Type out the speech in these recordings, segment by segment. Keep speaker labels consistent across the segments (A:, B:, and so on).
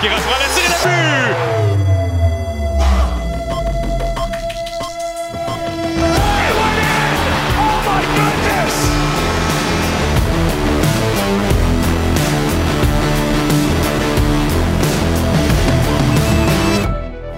A: Tir et le but!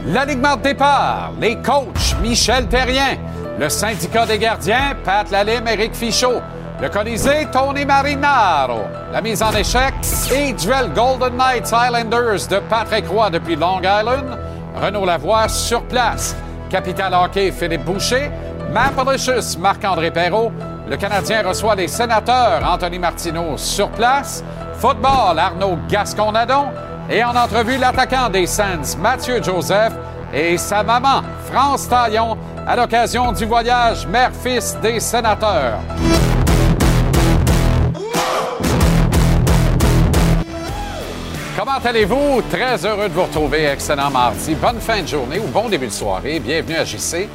B: L'alignement de départ, les coachs Michel Terrien, le syndicat des gardiens Pat Lalime, Éric Fichot, le Colisée Tony Marinaro, la mise en échec et duel Golden Knights Islanders de Patrick Roy depuis Long Island, Renaud Lavoie sur place, Capital Hockey Philippe Boucher, Mampalicious Marc-André Perrault, le Canadien reçoit les sénateurs Anthony Martineau sur place, Football Arnaud Gascon-Nadon, et en entrevue, l'attaquant des Sands, Mathieu Joseph, et sa maman, France Taillon, à l'occasion du voyage mère-fils des sénateurs. Comment allez-vous? Très heureux de vous retrouver. Excellent mardi. Bonne fin de journée ou bon début de soirée. Bienvenue à JC.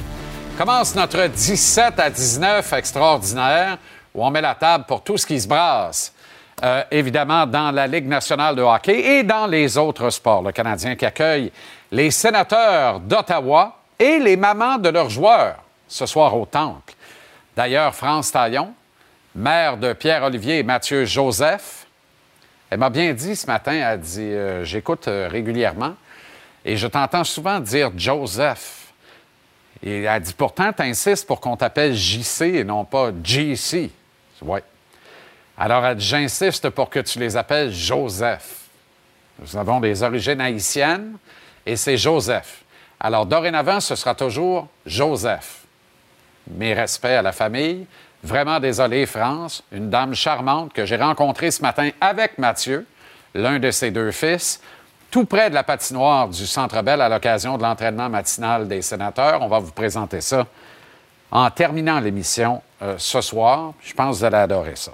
B: Commence notre 17 à 19 extraordinaire où on met la table pour tout ce qui se brasse. Euh, évidemment dans la Ligue nationale de hockey et dans les autres sports. Le Canadien qui accueille les sénateurs d'Ottawa et les mamans de leurs joueurs ce soir au Temple. D'ailleurs, France Taillon, mère de Pierre-Olivier et Mathieu Joseph, elle m'a bien dit ce matin, elle a dit euh, J'écoute euh, régulièrement et je t'entends souvent dire Joseph. Et elle a dit Pourtant, tu insistes pour qu'on t'appelle JC et non pas GC. Oui. Alors, j'insiste pour que tu les appelles Joseph. Nous avons des origines haïtiennes et c'est Joseph. Alors, dorénavant, ce sera toujours Joseph. Mes respects à la famille. Vraiment désolé, France, une dame charmante que j'ai rencontrée ce matin avec Mathieu, l'un de ses deux fils, tout près de la patinoire du Centre Bell à l'occasion de l'entraînement matinal des sénateurs. On va vous présenter ça en terminant l'émission euh, ce soir. Je pense que vous allez adorer ça.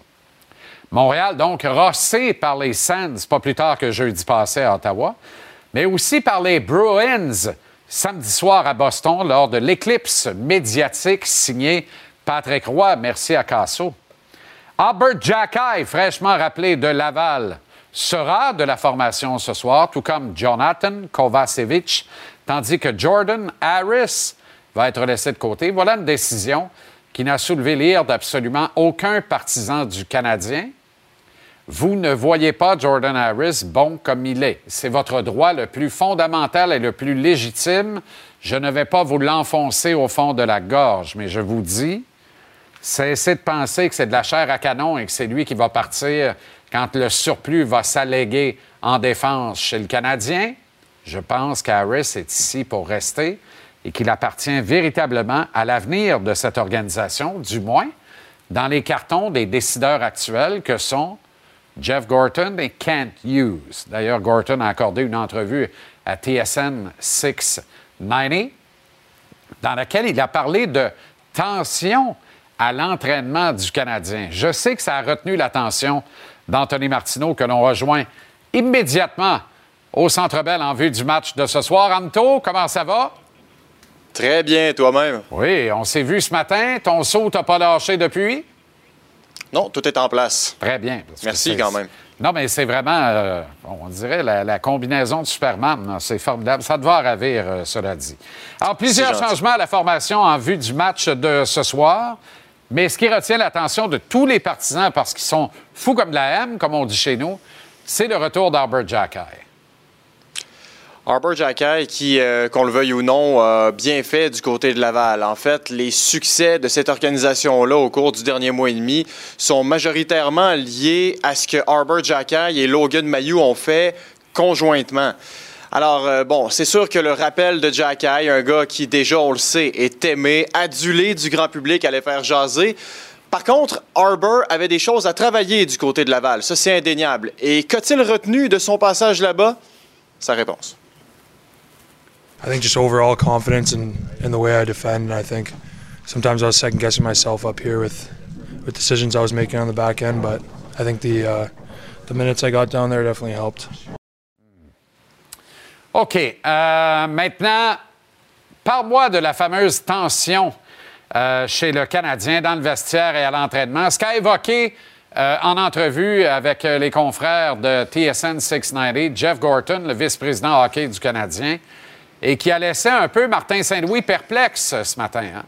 B: Montréal, donc, rossé par les Sands, pas plus tard que jeudi passé à Ottawa, mais aussi par les Bruins samedi soir à Boston lors de l'éclipse médiatique signée Patrick Roy. Merci à Casso. Albert Jackay, fraîchement rappelé de Laval, sera de la formation ce soir, tout comme Jonathan Kovacevic, tandis que Jordan Harris va être laissé de côté. Voilà une décision qui n'a soulevé l'ire d'absolument aucun partisan du Canadien. Vous ne voyez pas Jordan Harris bon comme il est. C'est votre droit le plus fondamental et le plus légitime. Je ne vais pas vous l'enfoncer au fond de la gorge, mais je vous dis, cessez de penser que c'est de la chair à canon et que c'est lui qui va partir quand le surplus va s'alléguer en défense chez le Canadien. Je pense qu'Harris est ici pour rester et qu'il appartient véritablement à l'avenir de cette organisation, du moins dans les cartons des décideurs actuels que sont Jeff Gorton et Kent Hughes. D'ailleurs, Gorton a accordé une entrevue à TSN 690 dans laquelle il a parlé de tension à l'entraînement du Canadien. Je sais que ça a retenu l'attention d'Anthony Martineau que l'on rejoint immédiatement au Centre Bell en vue du match de ce soir. Anto, comment ça va?
C: Très bien, toi-même.
B: Oui, on s'est vu ce matin. Ton saut t'a pas lâché depuis?
C: Non, tout est en place.
B: Très bien.
C: Merci quand même.
B: Non, mais c'est vraiment, euh, on dirait, la, combinaison de Superman. C'est formidable. Ça devait ravir, euh, cela dit. Alors, plusieurs changements à la formation en vue du match de ce soir. Mais ce qui retient l'attention de tous les partisans, parce qu'ils sont fous comme la M, comme on dit chez nous, c'est le retour d'Arbor Jackay.
C: Arbor Jackay, qui, euh, qu'on le veuille ou non, a bien fait du côté de Laval. En fait, les succès de cette organisation-là au cours du dernier mois et demi sont majoritairement liés à ce que Arbor Jackay et Logan Mayou ont fait conjointement. Alors, euh, bon, c'est sûr que le rappel de Jackay, un gars qui déjà, on le sait, est aimé, adulé du grand public, allait faire jaser. Par contre, Arbor avait des choses à travailler du côté de Laval. Ça, c'est indéniable. Et qu'a-t-il retenu de son passage là-bas? Sa réponse.
D: I think just overall confidence in, in the way I defend. I think sometimes I was second guessing myself up here with with decisions I was making on the back end, but I think the uh, the minutes I got down there definitely helped.
B: OK. Euh, maintenant, parle-moi de la fameuse tension euh, chez le Canadien dans le vestiaire et à l'entraînement. Ce qu'a évoqué euh, en entrevue avec les confrères de TSN 690, Jeff Gorton, le vice-président hockey du Canadien, et qui a laissé un peu Martin Saint-Louis perplexe ce matin. Hein?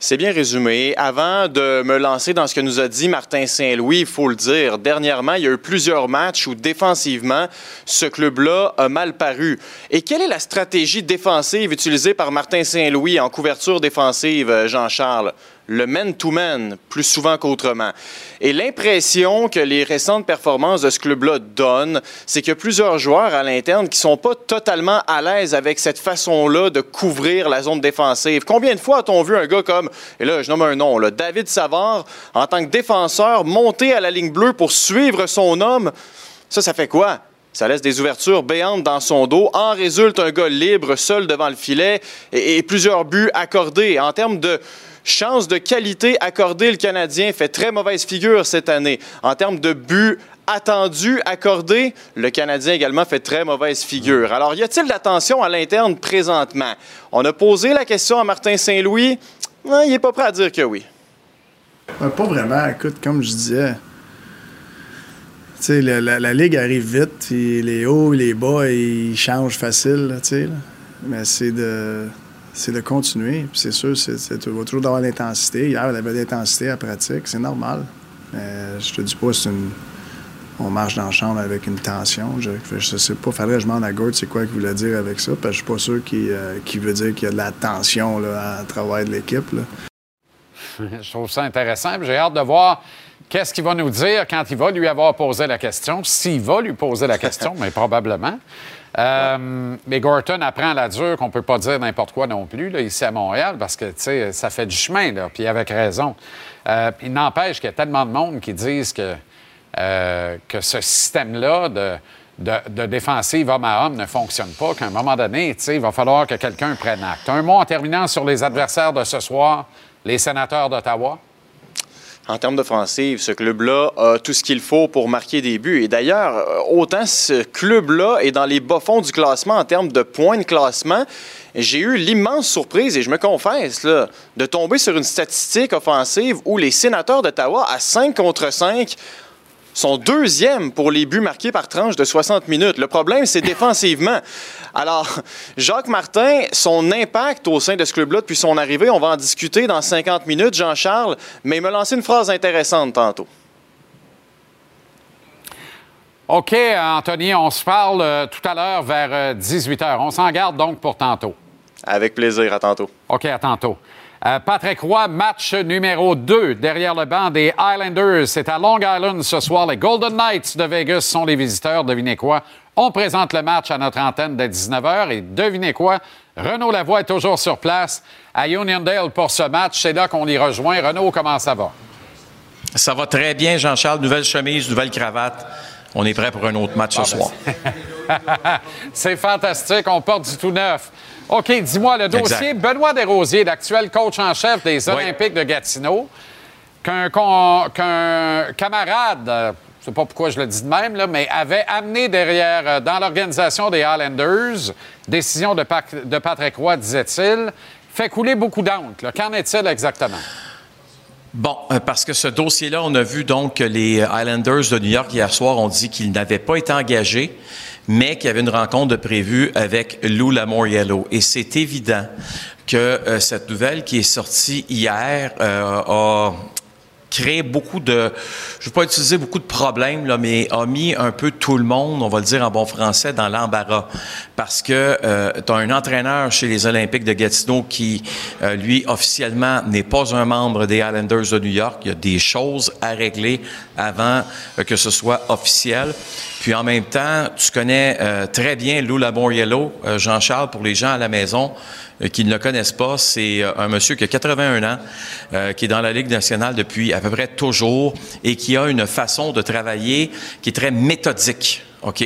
C: C'est bien résumé. Avant de me lancer dans ce que nous a dit Martin Saint-Louis, il faut le dire, dernièrement, il y a eu plusieurs matchs où défensivement, ce club-là a mal paru. Et quelle est la stratégie défensive utilisée par Martin Saint-Louis en couverture défensive, Jean-Charles? Le man-to-man plus souvent qu'autrement. Et l'impression que les récentes performances de ce club-là donnent, c'est qu'il y a plusieurs joueurs à l'interne qui sont pas totalement à l'aise avec cette façon-là de couvrir la zone défensive. Combien de fois a-t-on vu un gars comme, et là je nomme un nom, là, David Savard, en tant que défenseur, monter à la ligne bleue pour suivre son homme? Ça, ça fait quoi? Ça laisse des ouvertures béantes dans son dos. En résulte un gars libre, seul devant le filet et, plusieurs buts accordés. En termes de, Chance de qualité accordée, le Canadien fait très mauvaise figure cette année. En termes de buts attendus accordés, le Canadien également fait très mauvaise figure. Alors, y a-t-il de à l'interne présentement? On a posé la question à Martin Saint-Louis. Il n'est pas prêt à dire que oui.
E: pas vraiment. Écoute, comme je disais, la, ligue arrive vite, les hauts et les bas, ils changent facile, mais c'est de c'est de continuer. c'est sûr, c'est, tu vas toujours avoir l'intensité. Hier, y avait l'intensité à pratique, c'est normal. Mais je te dis pas, c'est une. On marche dans la chambre avec une tension. Je, ne sais pas, faudrait que je demande à Gord c'est quoi qu'il voulait dire avec ça, parce que je suis pas sûr qu'il, euh, veut dire qu'il y a de la tension là, à travers de l'équipe.
B: je trouve ça intéressant. J'ai hâte de voir qu'est-ce qu'il va nous dire quand il va lui avoir posé la question, s'il va lui poser la question, mais probablement. Euh, mais Gorton apprend à la dure qu'on ne peut pas dire n'importe quoi non plus là, ici à Montréal parce que ça fait du chemin, là, puis avec raison. Euh, il n'empêche qu'il y a tellement de monde qui disent que, euh, que ce système-là de, de, défensive homme à homme ne fonctionne pas, qu'à un moment donné, il va falloir que quelqu'un prenne acte. Un mot en terminant sur les adversaires de ce soir, les sénateurs d'Ottawa
C: en termes d'offensive, ce club-là a tout ce qu'il faut pour marquer des buts. Et d'ailleurs, euh, autant ce club-là est dans les bas-fonds du classement en termes de points de classement, j'ai eu l'immense surprise, et je me confesse, de tomber sur une statistique offensive où les sénateurs d'Ottawa, à 5 contre 5, sont deuxièmes pour les buts marqués par tranche de 60 minutes. Le problème, c'est défensivement. Alors, Jacques Martin, son impact au sein de ce club-là depuis son arrivée, on va en discuter dans 50 minutes, Jean-Charles, mais il m'a lancé une phrase intéressante tantôt.
B: OK, Anthony, on se parle euh, tout à l'heure vers 18 euh, h. On s'en garde donc pour tantôt.
C: Avec plaisir, à tantôt.
B: OK, à tantôt. Euh, Patrick Roy, match numéro 2 derrière le banc des Islanders. C'est à Long Island ce soir. Les Golden Knights de Vegas sont les visiteurs. Devinez quoi? On présente le match à notre antenne dès 19h et devinez quoi? Renaud Lavoie est toujours sur place à Uniondale pour ce match. C'est là qu'on y rejoint. Renaud, comment ça va?
F: Ça va très bien, Jean-Charles. Nouvelle chemise, nouvelle cravate. On est prêt pour un autre match ce ah, ben,
B: soir. C'est fantastique. On porte du tout neuf. OK, dis-moi, le dossier Benoît Desrosiers, l'actuel coach en chef des Olympiques de Gatineau, qu'un camarade, euh, je ne sais pas pourquoi je le dis de même, là, mais avait amené derrière, euh, dans l'organisation des Highlanders, décision de, de Patrick Roy, disait-il, fait couler beaucoup d'encre. Qu'en est-il exactement?
F: Bon, euh, parce que ce dossier-là, on a vu donc que les Highlanders de New York hier soir ont dit qu'ils n'avaient pas été engagés mais qu'il y avait une rencontre de prévue avec Lou Lamoriello. Et c'est évident que euh, cette nouvelle qui est sortie hier euh, a créé beaucoup de, je ne vais pas utiliser beaucoup de problèmes, là, mais a mis un peu tout le monde, on va le dire en bon français, dans l'embarras. Parce que euh, tu as un entraîneur chez les Olympiques de Gatineau qui, lui, officiellement, n'est pas un membre des Islanders de New York. Il y a des choses à régler avant que ce soit officiel. Puis en même temps, tu connais euh, très bien Lou Laboriello, euh, Jean-Charles, pour les gens à la maison euh, qui ne le connaissent pas. C'est un monsieur qui a 81 ans, qui est dans la Ligue nationale depuis à peu près toujours et qui a une façon de travailler qui est très méthodique. OK?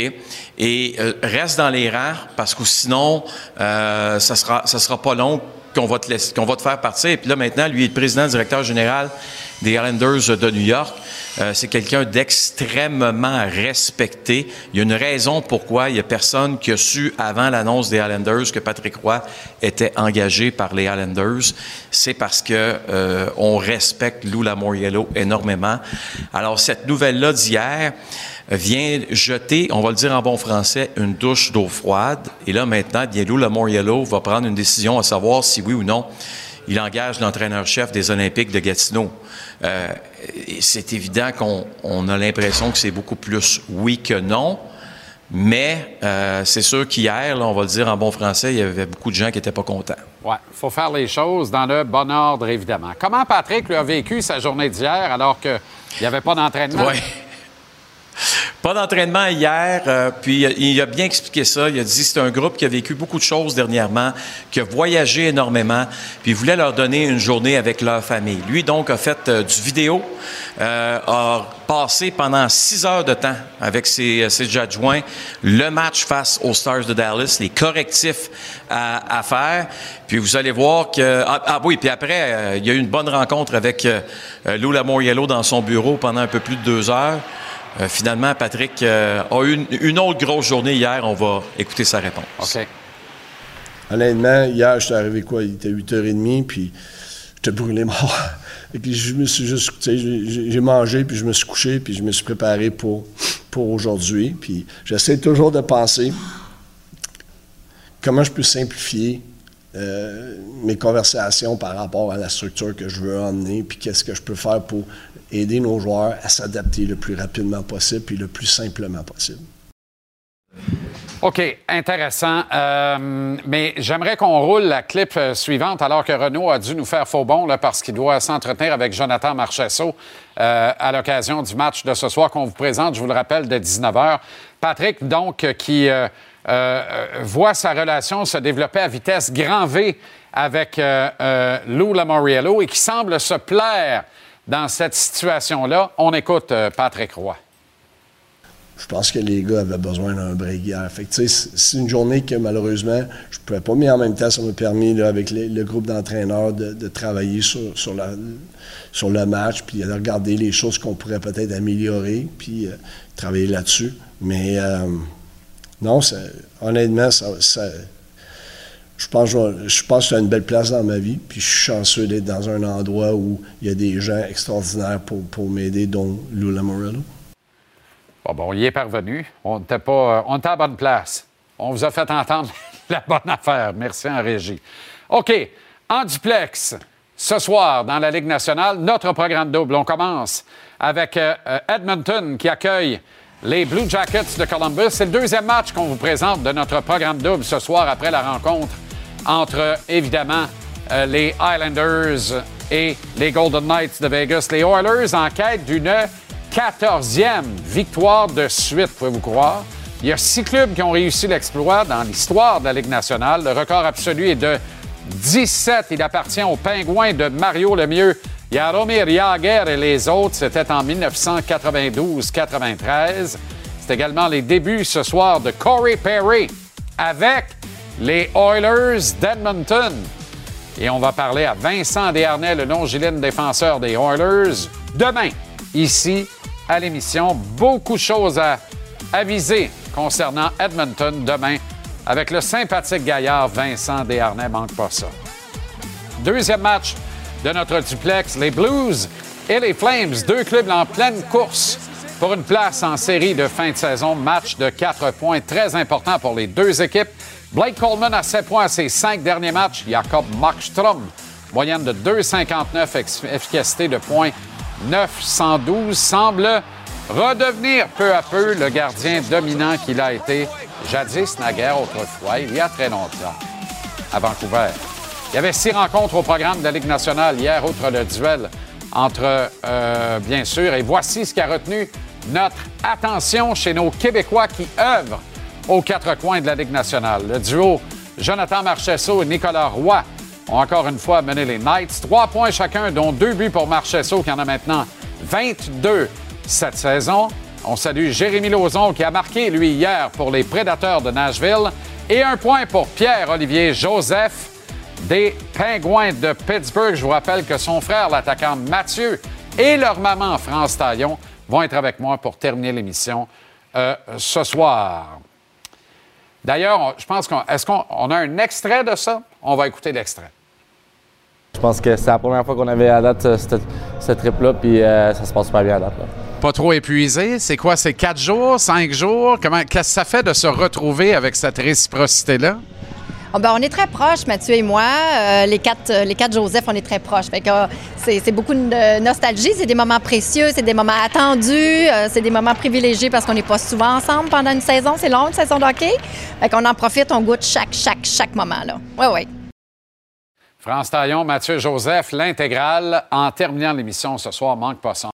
F: Et reste dans les rangs parce que sinon, ça sera, ça sera pas long qu'on va te laisser, qu'on va te faire partir. Et puis là, maintenant, lui est le président directeur général des Islanders de New York. Euh, c'est quelqu'un d'extrêmement respecté. Il y a une raison pourquoi il n'y a personne qui a su avant l'annonce des Islanders que Patrick Roy était engagé par les Islanders. C'est parce que euh, on respecte Lou Lamoriello énormément. Alors cette nouvelle-là d'hier vient jeter, on va le dire en bon français, une douche d'eau froide. Et là maintenant, bien Lou Lamoriello va prendre une décision à savoir si oui ou non il engage l'entraîneur-chef des Olympiques de Gatineau. Euh, c'est évident qu'on a l'impression que c'est beaucoup plus oui que non. Mais euh, c'est sûr qu'hier, on va le dire en bon français, il y avait beaucoup de gens qui n'étaient pas contents.
B: Oui, il faut faire les choses dans le bon ordre, évidemment. Comment Patrick lui a vécu sa journée d'hier alors qu'il n'y avait pas d'entraînement?
F: Oui. Pas d'entraînement hier, euh, puis il a bien expliqué ça. Il a dit c'est un groupe qui a vécu beaucoup de choses dernièrement, qui a voyagé énormément, puis il voulait leur donner une journée avec leur famille. Lui, donc, a fait euh, du vidéo, euh, a passé pendant six heures de temps avec ses, ses adjoints le match face aux Stars de Dallas, les correctifs à, faire. Puis vous allez voir que... Ah, ah oui, puis après, il y a eu une bonne rencontre avec Lou Lamoriello dans son bureau pendant un peu plus de deux heures. Euh, finalement, Patrick euh, a eu une, autre grosse journée hier. On va écouter sa réponse.
B: OK.
G: Honnêtement, hier, je suis arrivé quoi? Il était 8h30, puis j'étais brûlé mort. Et puis je me suis juste, j'ai mangé, puis je me suis couché, puis je me suis préparé pour, pour aujourd'hui. Puis j'essaie toujours de penser comment je peux simplifier euh, mes conversations par rapport à la structure que je veux emmener, puis qu'est-ce que je peux faire pour aider nos joueurs à s'adapter le plus rapidement possible puis le plus simplement possible.
B: OK, intéressant. Euh, mais j'aimerais qu'on roule la clip euh, suivante alors que Renault a dû nous faire faux bon là, parce qu'il doit s'entretenir avec Jonathan Marchesso euh, à l'occasion du match de ce soir qu'on vous présente, je vous le rappelle, de 19h. Patrick, donc, qui voit sa relation se développer à vitesse grand V avec Lou Lamoriello et qui semble se plaire dans cette situation-là. On écoute euh, Patrick Roy.
G: Je pense que les gars avaient besoin d'un break hier. c'est une journée que malheureusement, je ne pouvais pas, mais en même temps, ça m'a permis, avec le groupe d'entraîneurs, de, travailler sur, sur, sur, le match, puis de regarder les choses qu'on pourrait peut-être améliorer, puis euh, travailler là-dessus. Mais euh, non, honnêtement, ça, je pense, je pense que c'est une belle place dans ma vie, puis je suis chanceux d'être dans un endroit où il y a des gens extraordinaires pour, pour m'aider, dont Lula Morello.
B: Bon, bon, il est parvenu. On n'était pas, euh, on était à bonne place. On vous a fait entendre la bonne affaire. Merci en régie. OK, en duplex, ce soir dans la Ligue nationale, notre programme double. On commence avec euh, euh, Edmonton qui accueille les Blue Jackets de Columbus. C'est le deuxième match qu'on vous présente de notre programme double ce soir après la rencontre entre, évidemment, euh, les Islanders et les Golden Knights de Vegas. Les Oilers en quête d'une 14e victoire de suite, pouvez-vous croire? Il y a six clubs qui ont réussi l'exploit dans l'histoire de la Ligue nationale. Le record absolu est de 17. Il appartient aux Pingouins de Mario Lemieux Yaromir Jagr et les autres, c'était en 1992-93. C'est également les débuts ce soir de Corey Perry avec les Oilers d'Edmonton. Et on va parler à Vincent Desharnais, le non-giline défenseur des Oilers, demain, ici à l'émission. Beaucoup de choses à aviser concernant Edmonton demain avec le sympathique gaillard Vincent Desharnais. Manque pas ça. Deuxième match de notre duplex, les Blues et les Flames, deux clubs en pleine course pour une place en série de fin de saison. Match de quatre points très important pour les deux équipes. Blake Coleman a 7 points à ses cinq derniers matchs. Jakob Markstrom, moyenne de 2,59, efficacité de points 912, semble redevenir peu à peu le gardien dominant qu'il a été jadis, naguère, autrefois, il y a très longtemps, à Vancouver. Il y avait six rencontres au programme de la Ligue nationale hier, outre le duel entre, euh, bien sûr, et voici ce qui a retenu notre attention chez nos Québécois qui œuvrent aux quatre coins de la Ligue nationale. Le duo Jonathan Marchesso et Nicolas Roy ont encore une fois mené les Knights. Trois points chacun, dont deux buts pour Marchesso, qui en a maintenant 22 cette saison. On salue Jérémy Lauzon, qui a marqué, lui, hier pour les Prédateurs de Nashville. Et un point pour Pierre-Olivier Joseph, des Pingouins de Pittsburgh. Je vous rappelle que son frère, l'attaquant Mathieu, et leur maman, France Taillon, vont être avec moi pour terminer l'émission euh, ce soir. D'ailleurs, je pense qu'on est-ce qu'on on a un extrait de ça? On va écouter l'extrait.
H: Je pense que c'est la première fois qu'on avait à date euh, cette, cette trip-là, puis euh, ça se passe super bien à date. là.
B: Pas trop épuisé? C'est quoi? C'est quatre jours, cinq jours? Comment, qu'est-ce que ça fait de se retrouver avec cette réciprocité-là?
I: Oh, ben, on est très proches, Mathieu et moi. Euh, les, quatre, euh, les quatre Joseph, on est très proches. Fait que, euh, c'est, beaucoup de nostalgie. C'est des moments précieux, c'est des moments attendus, c'est des moments privilégiés parce qu'on n'est pas souvent ensemble pendant une saison. C'est long, une saison de hockey. Fait qu'on en profite, on goûte chaque, chaque, chaque moment. Oui, oui.
B: France Taillon, Mathieu Joseph, l'intégrale. En terminant l'émission ce soir, manque pas ça.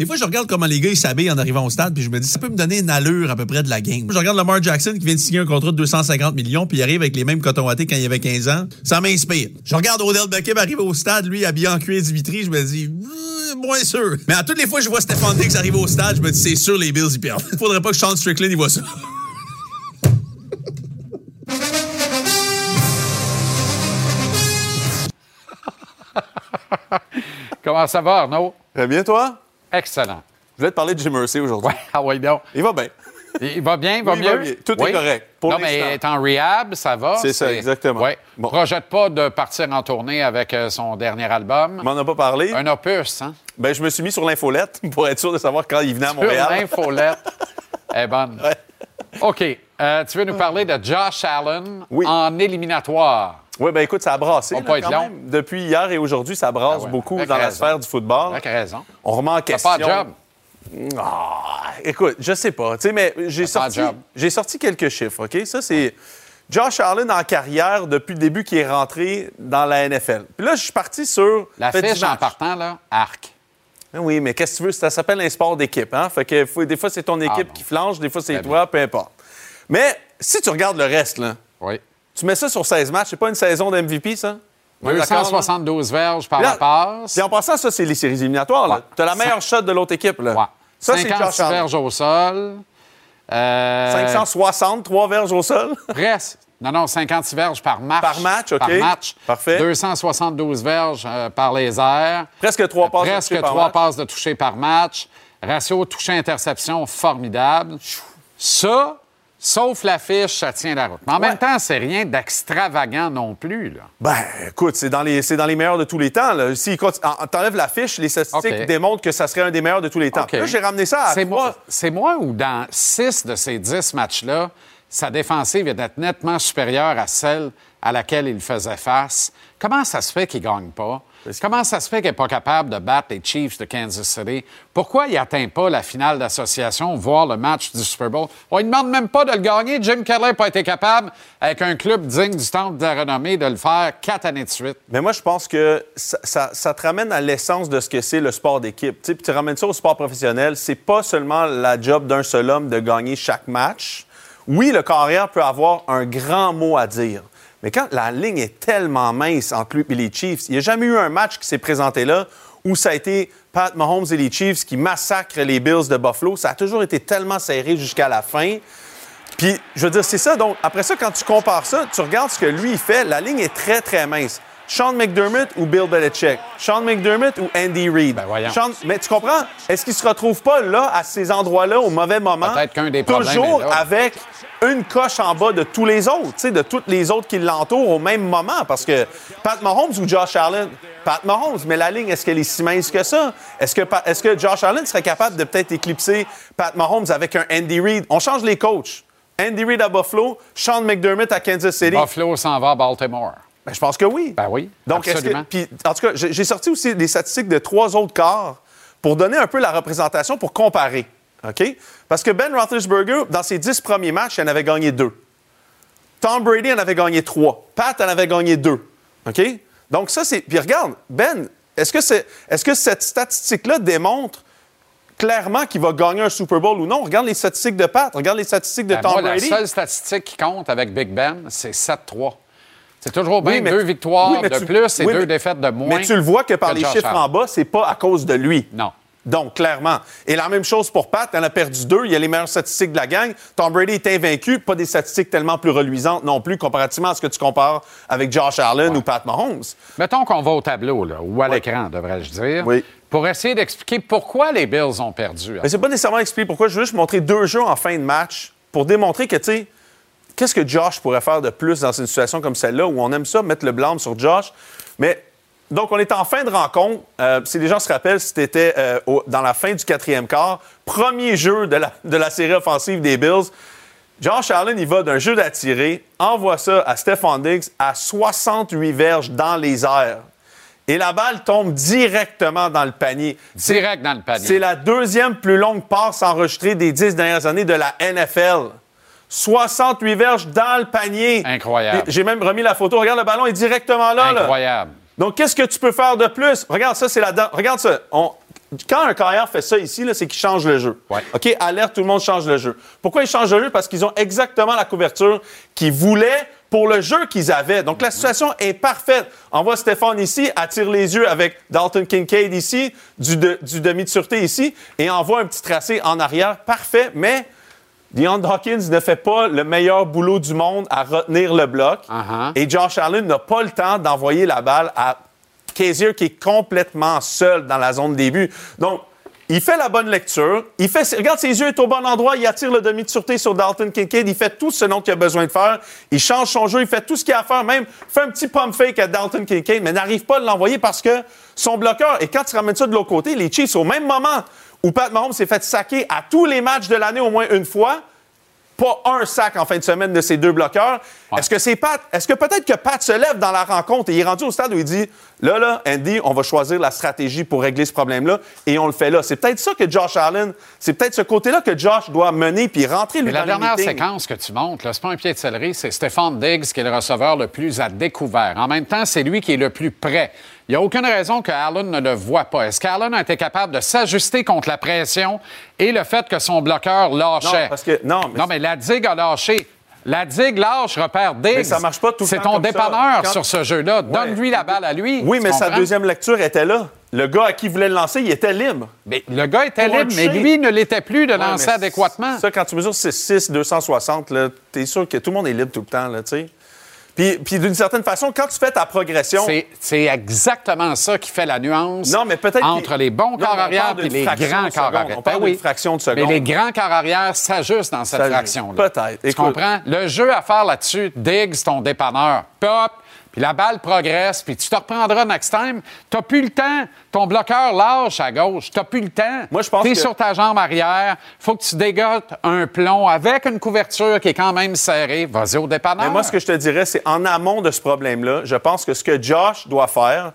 J: Des fois, je regarde comment les gars ils s'habillent en arrivant au stade, puis je me dis, ça peut me donner une allure à peu près de la game. Je regarde Lamar Jackson qui vient de signer un contrat de 250 millions, puis il arrive avec les mêmes cotons wattés quand il avait 15 ans. Ça m'inspire. Je regarde Odell Beckham arriver au stade, lui, habillé en cuir Dimitri, je me dis, Hmm, moins sûr. Mais à toutes les fois que je vois Stephon Diggs arriver au stade, je me dis, c'est sûr, les Bills, ils perdent. Faudrait pas que Sean Strickland, il voit ça.
B: Comment ça va, Arnaud?
K: Très bien, toi?
B: Excellent.
K: Je voulais te parler de Jim Mercy aujourd'hui.
B: Ouais, ah oui, donc.
K: Il va bien.
B: Il va bien, il va
K: Oui, il
B: mieux?
K: va bien. Tout est correct, pour
B: non, mais est en rehab, ça va.
K: C'est ça, exactement.
B: Oui.
K: Bon.
B: Projette pas de partir en tournée avec euh, son dernier album.
K: On m'en a pas parlé.
B: Un opus, hein?
K: Ben, je me suis mis sur l'infolette pour être sûr de savoir quand il venait à
B: Sur
K: Montréal.
B: l'infolette. Elle est bonne. OK. Euh, tu veux nous parler de Josh Allen
K: Oui.
B: en éliminatoire?
K: Oui, ben écoute, ça a brassé.
B: On
K: là,
B: pas être long.
K: même. Depuis hier et aujourd'hui, ça brasse
B: Ah ouais,
K: beaucoup
B: avec
K: dans la sphère du football.
B: Avec raison.
K: On remet en question.
B: pas de job?
K: Ah, écoute, je sais pas. Tu sais, mais j'ai sorti, j'ai sorti quelques chiffres, OK? Ça, c'est Josh Allen en carrière depuis le début qui est rentré dans la NFL. Puis là, je suis parti sur...
B: La fiche en partant, là, arc.
K: Ben Oui, mais qu'est-ce que tu veux? Ça s'appelle un sport d'équipe. Hein? Fait que faut- des fois, c'est ton équipe qui flanche, des fois, c'est toi, peu importe. Mais si tu regardes le reste, là,
B: Oui.
K: Tu mets ça sur 16 matchs, c'est pas une saison d'MVP, ça? On est d'accord, là?
B: 272 verges par la passe.
K: Puis en passant, ça, c'est les séries éliminatoires.
B: Ouais.
K: Tu as la meilleure shot de l'autre équipe. Là.
B: Ouais.
K: Ça, c'est
B: 56
K: Josh Allen.
B: verges au sol. Euh,
K: 563 verges au sol?
B: Presque. Non, non, 56 verges par match.
K: Par match, OK.
B: Par match.
K: Parfait.
B: 272 verges euh, par les airs.
K: Presque trois passes de
B: Presque trois
K: match.
B: passes de toucher par match. Ratio toucher-interception formidable. Ça, sauf la fiche, ça tient la route. Mais en même temps, c'est rien d'extravagant non plus. Là.
K: Ben, écoute, c'est dans, les, c'est dans les meilleurs de tous les temps. Là. Si t'enlèves la fiche, les statistiques démontrent que ça serait un des meilleurs de tous les temps.
B: OK.
K: Là, j'ai ramené ça à
B: C'est moi, c'est moi où, dans six de ces dix matchs-là, sa défensive est nettement supérieure à celle à laquelle il faisait face. Comment ça se fait qu'il ne gagne pas? Comment ça se fait qu'il n'est pas capable de battre les Chiefs de Kansas City? Pourquoi il n'atteint pas la finale d'association, voire le match du Super Bowl? On ne demande même pas de le gagner. Jim Kelly n'a pas été capable, avec un club digne du temple de la renommée, de le faire quatre années de suite.
K: Mais moi, je pense que ça, te ramène à l'essence de ce que c'est le sport d'équipe. Tu tu ramènes ça au sport professionnel. C'est pas seulement la job d'un seul homme de gagner chaque match. Oui, le carrière peut avoir un grand mot à dire. Mais quand la ligne est tellement mince entre lui et les Chiefs, il n'y a jamais eu un match qui s'est présenté là où ça a été Pat Mahomes et les Chiefs qui massacrent les Bills de Buffalo. Ça a toujours été tellement serré jusqu'à la fin. Puis, je veux dire, c'est ça. Donc, après ça, quand tu compares ça, tu regardes ce que lui, fait, la ligne est très, très mince. Sean McDermott ou Bill Belichick? Sean McDermott ou Andy Reid?
B: Ben, voyons.
K: Sean- Mais tu comprends? Est-ce qu'il se retrouve pas là, à ces endroits-là, au mauvais moment?
B: Peut-être qu'un des problèmes
K: Toujours
B: est
K: avec une coche en bas de tous les autres, tu sais, de tous les autres qui l'entourent au même moment? Parce que Pat Mahomes ou Josh Allen, Pat Mahomes, mais la ligne, est-ce qu'elle est si mince que ça? Est-ce que, est-ce que Josh Allen serait capable de peut-être éclipser Pat Mahomes avec un Andy Reid? On change les coachs. Andy Reid à Buffalo, Sean McDermott à Kansas City.
B: Buffalo s'en va à Baltimore.
K: Ben, je pense que oui.
B: Ben oui,
K: Donc, que-
B: absolument.
K: puis, en tout cas, j'ai sorti aussi des statistiques de trois autres quarts pour donner un peu la représentation, pour comparer. OK? Parce que Ben Roethlisberger, dans ses dix premiers matchs, il en avait gagné deux. Tom Brady en avait gagné trois. Pat en avait gagné deux. OK? Donc, ça, c'est. Puis regarde, Ben, est-ce que, c'est... est-ce que cette statistique-là démontre clairement qu'il va gagner un Super Bowl ou non? Regarde les statistiques de Pat, regarde les statistiques de
B: Ben,
K: Tom
B: moi,
K: Brady.
B: La seule statistique qui compte avec Big Ben, c'est 7-3. C'est toujours bien
K: Oui, mais
B: deux victoires
K: oui, mais
B: de
K: tu-
B: plus et
K: oui,
B: deux
K: mais-
B: défaites de moins.
K: Mais tu le vois que par
B: que
K: les chiffres en bas, c'est pas à cause de lui.
B: Non.
K: Donc, clairement. Et la même chose pour Pat, en a perdu deux. Il a les meilleures statistiques de la gang. Tom Brady est invaincu, pas des statistiques tellement plus reluisantes non plus, comparativement à ce que tu compares avec Josh Allen ou Pat Mahomes.
B: Mettons qu'on va au tableau, là, ou à l'écran, devrais-je dire,
K: Oui.
B: pour essayer d'expliquer pourquoi les Bills ont perdu.
K: Mais c'est pas nécessairement expliquer pourquoi. Je veux juste montrer deux jeux en fin de match pour démontrer que, tu sais, qu'est-ce que Josh pourrait faire de plus dans une situation comme celle-là où on aime ça, mettre le blâme sur Josh? Mais donc, on est en fin de rencontre. Euh, si les gens se rappellent, c'était euh, dans la fin du quatrième quart. Premier jeu de la, de la série offensive des Bills. Josh Allen, il va d'un jeu d'attirer, envoie ça à Stephon Diggs à 68 verges dans les airs. Et la balle tombe directement dans le panier.
B: Direct dans le panier.
K: C'est la deuxième plus longue passe enregistrée des dix dernières années de la NFL. 68 verges dans le panier.
B: Incroyable.
K: J'ai même remis la photo. Regarde, le ballon est directement là. là.
B: Incroyable.
K: Donc, qu'est-ce que tu peux faire de plus? Regarde, ça, c'est la... Regarde ça. On- Quand un carrière fait ça ici, c'est qu'il change le jeu.
B: Ouais.
K: OK? Alerte, tout le monde change le jeu. Pourquoi ils changent le jeu? Parce qu'ils ont exactement la couverture qu'ils voulaient pour le jeu qu'ils avaient. Donc, la situation est parfaite. On voit Stéphane ici, attire les yeux avec Dalton Kincaid ici, du, de- du demi de sûreté ici, et envoie un petit tracé en arrière. Parfait, mais Deion Hawkins ne fait pas le meilleur boulot du monde à retenir le bloc.
B: Uh-huh.
K: Et Josh Allen n'a pas le temps d'envoyer la balle à Kaiser qui est complètement seul dans la zone début. Donc, il fait la bonne lecture. Il fait, regarde, ses yeux sont au bon endroit. Il attire le demi de sûreté sur Dalton Kincaid. Il fait tout ce dont il a besoin de faire. Il change son jeu. Il fait tout ce qu'il a à faire. Même fait un petit pump fake à Dalton Kincaid, mais n'arrive pas à l'envoyer parce que son bloqueur. Et quand tu ramènes ça de l'autre côté, les Chiefs, au même moment où Pat Mahomes s'est fait saquer à tous les matchs de l'année au moins une fois, pas un sac en fin de semaine de ces deux bloqueurs. Est-ce que c'est Pat? Est-ce que peut-être que Pat se lève dans la rencontre et il est rendu au stade où il dit Là, là, Andy, on va choisir la stratégie pour régler ce problème-là et on le fait là. C'est peut-être ça que Josh Allen, c'est peut-être ce côté-là que Josh doit mener puis rentrer
B: Mais la
K: dans
B: dernière séquence que tu montres, là, c'est pas un pied de céleri, c'est Stéphane Diggs qui est le receveur le plus à découvert. En même temps, c'est lui qui est le plus près. Il n'y a aucune raison que Allen ne le voit pas. Est-ce qu'Allen a été capable de s'ajuster contre la pression et le fait que son bloqueur lâchait?
K: Non, parce que- non, mais-
B: non, mais la digue a lâché. La digue lâche, repère Diggs.
K: Mais ça marche pas tout le
B: C'est
K: temps
B: ton
K: comme ça.
B: dépanneur
K: Quand-
B: sur ce jeu-là.
K: Ouais.
B: Donne-lui la balle à lui.
K: Oui, mais sa deuxième lecture était là. Le gars à qui il voulait le lancer, il était libre.
B: Mais le gars était
K: Pour
B: libre, mais lui ne l'était plus de
K: Ouais,
B: lancer adéquatement.
K: Ça, quand tu mesures 6'6", 260, là, t'es sûr que tout le monde est libre tout le temps, là, tu sais. Puis, puis d'une certaine façon, quand tu fais ta progression...
B: C'est- C'est exactement ça qui fait la nuance
K: Non, mais peut-être
B: entre les bons
K: Non,
B: corps
K: mais
B: arrière et les grands corps arrière.
K: On parle
B: Ben oui.
K: fraction de
B: Mais
K: seconde.
B: les grands corps arrière s'ajustent dans cette fraction-là.
K: peut-être.
B: Tu comprends? Le jeu à faire là-dessus, Diggs, ton dépanneur, pop, puis la balle progresse, puis tu te reprendras next time. T'as plus le temps. Ton bloqueur lâche à gauche. T'as plus le temps.
K: Moi, je pense
B: T'es
K: que-
B: sur ta jambe arrière. Faut que tu dégotes un plomb avec une couverture qui est quand même serrée. Vas-y au dépanneur.
K: Mais moi, ce que je te dirais, c'est en amont de ce problème-là, je pense que ce que Josh doit faire,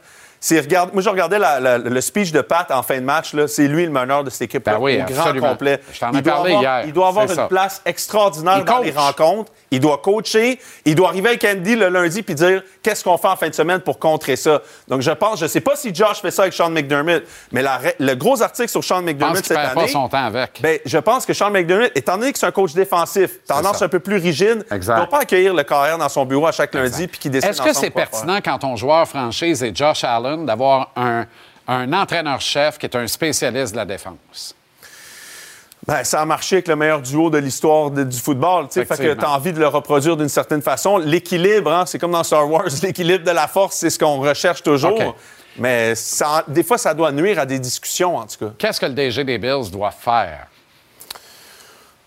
K: Moi, je regardais la- la- le speech de Pat en fin de match. C'est lui le meneur de cette équipe-là
B: Ben oui,
K: au grand complet.
B: Je t'en ai
K: Il doit
B: parlé
K: avoir-
B: hier.
K: Il doit avoir une
B: ça.
K: place extraordinaire
B: Il
K: dans
B: coach.
K: les rencontres. Il doit coacher. Il doit arriver avec Andy le lundi puis dire qu'est-ce qu'on fait en fin de semaine pour contrer ça? Donc, je pense, je sais pas si Josh fait ça avec Sean McDermott, mais la le gros article sur Sean McDermott cette
B: perd
K: année.
B: pas son temps avec.
K: Ben, je pense que Sean McDermott, étant donné que c'est un coach défensif, tendance un peu plus rigide,
B: Exact.
K: ne doit pas accueillir le carrière dans son bureau à chaque lundi puis qu'il décide
B: Est-ce que c'est pertinent quand ton joueur franchise est Josh Allen d'avoir un, un entraîneur-chef qui est un spécialiste de la défense?
K: Ben, ça a marché avec le meilleur duo de l'histoire du football. tu sais. Fait que tu as envie de le reproduire d'une certaine façon. L'équilibre, hein, c'est comme dans Star Wars, l'équilibre de la force, c'est ce qu'on recherche toujours. Mais ça- des fois, ça doit nuire à des discussions, en tout cas.
B: Qu'est-ce que le DG des Bills doit faire?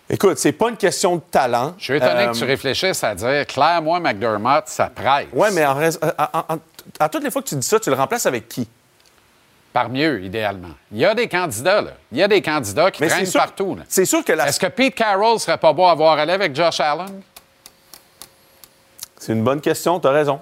K: Écoute, c'est pas une question de talent.
B: Je suis étonné
K: Euh,
B: que tu réfléchisses à dire Claire, moi, McDermott, ça presse.
K: Ouais, mais en rais- à, à- toutes les fois que tu dis ça, tu le remplaces avec qui?
B: Par mieux, idéalement. Il y a des candidats, là. Il y a des candidats qui
K: Mais c'est
B: traînent
K: sûr-
B: partout. là.
K: C'est sûr que la...
B: Est-ce que Pete Carroll serait pas beau à voir aller avec Josh Allen?
K: C'est une bonne question, tu as raison.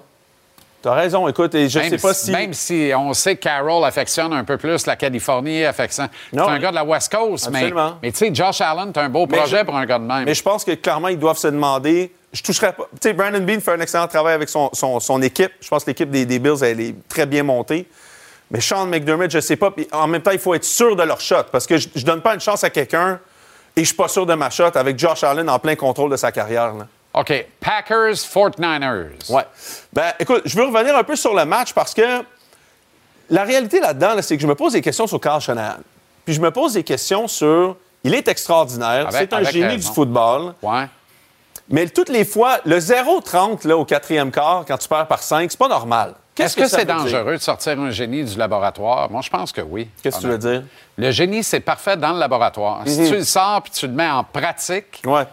K: Tu as raison. Écoute, et je
B: même,
K: sais pas
B: si,
K: si...
B: même si on sait que Carroll affectionne un peu plus la Californie, affectionne. C'est un gars de la West Coast, mais,
K: Absolument.
B: mais tu sais, Josh Allen, t'as un beau projet
K: je-
B: pour un gars de même.
K: Mais je pense que clairement, ils doivent se demander. Je toucherais pas. Tu sais, Brandon Bean fait un excellent travail avec son, son- son équipe. Je pense que l'équipe des, des Bills, elle est très bien montée. Mais Sean McDermott, je sais pas. Puis en même temps, il faut être sûr de leur shot. Parce que je, je donne pas une chance à quelqu'un et je suis pas sûr de ma shot avec Josh Allen en plein contrôle de sa carrière. là.
B: OK. Packers, 49ers.
K: Ouais. Ben, écoute, je veux revenir un peu sur le match parce que la réalité là-dedans, là, c'est que je me pose des questions sur Carl Shanahan. Puis je me pose des questions sur. Il est extraordinaire. C'est un
B: avec
K: génie
B: raison.
K: du football.
B: Ouais.
K: Mais toutes les fois, le 0-30 là, au quatrième quart, quand tu perds par 5, c'est pas normal.
B: Est-ce que, c'est dangereux de sortir un génie du laboratoire? Moi, je pense que oui.
K: Qu'est-ce que tu veux dire?
B: Le génie, c'est parfait dans le laboratoire. Si
K: Mhm.
B: tu le sors puis tu le mets en pratique,
K: Ouais.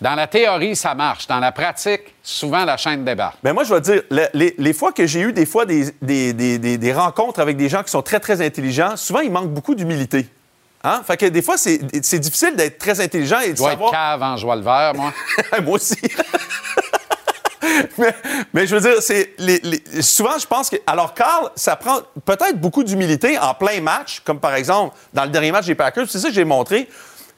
B: dans la théorie, ça marche. Dans la pratique, souvent, la chaîne débarque.
K: Ben moi, je vais te dire, le- les, les fois que j'ai eu des fois des, des- des- des- des rencontres avec des gens qui sont très, très intelligents, souvent, il manque beaucoup d'humilité. Hein? Fait que des fois, c'est difficile d'être très intelligent et de
B: Je
K: savoir...
B: être cave en joie le vert, moi.
K: moi aussi. mais, mais je veux dire, c'est les- les- souvent, je pense que. Alors, Carl, ça prend peut-être beaucoup d'humilité en plein match, comme par exemple dans le dernier match des Packers. C'est ça que j'ai montré.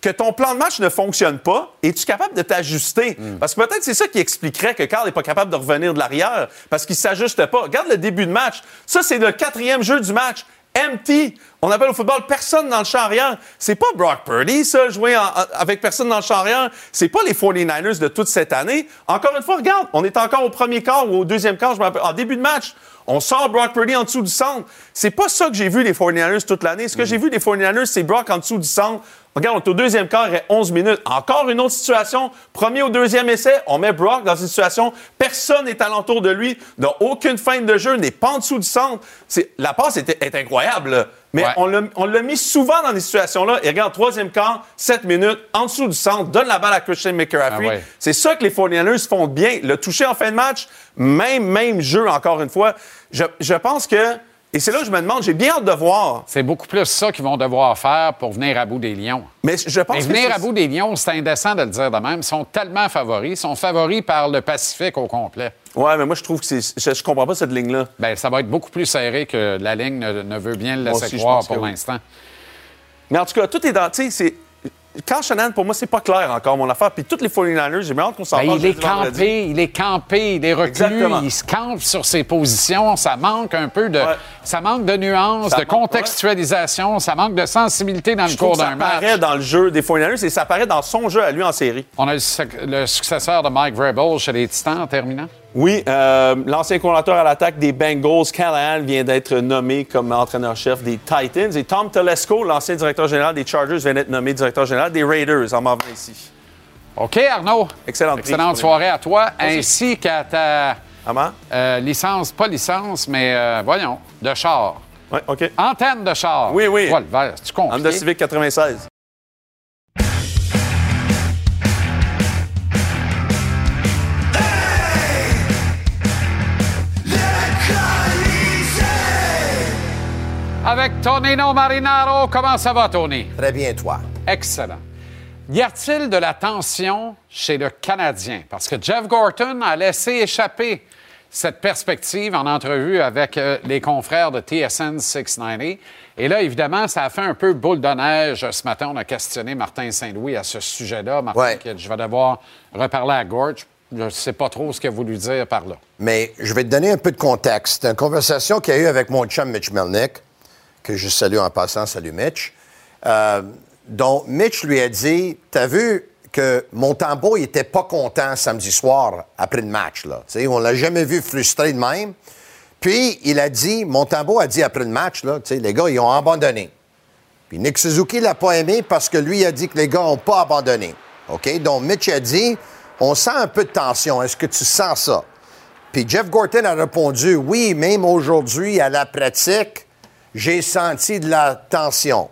K: Que ton plan de match ne fonctionne pas, es-tu capable de t'ajuster? Parce que peut-être c'est ça qui expliquerait que Carl n'est pas capable de revenir de l'arrière, parce qu'il ne s'ajuste pas. Regarde le début de match. Ça, c'est le quatrième jeu du match. Empty. On appelle au football personne dans le champ arrière. C'est pas Brock Purdy, ça, jouer en- en- avec personne dans le champ arrière. C'est pas les 49ers de toute cette année. Encore une fois, regarde, on est encore au premier quart ou au deuxième quart, je me rappelle, en début de match. On sort Brock Purdy en dessous du centre. C'est pas ça que j'ai vu les 49ers toute l'année. Ce que j'ai vu des 49ers, c'est Brock en dessous du centre. Regarde, on est au deuxième quart, il reste 11 minutes. Encore une autre situation. Premier au deuxième essai, on met Brock dans une situation, personne n'est alentour de lui, n'a aucune fin de jeu, n'est pas en dessous du centre. C'est- La passe est, est incroyable, là. mais
B: Ouais.
K: on l'a- on l'a mis souvent dans des situations-là. Et regarde, troisième quart, 7 minutes, en dessous du centre, donne la balle à Christian McCaffrey.
B: Ah ouais.
K: C'est ça que les 49ers font bien. Le toucher en fin de match, même, même jeu, encore une fois. Je, je pense que, et c'est là que je me demande, j'ai bien hâte de voir.
B: C'est beaucoup plus ça qu'ils vont devoir faire pour venir à bout des Lions.
K: Mais je pense
B: Mais
K: que
B: venir à bout des Lions, c'est indécent de le dire de même. Ils sont tellement favoris. Ils sont favoris par le Pacifique au complet.
K: Ouais, mais moi, je trouve que c'est. Je, je comprends pas cette ligne-là.
B: Bien, ça va être beaucoup plus serré que la ligne ne, ne veut bien le laisser
K: aussi,
B: croire pour
K: oui.
B: l'instant.
K: Mais en tout cas, tout est dans. Tu sais, Quand Shannon, pour moi, c'est pas clair encore mon affaire. Puis toutes les 49ers, j'ai hâte qu'on s'en
B: Ben,
K: parle.
B: il est
K: vendredi.
B: campé, il est campé, il est reclus,
K: Exactement.
B: il se campe sur ses positions. Ça manque un peu de,
K: Ouais.
B: ça manque de nuances,
K: Ça
B: de
K: manque,
B: contextualisation, ça manque de sensibilité dans
K: Je
B: le cours
K: ça
B: d'un match.
K: apparaît dans le jeu des 49ers et ça apparaît dans son jeu à lui en série.
B: On a le, le successeur de Mike Vrabel chez les Titans en terminant.
K: Oui, euh, l'ancien coordinateur à l'attaque des Bengals, Callahan, vient d'être nommé comme entraîneur-chef des Titans. Et Tom Telesco, l'ancien directeur général des Chargers, vient d'être nommé directeur général des Raiders. En m'en venant ici.
B: OK, Arnaud.
K: Excellente
B: Excellente soirée à toi,
K: Merci.
B: ainsi qu'à ta euh, licence, pas licence, mais euh, voyons, de char.
K: Oui, OK.
B: Antenne de char.
K: Oui, oui.
B: Voilà, tu comprends.
K: Honda Civic 96.
B: Avec Tonino Marinaro, comment ça va, Tony?
L: Très bien, toi.
B: Excellent. Y a-t-il de la tension chez le Canadien? Parce que Jeff Gorton a laissé échapper cette perspective en entrevue avec euh, les confrères de TSN 690. Et là, évidemment, ça a fait un peu boule de neige. Ce matin, on a questionné Martin Saint-Louis à ce sujet-là. Martin,
L: Ouais.
B: je vais devoir reparler à Gorge. Je ne sais pas trop ce qu'il a voulu dire par là.
L: Mais je vais te donner un peu de contexte. Une conversation qu'il y a eu avec mon chum Mitch Melnick, que je salue en passant. Salut Mitch. Euh, dont Mitch lui a dit T'as vu que Montembeau il était pas content samedi soir après le match. Là. Tu sais, on l'a jamais vu frustré de même. Puis il a dit Montembeau a dit après le match là, les gars, ils ont abandonné. Puis Nick Suzuki l'a pas aimé parce que lui a dit que les gars n'ont pas abandonné. OK? Donc Mitch a dit On sent un peu de tension. Est-ce que tu sens ça? Puis Jeff Gorton a répondu Oui, même aujourd'hui, à la pratique, j'ai senti de la tension.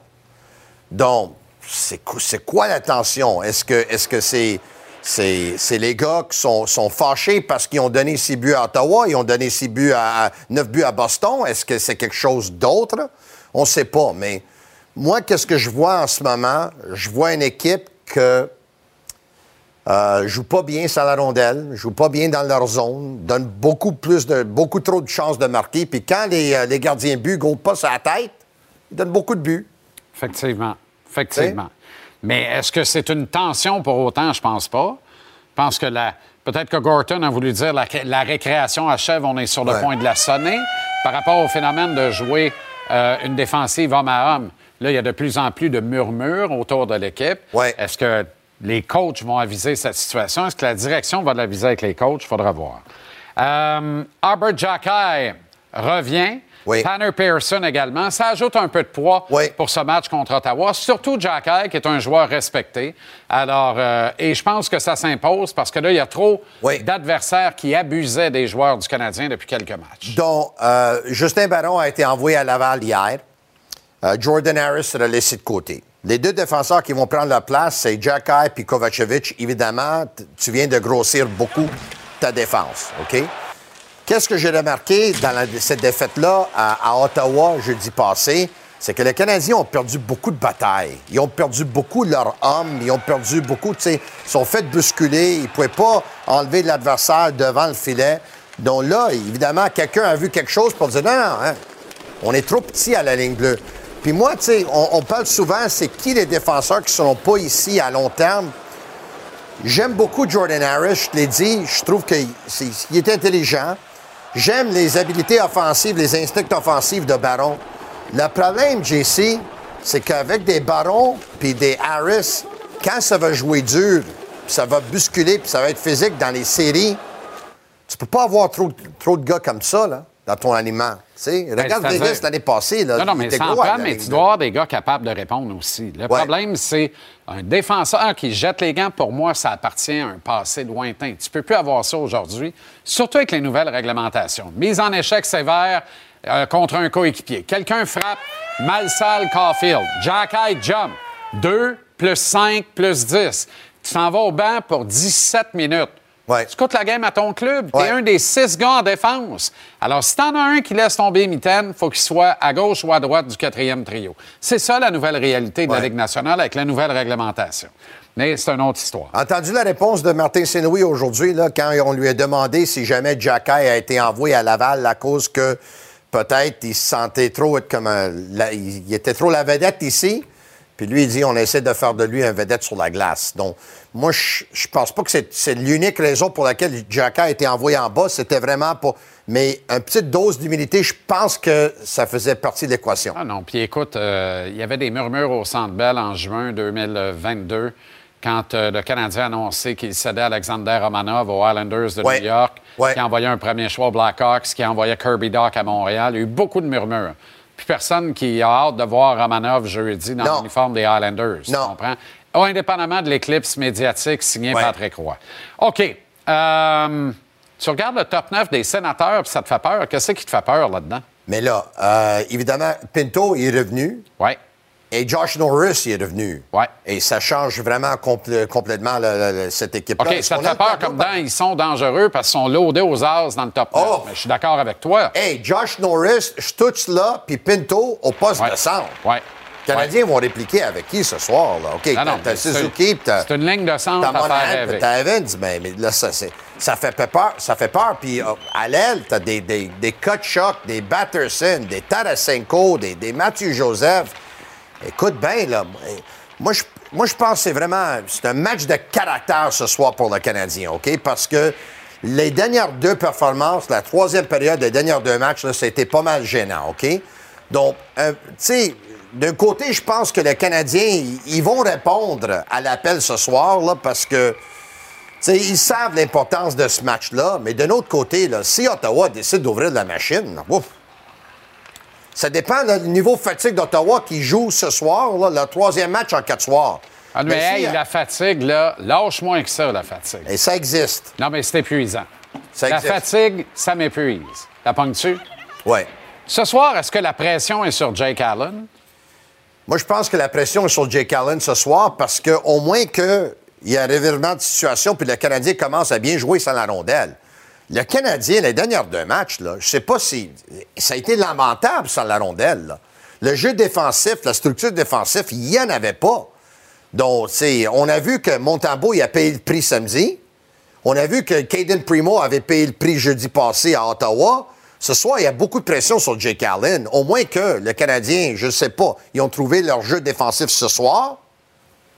L: Donc, c'est quoi, la tension? Est-ce que c'est, c'est, c'est les gars qui sont, sont fâchés parce qu'ils ont donné six buts à Ottawa, ils ont donné six buts à, à- neuf buts à Boston? Est-ce que c'est quelque chose d'autre? On ne sait pas, mais moi, qu'est-ce que je vois en ce moment? Je vois une équipe que euh, joue pas bien sur la rondelle, joue pas bien dans leur zone, donne beaucoup plus de beaucoup trop de chances de marquer. Puis quand les, euh, les gardiens but ne pas sur la tête, ils donnent beaucoup de buts.
B: Effectivement. Effectivement. Mais est-ce que c'est une tension pour autant? Je pense pas. Je pense que la... peut-être que Gorton a voulu dire la, la récréation achève, on est sur le
L: Ouais.
B: point de la sonner. Par rapport au phénomène de jouer euh, une défensive homme à homme, là, il y a de plus en plus de murmures autour de l'équipe.
L: Ouais.
B: Est-ce que les coachs vont aviser cette situation. Est-ce que la direction va l'aviser avec les coachs? Il faudra voir. Euh, Albert Jacquet revient. Tanner Pearson également. Ça ajoute un peu de poids pour ce match contre Ottawa. Surtout Jacquet, qui est un joueur respecté. Alors, euh, et je pense que ça s'impose parce que là, il y a trop d'adversaires qui abusaient des joueurs du Canadien depuis quelques matchs.
L: dont euh, Justin Barron a été envoyé à Laval hier. Jordan Harris sera laissé de côté. Les deux défenseurs qui vont prendre la place, c'est Jacky et Kovacevic. Évidemment, tu viens de grossir beaucoup ta défense, OK? Qu'est-ce que j'ai remarqué dans cette défaite-là à, à Ottawa jeudi passé? C'est que les Canadiens ont perdu beaucoup de batailles. Ils ont perdu beaucoup de leurs hommes. Ils ont perdu beaucoup, ils sont fait bousculer. Ils ne pouvaient pas enlever l'adversaire devant le filet. Donc là, évidemment, quelqu'un a vu quelque chose pour dire non, non, hein, on est trop petit à la ligne bleue. Puis moi, tu sais, on, parle souvent, c'est qui les défenseurs qui ne seront pas ici à long terme? J'aime beaucoup Jordan Harris, je te l'ai dit. Je trouve qu'il est intelligent. J'aime les habiletés offensives, les instincts offensifs de Baron. Le problème, JC, c'est qu'avec des Barons puis des Harris, quand ça va jouer dur, puis ça va bousculer, puis ça va être physique dans les séries, tu peux pas avoir trop, trop de gars comme ça là, dans ton aliment. Tu sais, regarde
B: Ben, c'est-à-dire-
L: Vegas l'année passée. Là,
B: Non, non, mais mais tu dois avoir des gars capables de répondre aussi. Le problème, c'est un défenseur qui jette les gants, pour moi, ça appartient à un passé lointain. Tu peux plus avoir ça aujourd'hui, surtout avec les nouvelles réglementations. Mise en échec sévère euh, contre un coéquipier. Quelqu'un frappe, mal sale Caulfield. Jack Hyde jump. 2 plus 5 plus 10. Tu t'en vas au banc pour 17 minutes. Tu coûtes la game à ton club. Tu es un des six gars en défense. Alors, si t'en as un qui laisse tomber mitaine, faut qu'il soit à gauche ou à droite du quatrième trio. C'est ça la nouvelle réalité de la Ligue nationale avec la nouvelle réglementation. Mais c'est une autre histoire.
L: Entendu la réponse de Martin Saint-Louis aujourd'hui, quand on lui a demandé si jamais Jacky a été envoyé à Laval à cause que peut-être il se sentait trop être comme un, la- il était trop la vedette ici. Puis lui, il dit on essaie de faire de lui un vedette sur la glace. Donc, moi, je, je pense pas que c'est, l'unique raison pour laquelle Jacky a été envoyé en bas. C'était vraiment pour. Mais une petite dose d'humilité, je pense que ça faisait partie de l'équation.
B: Ah non, puis écoute, euh, il y avait des murmures au Centre Bell en juin 2022 quand euh, le Canadien a annoncé qu'il cédait Alexander Romanov aux Islanders de
L: Ouais.
B: New York,
L: Ouais.
B: qui envoyait un premier choix aux Blackhawks, qui envoyait Kirby Doc à Montréal. Il y a eu beaucoup de murmures. Personne qui a hâte de voir Romanov jeudi dans l'uniforme des Islanders. Tu
L: Non.
B: comprends? Oh, indépendamment de l'éclipse médiatique signée
L: Ouais.
B: Patrick Roy. OK. Euh, tu regardes le top 9 des sénateurs, puis ça te fait peur. Qu'est-ce qui te fait peur là-dedans?
L: Mais là, euh, évidemment, Pinto est revenu.
B: Oui.
L: Et Josh Norris il est revenu.
B: Ouais.
L: Et ça change vraiment complè- complètement cette équipe-là.
B: OK, ça te fait peur comme dans ils sont dangereux parce qu'ils sont loadés aux as dans le top 9.
L: Oh!
B: Mais je suis d'accord avec toi.
L: Hey, Josh Norris, Stutz là, puis Pinto au poste
B: Ouais.
L: de centre.
B: Ouais.
L: Les Canadiens vont répliquer avec qui ce soir? Là? OK, t'as Suzuki, t'as...
B: C'est une ligne de centre à faire
L: puis t'as Evans, mais, mais là, ça, c'est- ça fait peur. Ça fait peur. Puis euh, à l'aile, t'as des, des, des Kutchuk, des Batterson, des Tarasenko, des, des Mathieu Joseph. Écoute bien, là. Moi, je, pense que c'est vraiment... C'est un match de caractère ce soir pour le Canadien, OK? Parce que les dernières deux performances, la troisième période des dernières deux matchs, là, c'était pas mal gênant, OK? Donc, euh, tu sais, d'un côté, je pense que les Canadiens, ils- vont répondre à l'appel ce soir, là, parce que, ils savent l'importance de ce match-là. Mais d'un autre côté, là, si Ottawa décide d'ouvrir la machine, ouf, ça dépend du niveau de fatigue d'Ottawa qui joue ce soir, là, le troisième match en quatre soirs.
B: Ah, mais
L: Mais si-
B: hey, la fatigue, là, lâche moins que ça, la fatigue.
L: Et ça existe.
B: Non, mais c'est épuisant.
L: Ça
B: la
L: existe.
B: fatigue, ça m'épuise. La pognes-tu?
L: Oui.
B: Ce soir, est-ce que la pression est sur Jake Allen?
L: Moi, je pense que la pression est sur Jake Allen ce soir parce qu'au moins qu'il y a un revirement de situation puis le Canadien commence à bien jouer sans la rondelle. Le Canadien, les dernières deux matchs, là, je sais pas si. Ça a été lamentable sans la rondelle. Le jeu défensif, la structure défensive, il n'y en avait pas. Donc, on a vu que Montembeau, il a payé le prix samedi. On a vu que Caden Primo avait payé le prix jeudi passé à Ottawa. Ce soir, il y a beaucoup de pression sur Jake Allen. Au moins que le Canadien, je ne sais pas, ils ont trouvé leur jeu défensif ce soir.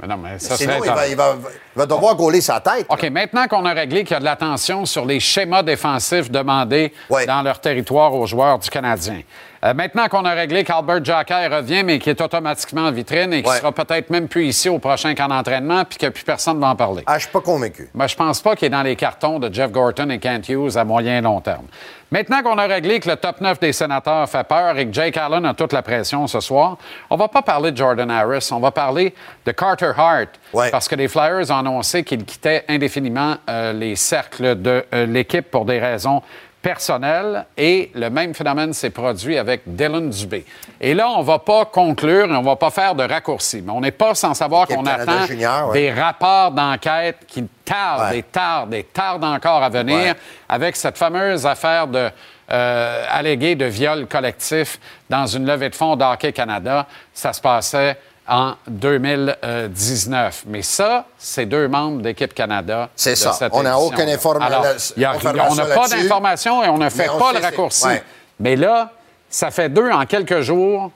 B: Mais non, mais ça
L: Sinon, il va, il, va, il va devoir gauler sa tête.
B: OK, maintenant qu'on a réglé qu'il y a de l'attention sur les schémas défensifs demandés dans leur territoire aux joueurs du Canadien, Euh, maintenant qu'on a réglé qu'Albert Jacquet revient, mais qui est automatiquement en vitrine et qui
L: Ouais.
B: sera peut-être même plus ici au prochain camp d'entraînement, puis que plus personne ne va en parler.
L: Ah, je suis pas convaincu.
B: Ben, je pense pas qu'il est dans les cartons de Jeff Gorton et Kent Hughes à moyen et long terme. Maintenant qu'on a réglé que le top 9 des sénateurs fait peur et que Jake Allen a toute la pression ce soir, on va pas parler de Jordan Harris, on va parler de Carter Hart. Parce que les Flyers ont annoncé qu'ils quittaient indéfiniment euh, les cercles de euh, l'équipe pour des raisons personnelles. Et le même phénomène s'est produit avec Dylan Dubé. Et là, on va pas conclure et on va pas faire de raccourcis. Mais on n'est pas sans savoir qu'on attend
L: junior, ouais.
B: des rapports d'enquête qui tardent
L: Ouais.
B: et tardent et tardent encore à venir
L: Ouais.
B: avec cette fameuse affaire de euh, alléguée de viol collectif dans une levée de fonds d'Hockey Canada. Ça se passait en 2019. Mais ça, c'est deux membres d'Équipe Canada.
L: C'est ça.
B: cette
L: On n'a aucune informa-
B: Alors,
L: la-
B: il y a-
L: confirmation
B: on n'a pas d'informations et on ne fait
L: on
B: pas le raccourci.
L: ouais.
B: Mais là, ça fait deux en quelques jours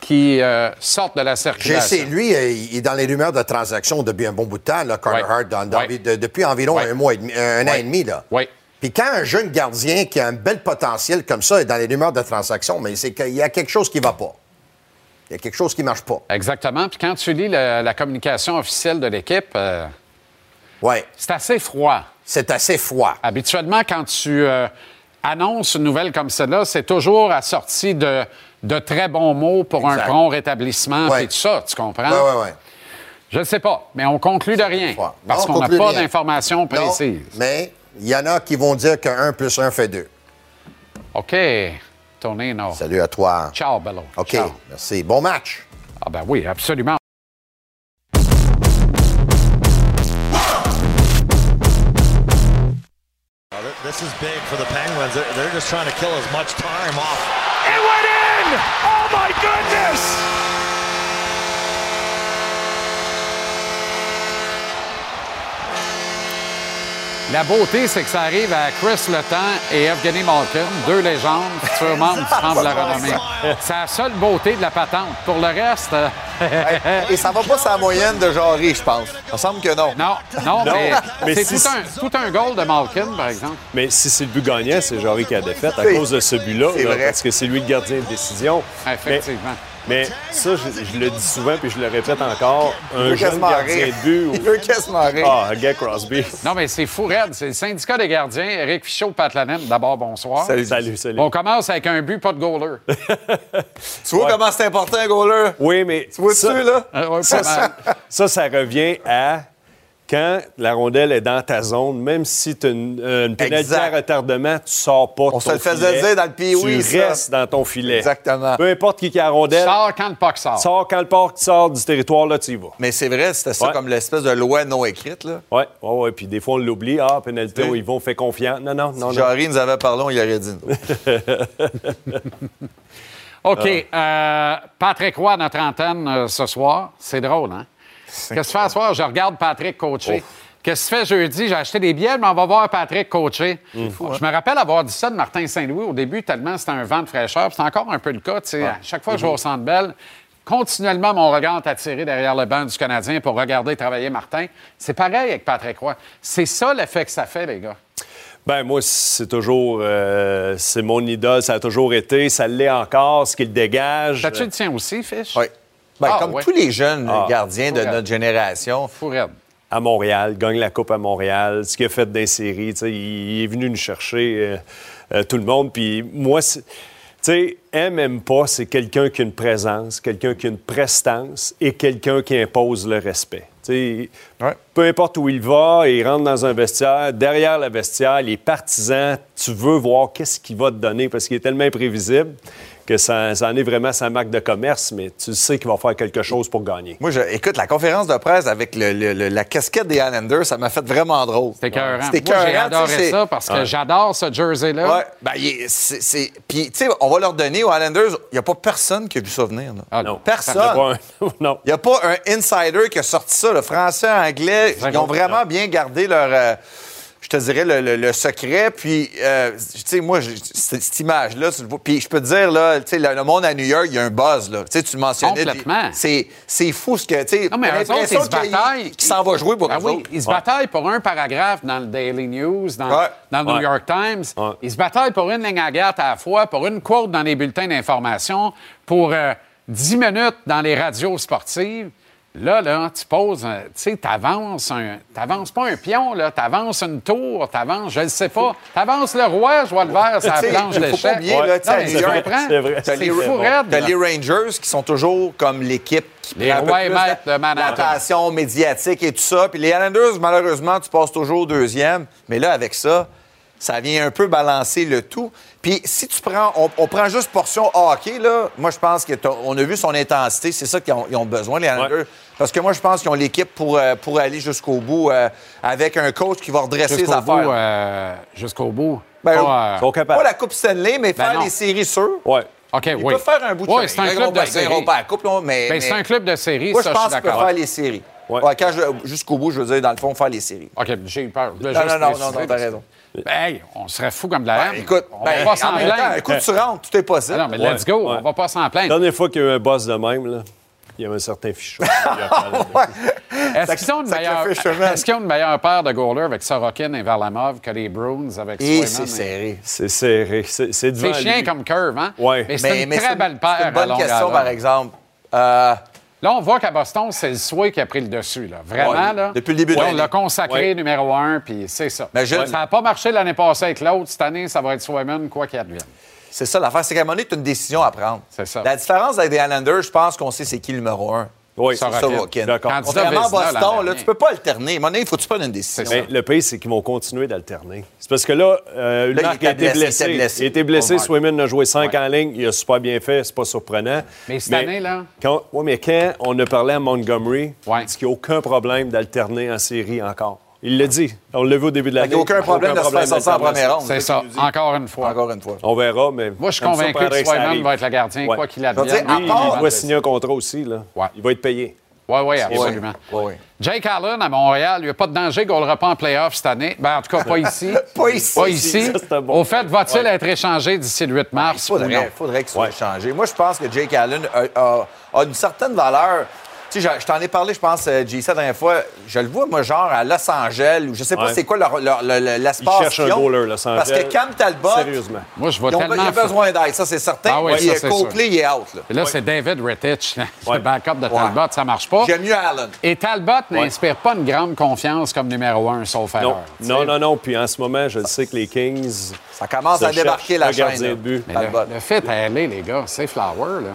B: qui euh, sortent de la circulation.
L: lui, euh, il est dans les rumeurs de transactions depuis un bon bout de temps, là, Carter
B: Ouais.
L: Hart, dans- dans-
B: Ouais.
L: de- depuis environ un mois, et demi- un an et demi. Là.
B: Oui.
L: Puis quand un jeune gardien qui a un bel potentiel comme ça est dans les rumeurs de transactions, mais c'est qu'il y a quelque chose qui va pas. Il y a quelque chose qui marche pas.
B: Exactement. Puis quand tu lis la communication officielle de l'équipe, euh,
L: Ouais.
B: c'est assez froid.
L: C'est assez froid.
B: Habituellement, quand tu euh, annonces une nouvelle comme celle-là, c'est toujours assorti de, de très bons mots pour
L: Exact.
B: un prompt rétablissement
L: Ouais.
B: et tout ça, tu comprends?
L: Ouais, ouais, ouais.
B: Je ne sais pas, mais on conclut de rien parce qu'on n'a pas d'informations
L: Non,
B: précises.
L: mais il y en a qui vont dire que 1 plus 1 fait 2.
B: OK, Tonino.
L: Salut à toi.
B: Ciao, Bello.
L: OK,
B: Ciao.
L: merci. Bon match.
B: Ah ben oui, absolument.
M: This is big for the Penguins. They're, they're just trying to kill as much time off.
N: It went in! Oh my goodness!
B: La beauté, c'est que ça arrive à Chris Letang et Evgeny Malkin, deux légendes, futurs membres du Temple de la Renommée. C'est la seule beauté de la patente. Pour le reste... euh,
O: Et ça va pas sa moyenne de Jarry, je pense. Ça me semble que non.
B: Non, non,
P: Non,
B: mais,
P: mais
B: c'est
P: si-
B: tout, un, tout un goal de Malkin, par exemple.
P: Mais si c'est le but gagnant, c'est Jarry qui a défaite à cause de ce but-là, là, parce que c'est lui le gardien de décision.
B: Effectivement.
P: Mais, mais ça, je, je le dis souvent, puis je le répète encore, un jeune gardien de but...
O: Il veut quasiment rire.
P: Ah, Gay Crosby.
B: Non, mais c'est fou raide. C'est le syndicat des gardiens. Éric Fichaud, Pat Lanem. D'abord, bonsoir.
P: Salut. Salut, salut.
B: On commence avec un but, pas de goaler.
O: Tu vois comment c'est important, un goaler?
P: Oui, mais...
O: Tu vois-tu,
P: ça-
O: là?
B: Euh, ouais,
P: ça, ça, ça, ça revient à quand la rondelle est dans ta zone, même si tu as une, une pénalité
O: Exact.
P: à retardement, tu sors pas de
O: On se
P: ton
O: le faisait
P: filet.
O: dire dans le pee-wee,
P: Tu
O: ça.
P: restes dans ton filet.
O: Exactement.
P: Peu importe qui qui a la rondelle.
B: Sors quand le puck sort.
P: Sors quand le parc sort du territoire, là, tu y vas.
O: Mais c'est vrai, c'était ça comme l'espèce de loi non écrite. Là.
P: Oui, oui, oui. Puis des fois, on l'oublie. Ah, pénalité,
O: Oui.
P: ils vont faire confiance. Non, non, non.
O: Si
P: non.
O: Jarry nous avait parlé, on y aurait dit. nous.
B: OK. euh, Patrick Roy, à notre antenne euh, ce soir. C'est drôle, hein? Qu'est-ce que tu fais ce soir? Je regarde Patrick coacher. Qu'est-ce que tu fais jeudi? J'ai acheté des billets, mais on va voir Patrick coacher. Je me rappelle avoir dit ça de Martin Saint-Louis au début, tellement c'était un vent de fraîcheur. C'est encore un peu le cas. tu. À chaque fois que je vais au Centre Bell, continuellement, mon regard est attiré derrière le banc du Canadien pour regarder travailler Martin. C'est pareil avec Patrick Roy. C'est ça l'effet que ça fait, les gars.
P: Ben moi, c'est toujours... euh, c'est mon idole. Ça a toujours été. Ça l'est encore, ce qu'il dégage.
B: T'as-tu le tien aussi, Fish?
O: Oui. Ben,
B: Ah,
O: comme
B: ouais.
O: tous les jeunes
P: Ah.
O: gardiens de notre génération.
B: Fou raide.
P: à Montréal, gagne la Coupe à Montréal, ce qu'il a fait les séries, il est venu nous chercher euh, euh, tout le monde. Puis moi, tu sais, aime, aime pas, c'est quelqu'un qui a une présence, quelqu'un qui a une prestance et quelqu'un qui impose le respect. Peu importe où il va, il rentre dans un vestiaire, derrière le vestiaire, les partisans, tu veux voir qu'est-ce qu'il va te donner parce qu'il est tellement imprévisible que ça, ça en est vraiment sa marque de commerce, mais tu sais qu'il va faire quelque chose pour gagner.
O: Moi, je, écoute, la conférence de presse avec le- le- le- la casquette des Islanders, ça m'a fait vraiment drôle.
B: C'était écœurant.
O: C'était
B: j'ai adoré ça parce que
O: Ouais.
B: j'adore ce jersey-là.
O: Ouais, ben, c'est. Puis, tu sais, on va leur donner aux Islanders, il n'y a pas personne qui a vu ça venir. là.
B: Ah, non.
O: Personne.
P: Il y a pas un- non.
O: Il n'y a pas un insider qui a sorti ça, le français, anglais. Ils ont vraiment bien gardé leur. euh, je te dirais, le, le- le secret. Puis, euh, tu sais, moi, cette, cette image-là, tu le vois. Puis, je peux te dire, là, tu sais, le, le monde à New York, il y a un buzz, là. Tu sais, tu le mentionnais.
B: Complètement.
O: C'est, c'est fou ce que, tu sais, l'impression
B: ils se
O: qu'il-
B: bataillent.
O: qu'il s'en va jouer pour
B: Ah
O: eux
B: oui,
O: autres.
B: ils se
O: Ouais.
B: bataillent pour un paragraphe dans le Daily News, dans,
O: Ouais.
B: dans le New. York Times. Ils se bataillent pour une ligne à garde à la fois, pour une quote dans les bulletins d'information, pour euh, 10 minutes dans les radios sportives. Là, là, tu poses, tu sais, t'avances un... T'avances pas un pion, là, t'avances une tour, t'avances, je ne sais pas, t'avances le roi, je vois le la
O: Tu sais,
B: planche
O: faut pas oublier, là, tu sais. T'as les, t'as les Rangers qui sont toujours comme l'équipe qui
B: Les
O: prend un peu plus d'a-
B: de Manhattan.
O: médiatique et tout ça. Puis les Islanders, malheureusement, tu passes toujours au deuxième. Mais là, avec ça, ça vient un peu balancer le tout. Puis si tu prends, on, on prend juste portion hockey, là, moi, je pense qu'on a vu son intensité. C'est ça qu'ils ont, ils ont besoin, les Islanders. Parce que moi, je pense qu'ils ont l'équipe pour, euh, pour aller jusqu'au bout euh, avec un coach qui va redresser les
B: Jusqu'au
O: affaires.
B: bout, euh, jusqu'au bout.
O: Ben,
B: Pas, euh,
O: pas la Coupe Stanley, mais
B: Ben
O: faire
B: non.
O: les séries sûres.
P: Ouais.
B: OK,
O: Ils
B: oui.
O: peuvent faire un bout de
B: c'est un club de série.
O: pas la coupe, là, mais,
B: Ben, c'est un club de série,
O: Moi,
B: ça,
O: je
B: je
O: pense qu'ils peuvent faire les séries. Ouais, quand je- jusqu'au bout, je veux dire, dans le fond, faire les séries.
B: OK, j'ai eu peur.
O: Non,
B: juste
O: non, non, non, non, t'as raison.
B: Ben, hey, on serait fou comme de la haine.
O: écoute,
B: on
O: ben,
B: va pas s'en plaindre.
O: écoute, tu rentres, tout est possible.
B: Ah non, mais let's go, on va pas s'en
P: La
B: plaindre.
P: dernière fois qu'il y a eu un boss de même, là, il y avait un certain fichot.
B: Est-ce qu'ils ont une meilleure,
O: Sacrifice chemin.
B: est-ce qu'ils ont une meilleure paire de goalers avec Sorokin et Varlamov que les Bruins avec Swayman
O: c'est serré.
P: C'est serré. C'est
B: chien
P: lui.
B: comme curve, hein?
P: Ouais.
B: Mais c'est une très belle paire
O: C'est une
B: à
O: bonne
B: longueur
O: question, par exemple. Euh,
B: Là, on voit qu'à Boston, c'est le Sway qui a pris le dessus. Là. Vraiment,
O: Ouais,
B: là.
O: depuis le début de
B: Là, On
O: l'année.
B: l'a consacré
P: Ouais.
B: numéro un, puis c'est ça.
O: Mais je-
B: Ça n'a pas marché l'année passée avec l'autre. Cette année, ça va être Swayman, quoi qu'il advienne.
O: C'est ça l'affaire, c'est qu'à un moment donné, tu as une décision à prendre.
B: C'est ça.
O: La différence avec les Islanders, je pense qu'on sait c'est qui le numéro un.
P: Oui,
B: Ça
O: C'est.
P: D'accord.
B: Candidat
O: Contrairement à Boston, là, tu peux pas alterner. À un moment donné, il faut que tu prennes une décision.
P: Mais le pire, c'est qu'ils vont continuer d'alterner. C'est parce que là, euh,
O: Là, il était
P: a été
O: blessé, il était blessé.
P: Il a été blessé. Swayman a joué 5 en ligne. Il a super bien fait. C'est pas surprenant.
B: Mais cette année, là-
P: Quand, ouais, mais quand on a parlé à Montgomery,
B: Ouais.
P: il dit qu'il n'y a aucun problème d'alterner en série encore. Il l'a dit. On l'a vu au début de l'année.
O: n'y a aucun problème de se faire sortir en première ronde.
B: C'est ça, encore une fois.
O: Encore une fois.
P: On verra, mais.
B: Moi, je suis
P: ça,
B: convaincu que Swayman va être le gardien,
P: Ouais.
B: quoi qu'il advienne.
O: dire, à
B: Lui,
O: part-
B: il
P: Il
B: va
P: signer un contrat aussi. Là.
B: Ouais.
P: Il va être payé.
B: Oui, oui, absolument. Jake Allen à Montréal, il n'y a pas de danger, il ne goalera pas en playoff cette année. Ben, en tout cas, pas ici.
O: Pas ici.
B: Pas ici.
P: Ça, bon
B: Au fait, va-t-il être échangé d'ici le 8
O: Il
B: mars non?
O: faudrait, faudrait qu'il soit échangé. Moi, je pense que Jake Allen a, a- a une certaine valeur. Tu sais, je, je t'en ai parlé, je pense, euh, JC, la dernière fois. Je le vois, moi, genre à Los Angeles, ou je sais pas
P: Ouais.
O: c'est quoi leur, leur- le- le- l'espace.
P: Il cherche un goaler, Los Angeles.
O: Parce que Cam Talbot,
P: Sérieusement.
B: Moi, je vois
O: ils ont,
B: tellement...
O: il a besoin d'aide, ça, c'est certain.
B: Ah oui,
O: Puis,
B: ça,
O: euh,
B: c'est
O: Copley, il est out. Là.
B: Et là, c'est David Rittich,
P: Ouais.
B: le backup de Talbot, ça ne marche pas.
O: J'aime mieux Allen.
B: Et Talbot n'inspire pas une grande confiance comme numéro un, sauf
P: Non,
B: erreur.
P: non, non, non. Puis en ce moment, je le sais que les Kings.
O: Ça commence à débarquer la chaîne.
B: le fait à aller, les gars, c'est Flower, là.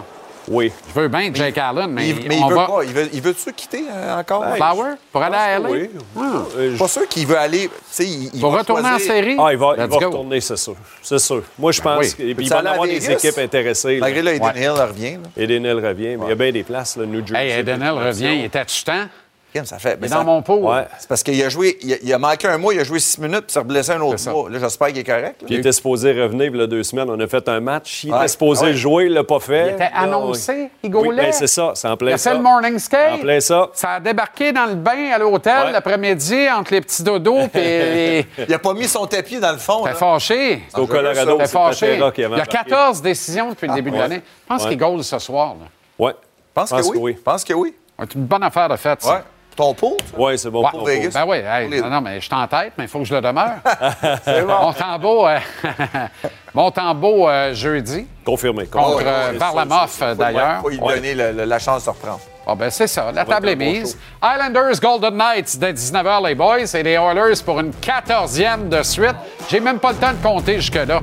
P: Oui.
B: Je veux bien Jake Allen, mais,
O: Il, mais il
B: on
O: veut
B: va...
O: pas. Il veut, il veut-tu quitter euh, encore?
B: Flower? Pour aller à LA?
P: Oui.
B: Ah.
P: Euh, je-
O: Pas sûr qu'il veut aller. tu sais, il, il
B: Pour
O: va
B: retourner en série?
P: Ah, il va, il retourner, c'est sûr. C'est sûr. Moi, je pense
B: oui.
P: qu'il va y avoir des équipes intéressées.
O: Malgré là, Eden
B: Ouais.
O: Hill revient. là.
P: Eden Hill revient, mais il y a bien des places, là, New Jersey.
B: Hey, Edenel
P: des
B: revient, il était achetant.
O: Kim, ça fait.
B: Mais
O: ça-
B: dans mon pot,
P: Ouais.
O: C'est parce qu'il a joué, il a, il a manqué un mois, il a joué six minutes, puis s'est reblessé un autre
B: C'est
O: mois. Là, j'espère qu'il est correct.
P: Puis il était supposé revenir il y a deux semaines. On a fait un match. Il
O: Ouais.
P: était supposé
O: Ah ouais.
P: le jouer, il l'a pas fait.
B: Il était annoncé, il
P: Oui,
B: gaulait.
P: ben, c'est ça, c'est en plein
B: Il a
P: ça.
B: fait le morning skate.
P: En plein ça.
B: Ça a débarqué dans le bain à l'hôtel
P: Ouais.
B: l'après-midi entre les petits dodos et les...
O: Il a pas mis son tapis dans le fond.
B: T'es fâché.
P: C'est au Colorado,
B: T'es
P: c'est
B: fâché. Il y a
P: embarqué.
B: 14 décisions depuis le début de l'année. Je pense qu'il goal ce soir. là.
P: Ouais.
O: Pense, que, oui.
P: oui.
O: Pense que oui.
B: C'est une bonne affaire de fête, ça.
O: Ouais. Ton pot?
P: Ouais, c'est bon
B: Ouais.
P: pour
O: Vegas?
B: Ben oui, hey,
O: Pour les-
B: non, non, mais je suis en tête, mais il faut que je le demeure.
O: C'est bon.
B: Montembeau, euh, Montembeau euh, jeudi
P: Confirmé.
B: contre
P: confirmé.
B: euh, Varlamov, euh, d'ailleurs.
O: Faut lui
P: Ouais.
O: donner le- le- la chance de reprendre.
B: Ah ben c'est ça, la table est
P: bon
B: mise. Islanders Golden Knights dès 19h les boys et les Oilers pour une 14e de suite. J'ai même pas le temps de compter jusque-là.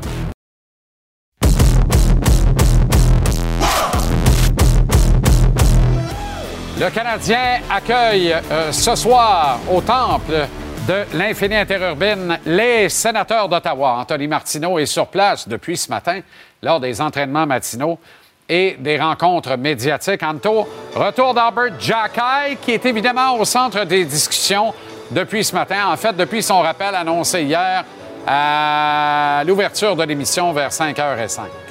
B: Le Canadien accueille euh, ce soir au temple de l'infini interurbine les sénateurs d'Ottawa. Anthony Martineau est sur place depuis ce matin lors des entraînements matinaux et des rencontres médiatiques. Anto, retour d'Albert Jackay, qui est évidemment au centre des discussions depuis ce matin. En fait, depuis son rappel annoncé hier à l'ouverture de l'émission vers 5h05.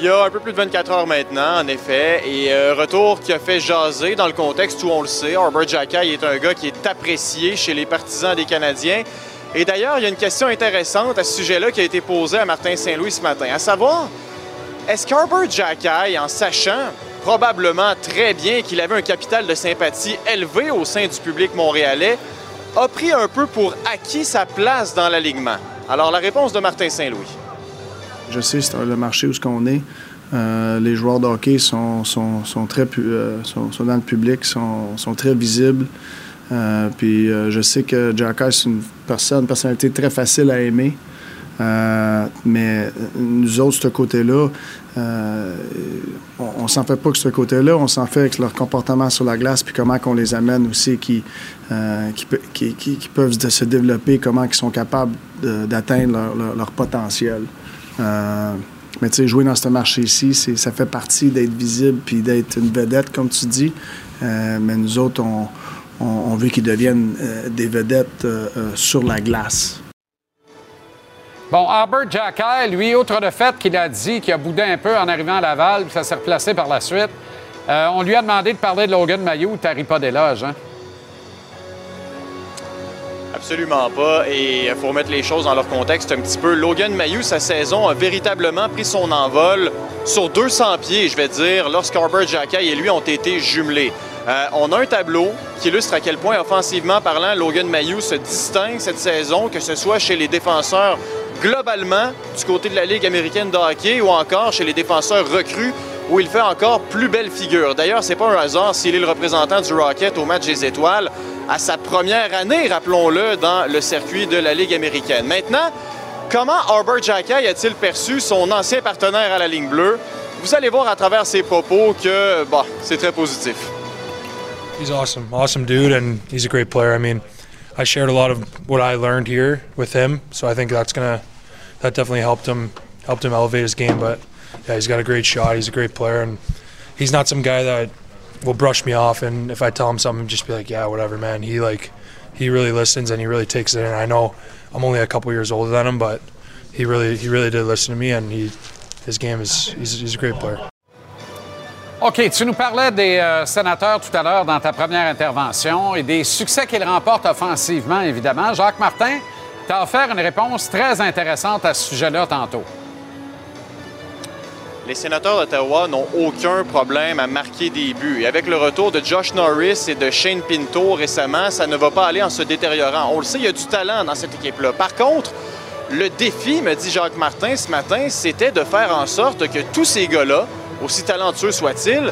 C: Il y a un peu plus de 24 heures maintenant, en effet, et euh, retour qui a fait jaser dans le contexte où on le sait. Arbor Jackay est un gars qui est apprécié chez les partisans des Canadiens. Et d'ailleurs, il y a une question intéressante à ce sujet-là qui a été posée à Martin Saint-Louis ce matin, à savoir, est-ce qu'Arbor Jackay, en sachant probablement très bien qu'il avait un capital de sympathie élevé au sein du public montréalais, a pris un peu pour acquis sa place dans l'alignement? Alors, la réponse de Martin Saint-Louis.
E: Je sais, c'est le marché où ce qu'on est. Euh, les joueurs de hockey sont, sont, sont très, euh, sont, dans le public, sont, sont très visibles. Euh, puis je sais que Jack c'est une personne, une personnalité très facile à aimer. Mais nous autres, ce côté-là, on, ne s'en fait pas que ce côté-là, on s'en fait avec leur comportement sur la glace, puis comment qu'on les amène aussi, qui, qui, qui, peuvent se développer, comment ils sont capables d'atteindre leur, potentiel. Euh, mais tu sais, jouer dans ce marché-ci, ça fait partie d'être visible puis d'être une vedette, comme tu dis. Euh, mais nous autres, on, veut qu'ils deviennent euh, des vedettes sur la glace.
B: Bon, Albert Jackay, lui, outre le fait qu'il a dit qu'il a boudé un peu en arrivant à Laval, puis ça s'est replacé par la suite, on lui a demandé de parler de Logan Mayou, t'arrives pas d'éloge, hein?
C: Absolument pas. Et il faut remettre les choses dans leur contexte un petit peu. Logan Mayou, sa saison a véritablement pris son envol sur 200 pieds, je vais dire, lorsqu'Arbor Jackay et lui ont été jumelés. Euh, on a un tableau qui illustre à quel point, offensivement parlant, Logan Mayou se distingue cette saison, que ce soit chez les défenseurs globalement du côté de la Ligue américaine de hockey ou encore chez les défenseurs recrues où il fait encore plus belle figure. D'ailleurs, c'est pas un hasard s'il est le représentant du Rocket au match des étoiles à sa première année, rappelons-le, dans le circuit de la Ligue américaine. Maintenant, comment Arbor Jackay a-t-il perçu son ancien partenaire à la ligne bleue? Vous allez voir à travers ses propos que, bah, c'est très positif.
D: He's awesome, awesome dude, and he's a great player. I mean, I shared a lot of what I learned here with him, so I think that's gonna that definitely helped him helped him elevate his game. But yeah, he's got a great shot. He's a great player, and he's not some guy that will brush me off. And if I tell him something, just be like, yeah, whatever, man. He like he really listens and he really takes it in. I know I'm only a couple years older than him, but he really he really did listen to me, and he his game is he's, he's a great player.
B: OK, tu nous parlais des euh, sénateurs tout à l'heure dans ta première intervention et des succès qu'ils remportent offensivement, évidemment. Jacques Martin t'a offert une réponse très intéressante à ce sujet-là tantôt.
C: Les sénateurs d'Ottawa n'ont aucun problème à marquer des buts. Et avec le retour de Josh Norris et de Shane Pinto récemment, ça ne va pas aller en se détériorant. On le sait, il y a du talent dans cette équipe-là. Par contre, le défi, me dit Jacques Martin ce matin, c'était de faire en sorte que tous ces gars-là, aussi talentueux soient-ils,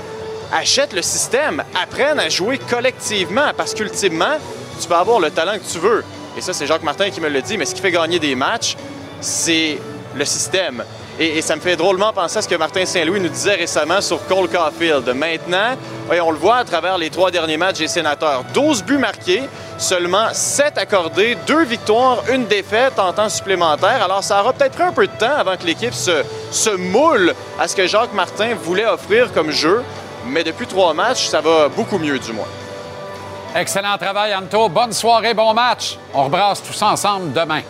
C: achètent le système, apprennent à jouer collectivement, parce qu'ultimement, tu peux avoir le talent que tu veux. Et ça, c'est Jacques Martin qui me le dit, mais ce qui fait gagner des matchs, c'est le système. Et, et, ça me fait drôlement penser à ce que Martin Saint-Louis nous disait récemment sur Cole Caulfield. Maintenant, on le voit à travers les trois derniers matchs des sénateurs. 12 buts marqués, seulement 7 accordés, 2 victoires, une défaite en temps supplémentaire. Alors, ça aura peut-être pris un peu de temps avant que l'équipe se, se moule à ce que Jacques Martin voulait offrir comme jeu. Mais depuis trois matchs, ça va beaucoup mieux, du moins.
B: Excellent travail, Anto. Bonne soirée, bon match. On rebrasse tous ensemble demain.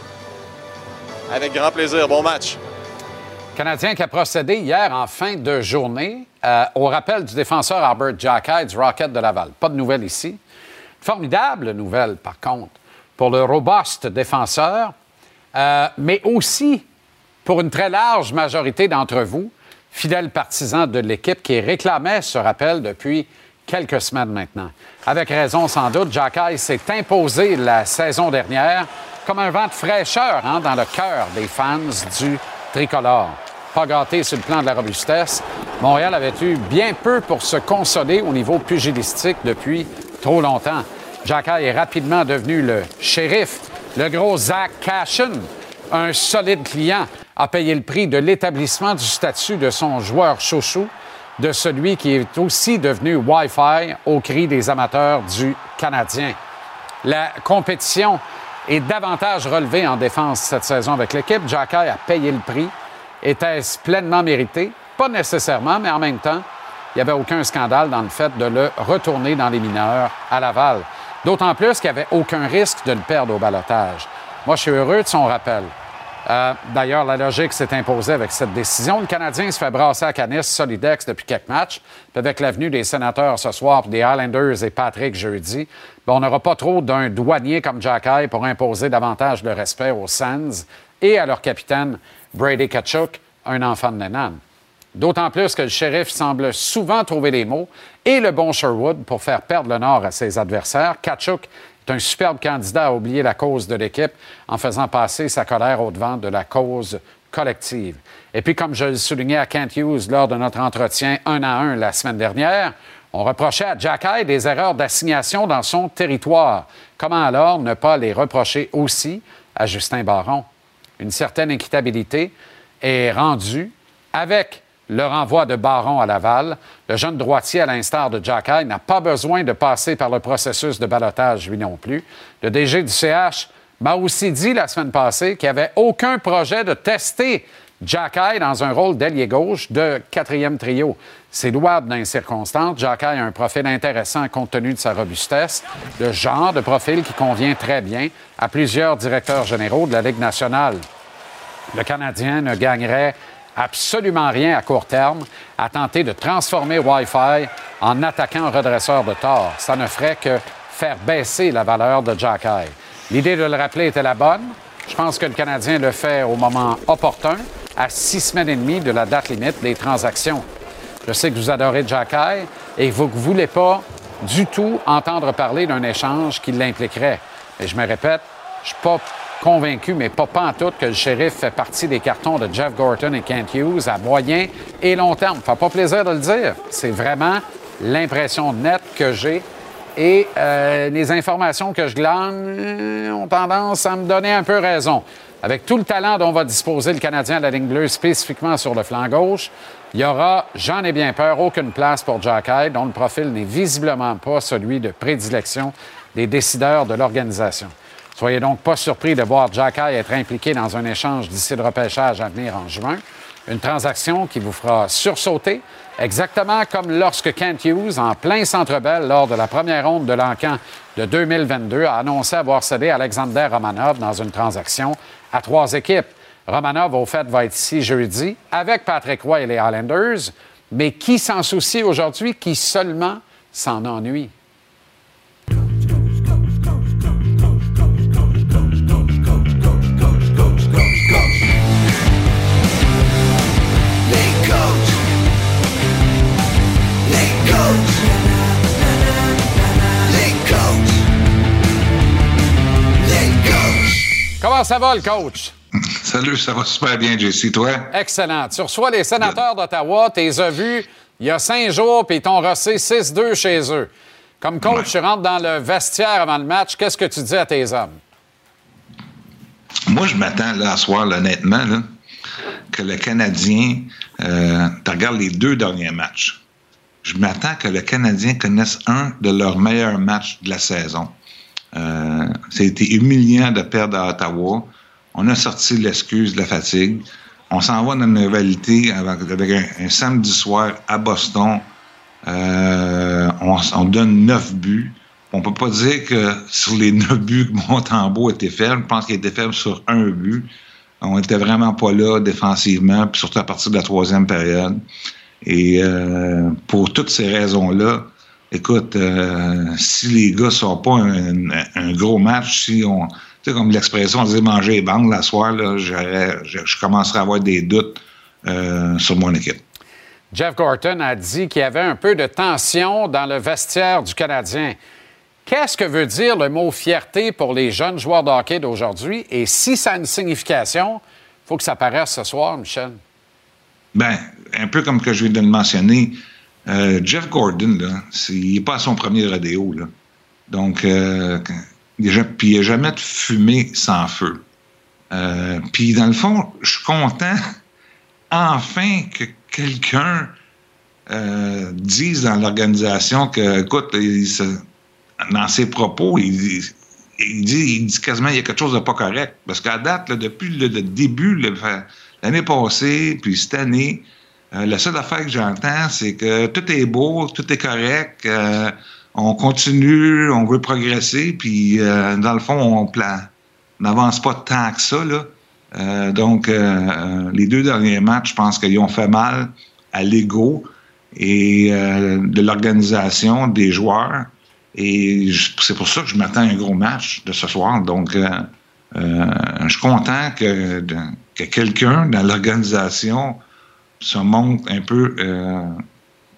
C: Avec grand plaisir. Bon match.
B: Canadien qui a procédé hier en fin de journée euh, au rappel du défenseur Albert Jackay du Rocket de Laval. Pas de nouvelles ici. Formidable nouvelle, par contre, pour le robuste défenseur, euh, mais aussi pour une très large majorité d'entre vous, fidèles partisans de l'équipe qui réclamaient ce rappel depuis quelques semaines maintenant. Avec raison, sans doute, Jackay s'est imposé la saison dernière comme un vent de fraîcheur hein, dans le cœur des fans du tricolore pas gâté sur le plan de la robustesse. Montréal avait eu bien peu pour se consoler au niveau pugilistique depuis trop longtemps. Jackay est rapidement devenu le shérif, le gros Zach Cashin, un solide client, a payé le prix de l'établissement du statut de son joueur chouchou, de celui qui est aussi devenu Wi-Fi au cri des amateurs du Canadien. La compétition est davantage relevée en défense cette saison avec l'équipe. Jackay a payé le prix. Était-ce pleinement mérité? Pas nécessairement, mais en même temps, il n'y avait aucun scandale dans le fait de le retourner dans les mineurs à Laval. D'autant plus qu'il n'y avait aucun risque de le perdre au balotage. Moi, je suis heureux de son rappel. Euh, D'ailleurs, la logique s'est imposée avec cette décision. Le Canadien se fait brasser à Canis, Solidex depuis quelques matchs. Avec l'avenue des sénateurs ce soir, des Highlanders et Patrick jeudi, on n'aura pas trop d'un douanier comme Jack High pour imposer davantage de respect aux Sands et à leur capitaine Brady Kachuk, un enfant de Lennon. D'autant plus que le shérif semble souvent trouver les mots et le bon Sherwood pour faire perdre le nord à ses adversaires. Kachuk est un superbe candidat à oublier la cause de l'équipe en faisant passer sa colère au-devant de la cause collective. Et puis, comme je le soulignais à Kent Hughes lors de notre entretien un à un la semaine dernière, on reprochait à Jack Hyde des erreurs d'assignation dans son territoire. Comment alors ne pas les reprocher aussi à Justin Baron? Une certaine équitabilité est rendue avec le renvoi de Baron à Laval. Le jeune droitier, à l'instar de Jack Hyde, n'a pas besoin de passer par le processus de balotage, lui non plus. Le DG du CH m'a aussi dit la semaine passée qu'il n'y avait aucun projet de tester Jack Hyde dans un rôle d'ailier gauche de quatrième trio. C'est louable dans les circonstances. Jack Hyde a un profil intéressant compte tenu de sa robustesse, le genre de profil qui convient très bien à plusieurs directeurs généraux de la Ligue nationale. Le Canadien ne gagnerait absolument rien à court terme à tenter de transformer Wi-Fi en attaquant redresseur de tort. Ça ne ferait que faire baisser la valeur de Jack Hyde. L'idée de le rappeler était la bonne. Je pense que le Canadien le fait au moment opportun, à six semaines et demie de la date limite des transactions. Je sais que vous adorez Jack Hyde et vous ne voulez pas du tout entendre parler d'un échange qui l'impliquerait. Et je me répète, je ne suis pas convaincu, mais pas en tout, que le shérif fait partie des cartons de Jeff Gorton et Kent Hughes à moyen et long terme. Ça fait pas plaisir de le dire. C'est vraiment l'impression nette que j'ai. Et euh, les informations que je glane euh, ont tendance à me donner un peu raison. Avec tout le talent dont va disposer le Canadien à la ligne bleue, spécifiquement sur le flanc gauche, il y aura, j'en ai bien peur, aucune place pour Jack dont le profil n'est visiblement pas celui de prédilection des décideurs de l'organisation. Soyez donc pas surpris de voir Jack Hyde être impliqué dans un échange d'ici le repêchage à venir en juin. Une transaction qui vous fera sursauter, exactement comme lorsque Kent Hughes, en plein centre belle lors de la première ronde de l'encan de 2022, a annoncé avoir cédé Alexander Romanov dans une transaction à trois équipes. Romanov, au fait, va être ici jeudi avec Patrick Roy et les Islanders. Mais qui s'en soucie aujourd'hui? Qui seulement s'en ennuie? Comment ça va, le coach?
Q: Salut, ça va super bien, JC. Toi?
B: Excellent. Tu reçois les sénateurs d'Ottawa, tu les as vus il y a cinq jours, puis ils t'ont rossé 6-2 chez eux. Comme coach, tu rentres dans le vestiaire avant le match. Qu'est-ce que tu dis à tes hommes?
Q: Moi, je m'attends, là, à soir, là, honnêtement, là, que le Canadien. Euh, tu regardes les deux derniers matchs. Je m'attends que le Canadien connaisse un de leurs meilleurs matchs de la saison. Euh, ça a été humiliant de perdre à Ottawa. On a sorti l'excuse de la fatigue. On s'en va dans une rivalité avec, un, samedi soir à Boston. Euh, on, on, donne neuf buts. On peut pas dire que sur les neuf buts que Montembeau était faible. Je pense qu'il était faible sur un but. On était vraiment pas là défensivement, puis surtout à partir de la troisième période. Et euh, pour toutes ces raisons-là, écoute, euh, si les gars ne sortent pas un, gros match, si on, sais, comme l'expression, on disait manger les bandes la soir, là, je, je commencerai à avoir des doutes euh, sur mon équipe.
B: Jeff Gorton a dit qu'il y avait un peu de tension dans le vestiaire du Canadien. Qu'est-ce que veut dire le mot fierté pour les jeunes joueurs de hockey d'aujourd'hui? Et si ça a une signification, il faut que ça apparaisse ce soir, Michel.
Q: Bien, un peu comme que je viens de le mentionner, euh, Jeff Gordon, là, il n'est pas à son premier rodéo. Là. Donc, euh, puis il n'y a jamais de fumée sans feu. Euh, puis, dans le fond, je suis content, enfin, que quelqu'un euh, dise dans l'organisation que, écoute, dans ses propos, il, dit, quasiment qu'il y a quelque chose de pas correct. Parce qu'à date, là, depuis le, le début, l'année passée, puis cette année, euh, la seule affaire que j'entends, c'est que tout est beau, tout est correct, euh, on continue, on veut progresser, puis euh, dans le fond, on n'avance pas tant que ça. Euh, donc, euh, les deux derniers matchs, je pense qu'ils ont fait mal à l'ego et de l'organisation des joueurs. Et c'est pour ça que je m'attends à un gros match de ce soir. Donc, je suis content que, que quelqu'un dans l'organisation se montre un peu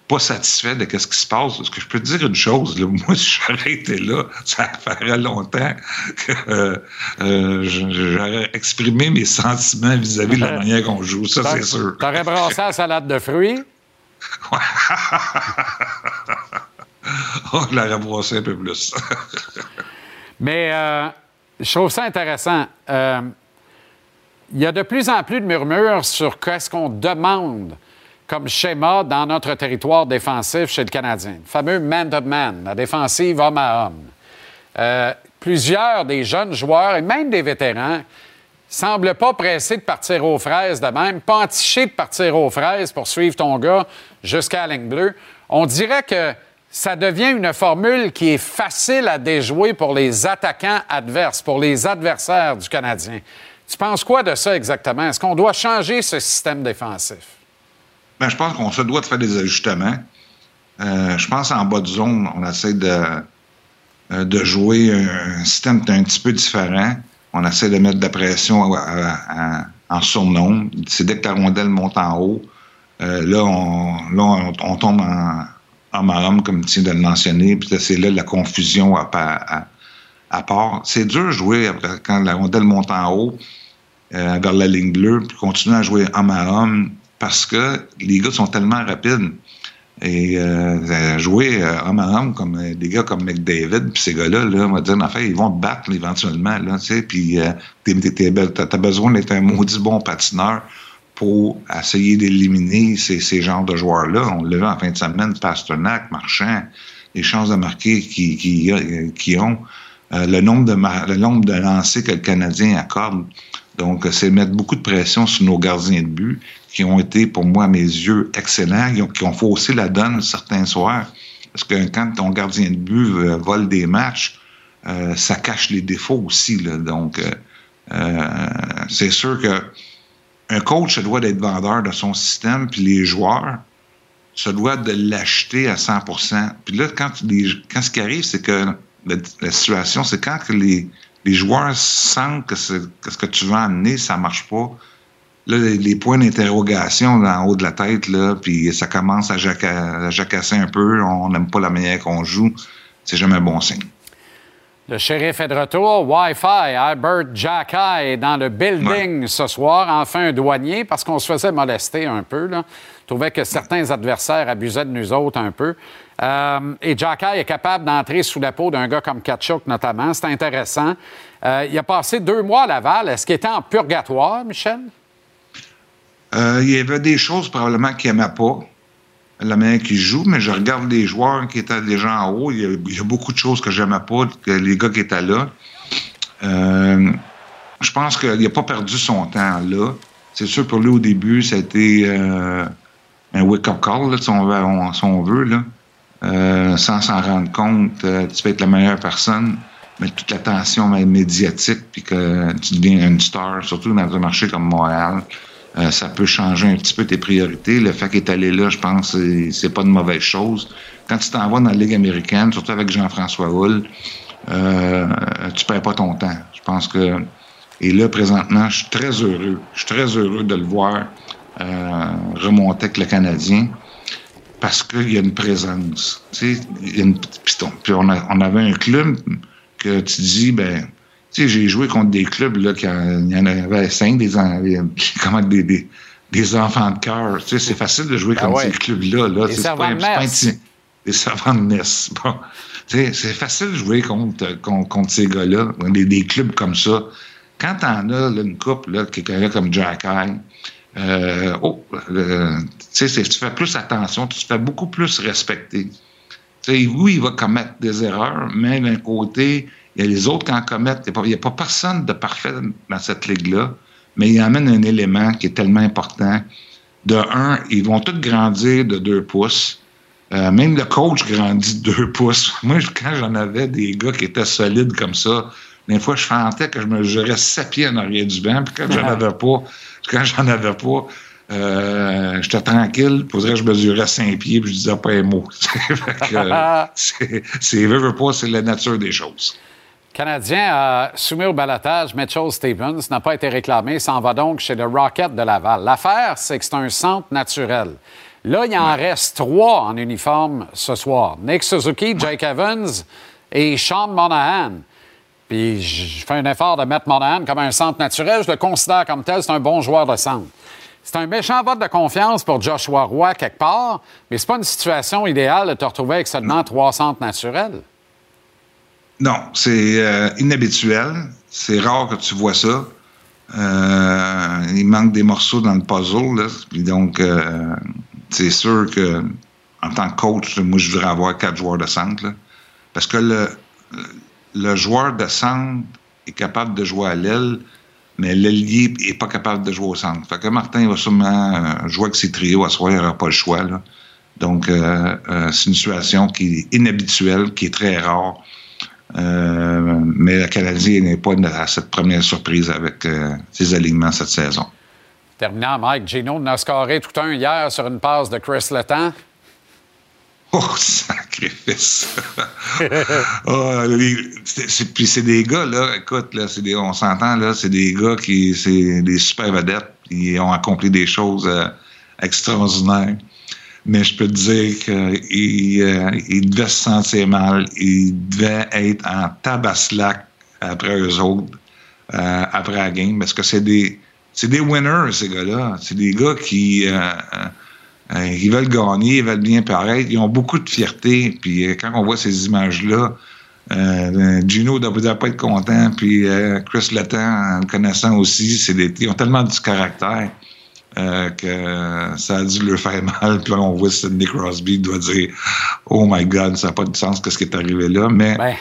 Q: pas satisfait de ce qui se passe. Est-ce que je peux te dire une chose? Moi, si j'aurais été là, ça ferait longtemps que euh, euh, j'aurais exprimé mes sentiments vis-à-vis de la manière qu'on joue. Ça, c'est sûr.
B: T'aurais brassé la salade de fruits?
Q: oh, je l'aurais brassé un peu plus.
B: Mais euh, je trouve ça intéressant. il y a de plus en plus de murmures sur qu'est-ce qu'on demande comme schéma dans notre territoire défensif chez le Canadien. Le fameux man-to-man, la défensive homme à homme. Euh, plusieurs des jeunes joueurs et même des vétérans semblent pas pressés de partir aux fraises de même, pas entichés de partir aux fraises pour suivre ton gars jusqu'à la ligne. On dirait que ça devient une formule qui est facile à déjouer pour les attaquants adverses, pour les adversaires du Canadien. Tu penses quoi de ça exactement? Est-ce qu'on doit changer ce système défensif?
Q: Ben, je pense qu'on se doit de faire des ajustements. Euh, je pense en bas de zone, on essaie de, euh, de jouer un système un petit peu différent. On essaie de mettre de la pression en surnom. C'est dès que la rondelle monte en haut, euh, là, on, là on, tombe en homme à homme, comme tu viens de le mentionner. Puis c'est là la confusion à, part. C'est dur de jouer quand la rondelle monte en haut vers la ligne bleue, puis continuer à jouer homme à homme parce que les gars sont tellement rapides. Et euh, jouer euh, homme à homme comme euh, des gars comme McDavid, puis ces gars-là, là, on va dire, en fait, ils vont te battre éventuellement, là, tu sais, puis euh, t'as besoin d'être un maudit bon patineur pour essayer d'éliminer ces, ces genres de joueurs-là. On l'a vu en fin de semaine, Pasternak, Marchand, les chances de marquer qui, qui, qui ont, euh, le nombre de le nombre de lancers que le Canadien accorde. Donc, c'est mettre beaucoup de pression sur nos gardiens de but qui ont été, pour moi, à mes yeux, excellents, qui ont, faussé la donne certains soirs. Parce que quand ton gardien de but euh, vole des matchs, euh, ça cache les défauts aussi. Là. Donc, euh, euh c'est sûr que un coach se doit d'être vendeur de son système, puis les joueurs se doivent de l'acheter à 100% Puis là, quand, quand ce qui arrive, c'est que la, situation, c'est quand les, les joueurs sentent que, que, ce que tu veux amener, ça marche pas, là, les, points d'interrogation en haut de la tête, là, puis ça commence à, jacasser un peu, on n'aime pas la manière qu'on joue, c'est jamais un bon signe.
B: Le shérif est de retour. Wi-Fi, Albert Jacka est dans le building ce soir. Enfin, un douanier, parce qu'on se faisait molester un peu. Là. trouvait que certains adversaires abusaient de nous autres un peu. Euh, et Jacka est capable d'entrer sous la peau d'un gars comme Kachuk, notamment. C'est intéressant. Euh, il a passé deux mois à Laval. Est-ce qu'il était en purgatoire, Michel?
Q: Euh, il y avait des choses probablement qu'il n'aimait pas, la manière qu'il joue, mais je regarde les joueurs qui étaient déjà en haut. Il y a, beaucoup de choses que j'aimais pas, les gars qui étaient là. Je pense qu'il n'a pas perdu son temps là. C'est sûr, pour lui, au début, ça a été un wake-up call, si, on veut, là. Sans s'en rendre compte, tu peux être la meilleure personne, mais toute l'attention médiatique, puis que tu deviens une star, surtout dans un marché comme Montréal, euh, ça peut changer un petit peu tes priorités. Le fait qu'il est allé là, je pense, c'est pas une mauvaise chose. Quand tu t'en vas dans la Ligue américaine, surtout avec Jean-François Hull, euh, tu perds pas ton temps. Je pense que. Et là, présentement, je suis très heureux. Je suis très heureux de le voir euh, remonter avec le Canadien parce qu'il y a une présence. Tu sais, y a une, puis on, on avait un club que tu dis, ben, tu sais, j'ai joué contre des clubs, là, qui il y en avait cinq, des, comment, des, des, des enfants de cœur. Tu sais, c'est facile de jouer ah contre ces clubs-là. Là.
B: Des servants de messe.
Q: Des servants de messe. Bon. Tu sais, c'est facile de jouer contre, contre, contre ces gars-là, des, des, clubs comme ça. Quand t'en as là, une coupe, là, quelqu'un comme Jack High, euh, oh, tu fais plus attention, tu te fais beaucoup plus respecter. Oui, il va commettre des erreurs, mais d'un côté, il y a les autres qui en commettent. Il n'y a, pas personne de parfait dans cette ligue-là, mais il amène un élément qui est tellement important. De un, ils vont tous grandir de deux pouces. Euh, même le coach grandit de deux pouces. Moi, quand j'en avais des gars qui étaient solides comme ça, des fois, je sentais que je me jurais sept pieds en arrière du banc, puis quand j'en avais pas, quand j'en avais pas, euh, j'étais tranquille, pour que je mesurais cinq pieds, puis je disais pas un mot. Euh, c'est, veux, veux pas, c'est la nature des choses.
B: Canadien a soumis au balotage Mitchell Stevens, n'a pas été réclamé, s'en va donc chez le Rocket de Laval. L'affaire, c'est que c'est un centre naturel. Là, il en reste trois en uniforme ce soir. Nick Suzuki, Jake Evans et Sean Monahan. Puis je fais un effort de mettre Monahan comme un centre naturel. Je le considère comme tel. C'est un bon joueur de centre. C'est un méchant vote de confiance pour Joshua Roy quelque part, mais c'est pas une situation idéale de te retrouver avec seulement trois centres naturels.
Q: Non, c'est euh, inhabituel. C'est rare que tu vois ça. Euh, il manque des morceaux dans le puzzle. Là. Puis donc, euh, c'est sûr que en tant que coach, moi, je voudrais avoir quatre joueurs de centre. Là. Parce que le, le joueur de centre est capable de jouer à l'aile, mais l'ailier n'est pas capable de jouer au centre. Fait que Martin va sûrement euh, jouer avec ses trios à soir, il n'aura pas le choix. Donc, euh, euh, c'est une situation qui est inhabituelle, qui est très rare. Mais le Canadien n'est pas à cette première surprise avec ses alignements cette saison.
B: Terminant, Mike, Gino en a scoré tout un hier sur une passe de Chris Letang.
Q: Oh, sacrifice! oh, puis c'est des gars, là, écoute, là, des, on s'entend, là, c'est des gars qui, c'est des super vedettes, ils ont accompli des choses euh, extraordinaires. Mais je peux te dire qu'il euh, il devait se sentir mal, il devait être en tabaslac après eux autres, euh, après la game, parce que c'est des, c'est des winners, ces gars-là. C'est des gars qui, euh, euh, ils veulent gagner, ils veulent bien paraître, ils ont beaucoup de fierté. Puis euh, quand on voit ces images-là, euh, Gino ne doit pas être content, puis euh, Chris Letang, en le connaissant aussi, c'est des, ils ont tellement du caractère euh, que ça a dû leur faire mal. Puis là, on voit Sidney Crosby doit dire « Oh my God, ça n'a pas de sens ce qui est arrivé là. » Mais
B: Ben,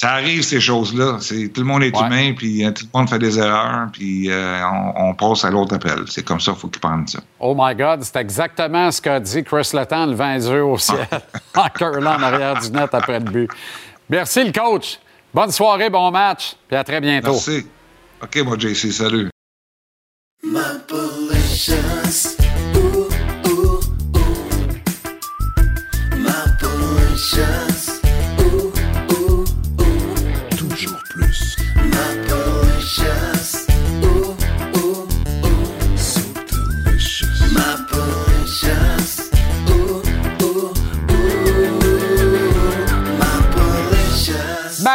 Q: ça arrive, ces choses-là. C'est, tout le monde est
B: Ouais.
Q: humain, puis euh, tout le monde fait des erreurs, puis euh, on, on passe à l'autre appel. C'est comme ça, il faut qu'ils prennent ça.
B: Oh my God, c'est exactement ce qu'a dit Chris Letang, le 20 yeux au ciel, en curlant en arrière du net après le but. Merci, le coach. Bonne soirée, bon match, puis à très bientôt.
Q: Merci. OK, moi, JC, salut.
N: Malicious. Ooh, ooh, ooh. Malicious.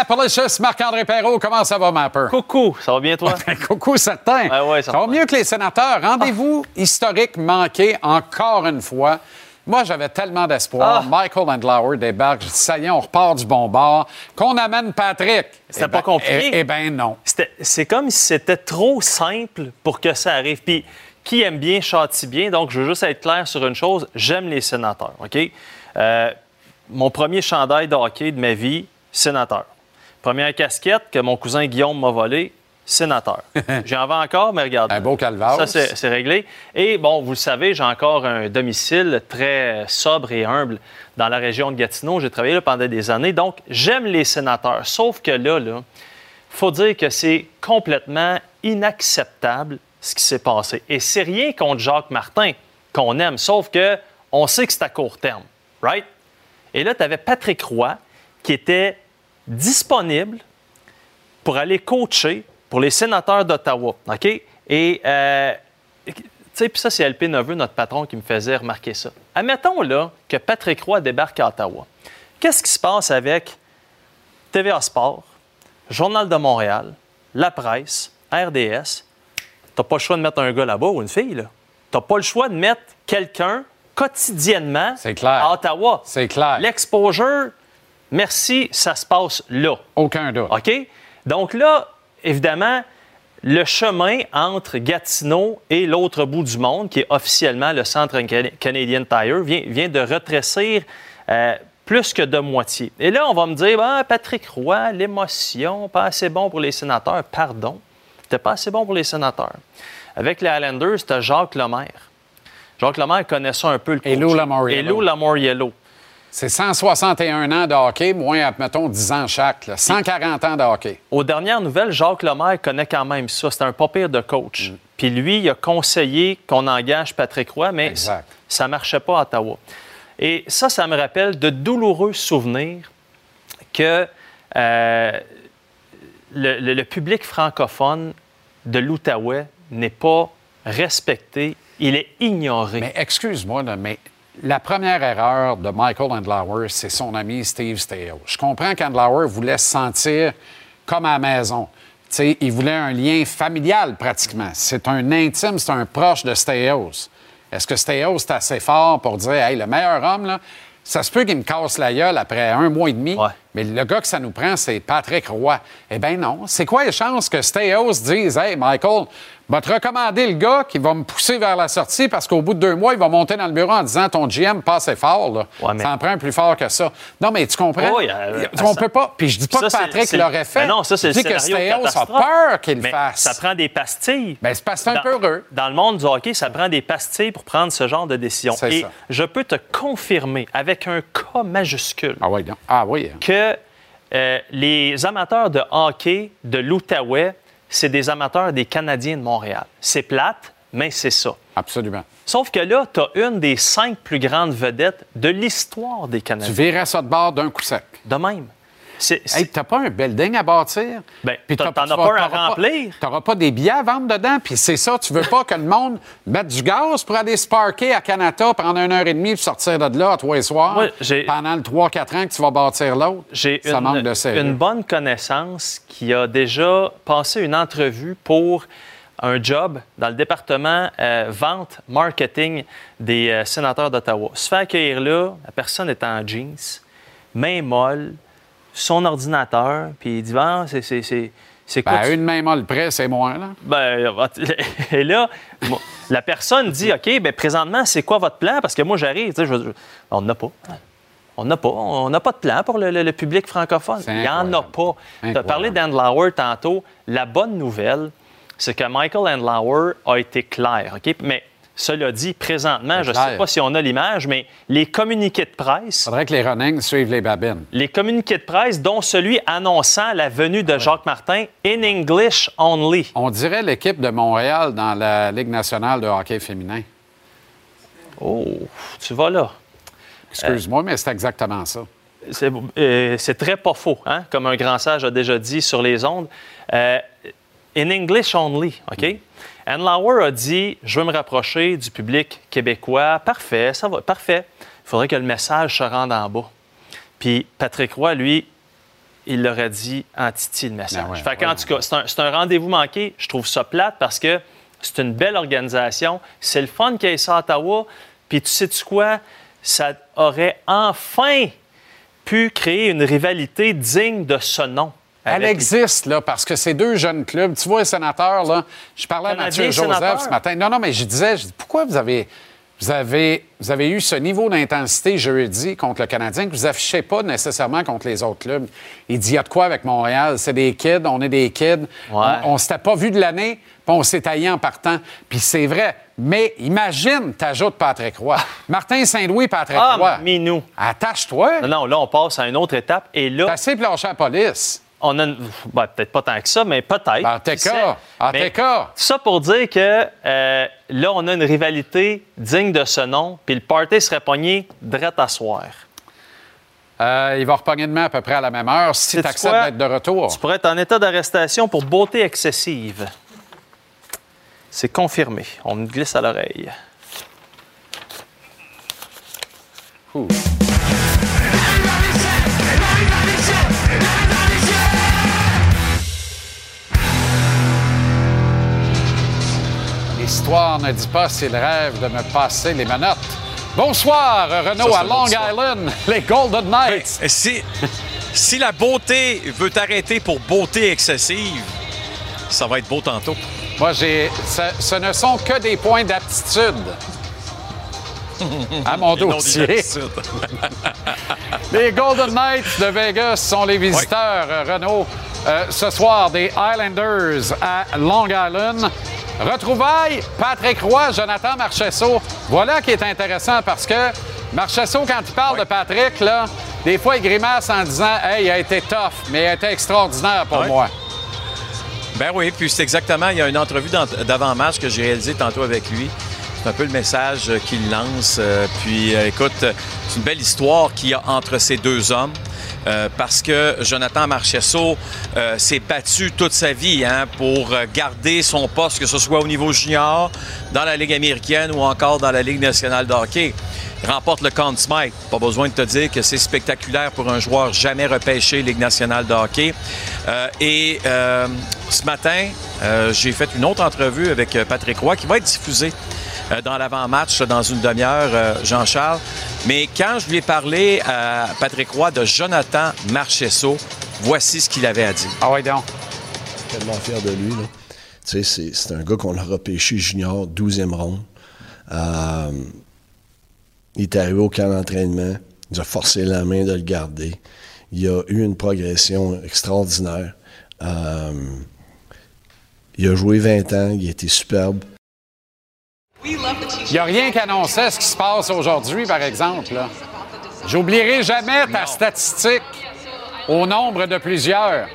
N: Malicious.
B: Mapalicious, Marc-André Perrault, comment ça va, Mapper?
R: Coucou, ça va bien toi?
B: Coucou, certain.
R: Ouais, ça
B: va mieux que les sénateurs. Rendez-vous historique manqué encore une fois. Moi, j'avais tellement d'espoir.
R: Ah.
B: Michael Andlauer débarque. Je dis, ça y est, on repart du bon bord. Qu'on amène Patrick.
R: C'était
B: Eh
R: pas
B: ben-
R: compliqué.
B: Eh, eh ben non.
R: C'est comme si c'était trop simple pour que ça arrive. Puis, qui aime bien châtie bien? Donc, je veux juste être clair sur une chose. J'aime les sénateurs, OK? Euh, mon premier chandail de hockey de ma vie, sénateur. Première casquette que mon cousin Guillaume m'a volée, sénateur. J'en vends encore, mais regarde.
B: Un beau calvaire.
R: Ça, c'est c'est réglé. Et bon, vous le savez, j'ai encore un domicile très sobre et humble dans la région de Gatineau. J'ai travaillé là pendant des années. Donc, j'aime les sénateurs. Sauf que là, là, faut dire que c'est complètement inacceptable ce qui s'est passé. Et c'est rien contre Jacques Martin qu'on aime, sauf que on sait que c'est à court terme, right? Et là, tu avais Patrick Roy qui était disponible pour aller coacher pour les sénateurs d'Ottawa, OK? Et, euh, tu sais, puis ça, c'est LP Neveu, notre patron, qui me faisait remarquer ça. Admettons, là, que Patrick Roy débarque à Ottawa. Qu'est-ce qui se passe avec TVA Sport, Journal de Montréal, La Presse, RDS? T'as pas le choix de mettre un gars là-bas ou une fille, là. T'as pas le choix de mettre quelqu'un quotidiennement à Ottawa.
B: C'est clair.
R: L'exposure, merci, ça se passe là.
B: Aucun doute.
R: OK? Donc là, évidemment, le chemin entre Gatineau et l'autre bout du monde, qui est officiellement le Centre Cana- Canadian Tire, vient, vient de retrécir euh, plus que de moitié. Et là, on va me dire, Ah, Patrick Roy, l'émotion, pas assez bon pour les sénateurs. Pardon, c'était pas assez bon pour les sénateurs. Avec les Highlanders, c'était Jacques Lemaire. Jacques Lemaire connaît ça un peu le coach.
B: Et Lou Lamoriello.
R: Lou Lamoriello.
B: C'est 161 ans de hockey, moins, mettons, 10 ans chaque. là. 140 ans de hockey.
R: Aux dernières nouvelles, Jacques Lemaire connaît quand même ça. C'est un pas pire de coach.
B: Mm.
R: Puis lui, il a conseillé qu'on engage Patrick Roy, mais
B: Exact.
R: ça ne marchait pas à Ottawa. Et ça, ça me rappelle de douloureux souvenirs que euh, le, le- le public francophone de l'Outaouais n'est pas respecté, il est ignoré.
B: Mais excuse-moi, mais la première erreur de Michael Andlauer, c'est son ami Steve Stale. Je comprends qu'Andlauer voulait se sentir comme à la maison. Il voulait un lien familial pratiquement. C'est un intime, c'est un proche de Stales. Est-ce que Stales est assez fort pour dire, hey, le meilleur homme, là, ça se peut qu'il me casse la gueule après un mois et demi, mais le gars que ça nous prend, c'est Patrick Roy. Eh bien non. C'est quoi les chances que Stales dise, hey, Michael, va te recommander le gars qui va me pousser vers la sortie parce qu'au bout de deux mois, il va monter dans le bureau en disant, ton GM passe fort, là. Ça en prend plus fort que ça. Non, mais tu comprends?
R: Oui, euh,
B: On
R: ça-
B: peut pas? Puis je dis pas
R: Ça,
B: que Patrick l'aurait fait.
R: Mais non, ça, c'est le
B: que a peur qu'il le fasse.
R: Ça prend des pastilles.
B: Ben, c'est parce que c'est un
R: Dans-
B: peu heureux.
R: Dans le monde du hockey, ça prend des pastilles pour prendre ce genre de décision. Et
B: ça.
R: je peux te confirmer, avec un K majuscule,
B: Ah oui. Ah oui. hein.
R: que euh, les amateurs de hockey de l'Outaouais, c'est des amateurs des Canadiens de Montréal. C'est plate, mais c'est ça.
B: Absolument.
R: Sauf que là, tu as une des cinq plus grandes vedettes de l'histoire des
B: Tu
R: Canadiens.
B: verrais ça de bord d'un coup sec.
R: De même. C'est,
B: Hey, t'as pas un building à bâtir?
R: Ben,
B: Puis
R: t'en- t'en as pas un à
B: t'auras
R: remplir.
B: T'auras pas des billets à vendre dedans, puis c'est ça, tu veux pas que le monde mette du gaz pour aller se parker à Canada, prendre une heure et demie, puis sortir de là à toi et soir,
R: Moi, j'ai-
B: pendant le 3-4 ans que tu vas bâtir l'autre?
R: J'ai
B: Ça
R: une,
B: manque de sérieux.
R: une bonne connaissance qui a déjà passé une entrevue pour un job dans le département euh, vente, marketing des euh, sénateurs d'Ottawa. Se fait accueillir là, la personne est en jeans, main molle, son ordinateur, puis il dit Bon, c'est- c'est c'est- c'est quoi
B: Ben,
R: tu-
B: une main molle près, c'est moins, là.
R: ben, et là, moi, la personne dit OK, ben présentement, c'est quoi votre plan? Parce que moi, j'arrive, tu sais, je dire, on n'a pas. On n'a pas. On n'a pas de plan pour le, le- le public francophone. Il n'y en a pas. Tu as parlé d'Andlauer tantôt. La bonne nouvelle, c'est que Michael Andlauer a été clair. OK? Mais cela dit, présentement, je ne sais pas si on a l'image, mais les communiqués de presse.
B: faudrait que les Runnings suivent les babines.
R: Les communiqués de presse, dont celui annonçant la venue de Jacques Martin in English only.
B: On dirait l'équipe de Montréal dans la Ligue nationale de hockey féminin.
R: Oh, tu vas là.
B: Excuse-moi, mais c'est exactement ça.
R: C'est euh, très pas faux, hein, comme un grand sage a déjà dit sur les ondes. Euh, in English only, OK? Anne Lauer a dit Je veux me rapprocher du public québécois. Parfait, ça va, parfait. Il faudrait que le message se rende en bas. Puis Patrick Roy, lui, il leur a dit en titi le message.
B: Ben ouais,
R: fait qu'en tout cas, c'est un, rendez-vous manqué. Je trouve ça plate parce que c'est une belle organisation. C'est le fun qu'il y ait ça à Ottawa. Puis tu sais-tu quoi? Ça aurait enfin pu créer une rivalité digne de ce nom.
B: Elle existe, là, parce que ces deux jeunes clubs, tu vois, les sénateurs, là, je parlais à Mathieu Joseph ce matin. Non, non, mais je disais, je dis, pourquoi vous avez, vous avez, vous avez eu ce niveau d'intensité jeudi contre le Canadien que vous affichez pas nécessairement contre les autres clubs? Il dit, il y a de quoi avec Montréal? C'est des kids, on est des kids. On, on s'était pas vu de l'année, puis on s'est taillé en partant. Puis c'est vrai. Mais imagine, t'ajoutes Patrick Roy. Martin Saint-Louis, Patrick
R: Ah,
B: Roy.
R: minou.
B: Attache-toi.
R: Non, non, là, on passe à une autre étape. Et là.
B: T'as assez planché à la police.
R: On a une- ben, peut-être pas tant que ça, mais peut-être.
B: Ben, en cas, en
R: ça pour dire que euh, là, on a une rivalité digne de ce nom, puis le party serait pogné drette à soir.
B: Euh, il va repogner demain à peu près à la même heure si tu acceptes d'être de retour.
R: Tu pourrais être en état d'arrestation pour beauté excessive. C'est confirmé. On me glisse à l'oreille.
B: Ouh. L'histoire ne dit pas s'il rêve de me passer les menottes. Bonsoir, Renaud,
F: Ça,
B: à Long. Island, les Golden Knights.
F: Si, si la beauté veut t'arrêter pour beauté excessive, ça va être beau tantôt.
B: Moi, j'ai. Ce, ne sont que des points d'aptitude. À mon dossier. Les Golden Knights de Vegas sont les visiteurs, euh, Renaud, euh, ce soir des Islanders à Long Island. Retrouvailles, Patrick Roy, Jonathan Marchesso. Voilà qui est intéressant parce que Marchesso, quand il parle de Patrick, là, des fois, il grimace en disant Hey, il a été tough, mais il a été extraordinaire pour moi.
F: Ben oui, puis c'est exactement, il y a une entrevue d'avant-match que j'ai réalisée tantôt avec lui. C'est un peu le message euh, qu'il lance. euh, puis euh, écoute, c'est une belle histoire qu'il y a entre ces deux hommes. Euh, parce que Jonathan Marchesso euh, s'est battu toute sa vie hein, pour garder son poste, que ce soit au niveau junior, dans la Ligue américaine ou encore dans la Ligue nationale de hockey. Remporte le Conn Smythe. Pas besoin de te dire que c'est spectaculaire pour un joueur jamais repêché Ligue nationale de hockey. Euh, et euh, ce matin, euh, j'ai fait une autre entrevue avec Patrick Roy qui va être diffusée dans l'avant-match dans une demi-heure, euh, Jean-Charles. Mais quand je lui ai parlé à Patrick Roy de Jonathan Marchesso, voici ce qu'il avait à dire.
B: Ah oui, donc.
G: tellement fier de lui. là. Tu sais, c'est, c'est un gars qu'on a repêché junior, 12e ronde. Euh, il est arrivé au camp d'entraînement. Il a forcé la main de le garder. Il a eu une progression extraordinaire. Euh, il a joué 20 ans. Il a été superbe.
B: Il n'y a rien qui annonçait ce qui se passe aujourd'hui, par exemple. là. J'oublierai jamais ta statistique au nombre de plusieurs.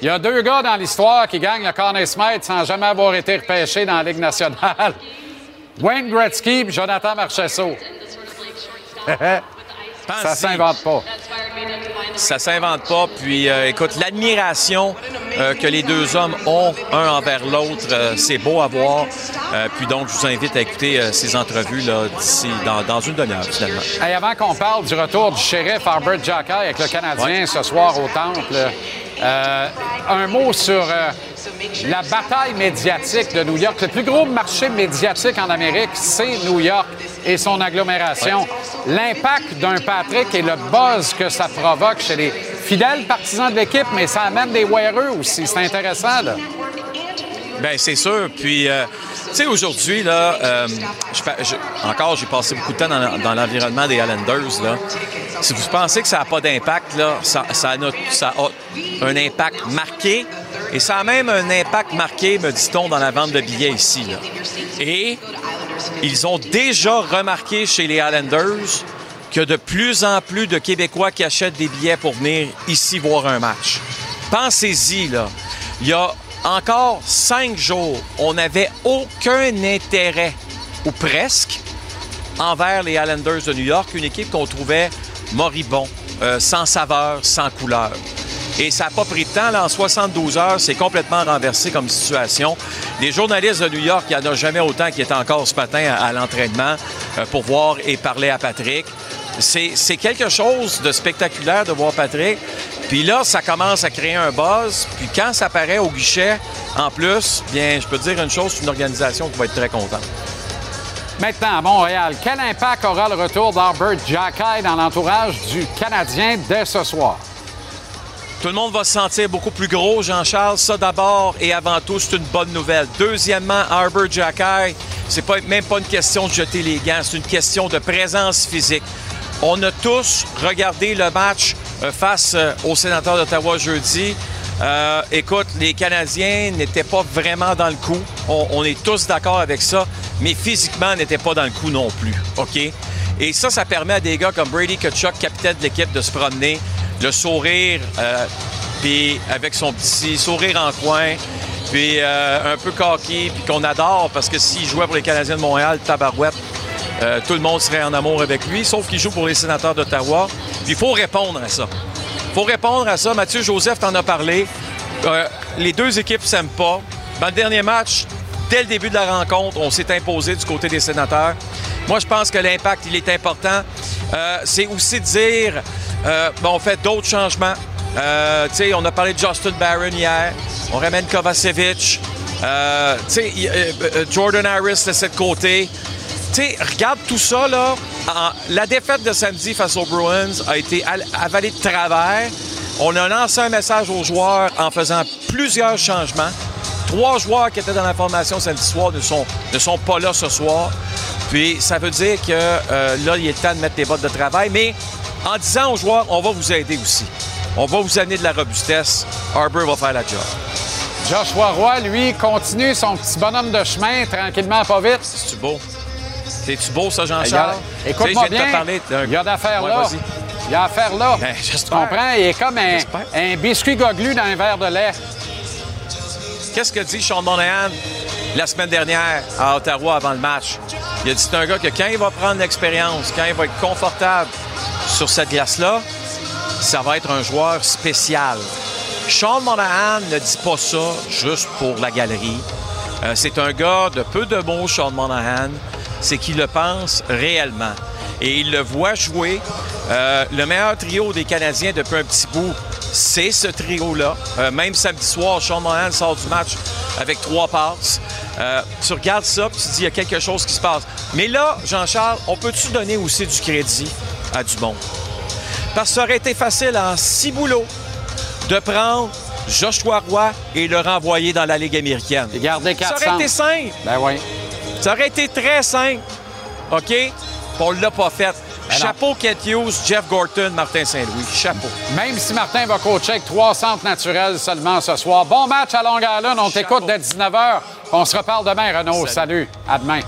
B: Il y a deux gars dans l'histoire qui gagnent le Conn Smythe sans jamais avoir été repêchés dans la Ligue nationale. Wayne Gretzky et Jonathan Ça s'invente pas.
F: Ça s'invente pas. Puis, euh, écoute, l'admiration euh, que les deux hommes ont un envers l'autre, euh, c'est beau à voir. Puis donc, je vous invite à écouter ces entrevues là, d'ici, dans, dans une demi-heure, finalement.
B: Hey, avant qu'on parle du retour du shérif Albert Jacquet avec le Canadien ce soir au Temple, un mot sur la bataille médiatique de New York. Le plus gros marché médiatique en Amérique, c'est New York et son agglomération. L'impact d'un Patrick et le buzz que ça provoque chez les fidèles partisans de l'équipe, mais ça amène des wearers aussi. C'est intéressant, là.
F: Bien, c'est sûr. Puis, euh, tu sais, aujourd'hui, là, euh, encore, j'ai passé beaucoup de temps dans, l'environnement des Islanders, là. Si vous pensez que ça n'a pas d'impact, là, ça a un impact marqué. Et ça a même un impact marqué, me dit-on, dans la vente de billets ici. Et ils ont déjà remarqué chez les Islanders que de plus en plus de Québécois qui achètent des billets pour venir ici voir un match. Pensez-y, là. Il y a encore cinq jours, on n'avait aucun intérêt, ou presque, envers les Islanders de New York, une équipe qu'on trouvait moribond, euh, sans saveur, sans couleur. Et ça n'a pas pris de temps. En 72 heures, c'est complètement renversé comme situation. Les journalistes de New York, il n'y en a jamais autant qui étaient encore ce matin à, l'entraînement euh, pour voir et parler à Patrick. C'est c'est quelque chose de spectaculaire de voir Patrick. Puis là, ça commence à créer un buzz. Puis quand ça paraît au guichet, en plus, bien, je peux te dire une chose, c'est une organisation qui va être très contente.
B: Maintenant, à Montréal, quel impact aura le retour d'Albert Jacquet dans l'entourage du Canadien dès ce soir?
F: Tout le monde va se sentir beaucoup plus gros, Jean-Charles. Ça, d'abord et avant tout, c'est une bonne nouvelle. Deuxièmement, Arbor Jacky, c'est pas, même pas une question de jeter les gants, c'est une question de présence physique. On a tous regardé le match euh, face euh, aux sénateurs d'Ottawa jeudi. Euh, écoute, les Canadiens n'étaient pas vraiment dans le coup. On, on est tous d'accord avec ça, mais physiquement, n'étaient pas dans le coup non plus. OK? Et ça, ça permet à des gars comme Brady Kachuk, capitaine de l'équipe, de se promener, le sourire, euh, puis avec son petit sourire en coin, puis euh, un peu coquille, puis qu'on adore parce que s'il jouait pour les Canadiens de Montréal, tabarouette, euh, tout le monde serait en amour avec lui, sauf qu'il joue pour les sénateurs d'Ottawa. Puis il faut répondre à ça. Il faut répondre à ça. Mathieu Joseph t'en a parlé. Les deux équipes s'aiment pas. Dans le dernier match, dès le début de la rencontre, on s'est imposé du côté des sénateurs. Moi, je pense que l'impact, il est important. C'est aussi dire, euh, on fait d'autres changements. Euh, on a parlé de Justin Barron hier. On ramène Kovacevic. Euh, Jordan Harris de côté. Tu sais, regarde tout ça, là. La défaite de samedi face aux Bruins a été al- avalée de travers. On a lancé un message aux joueurs en faisant plusieurs changements. Trois joueurs qui étaient dans la formation samedi soir ne sont, pas là ce soir. Puis ça veut dire que là, il est temps de mettre les bottes de travail. Mais en disant aux joueurs, on va vous aider aussi. On va vous amener de la robustesse. Arbor va faire la job.
B: Joshua Roy, lui, continue son petit bonhomme de chemin tranquillement, pas vite.
F: C'est beau? C'est-tu beau, ça,
B: a-
F: Jean-Charles?
B: Écoute-moi bien, il y a d'affaires
F: Ouais,
B: là. Il y a affaire là.
F: Ben,
B: tu comprends? Il est comme un, un biscuit goglu dans un verre de lait.
F: Qu'est-ce que dit Sean Monahan la semaine dernière à Ottawa avant le match? Il a dit c'est un gars que quand il va prendre l'expérience, quand il va être confortable sur cette glace-là, ça va être un joueur spécial. Sean Monahan ne dit pas ça juste pour la galerie. Euh, c'est un gars de peu de mots, Sean Monahan. C'est qu'il le pense réellement. Et il le voit jouer. Euh, le meilleur trio des Canadiens depuis un petit bout, c'est ce trio-là. Euh, même samedi soir, Sean Monahan sort du match avec trois passes. Tu regardes ça, tu dis, il y a quelque chose qui se passe. Mais là, Jean-Charles, on peut-tu donner aussi du crédit? À Dumont? Parce que ça aurait été facile en six boulots de prendre Joshua Roy et le renvoyer dans la Ligue américaine.
B: Et garder
F: Ça
B: 400.
F: aurait été simple.
B: Ben oui.
F: Ça aurait été très simple. OK? Puis on l'a pas fait.
B: Ben.
F: Chapeau Kent Hughes, Jeff Gorton, Martin Saint-Louis. Chapeau.
B: Même si Martin va coacher avec trois centres naturels seulement ce soir. Bon match à Long Island. On t'écoute dès 19h. On se reparle demain, Renaud. Salut. À demain.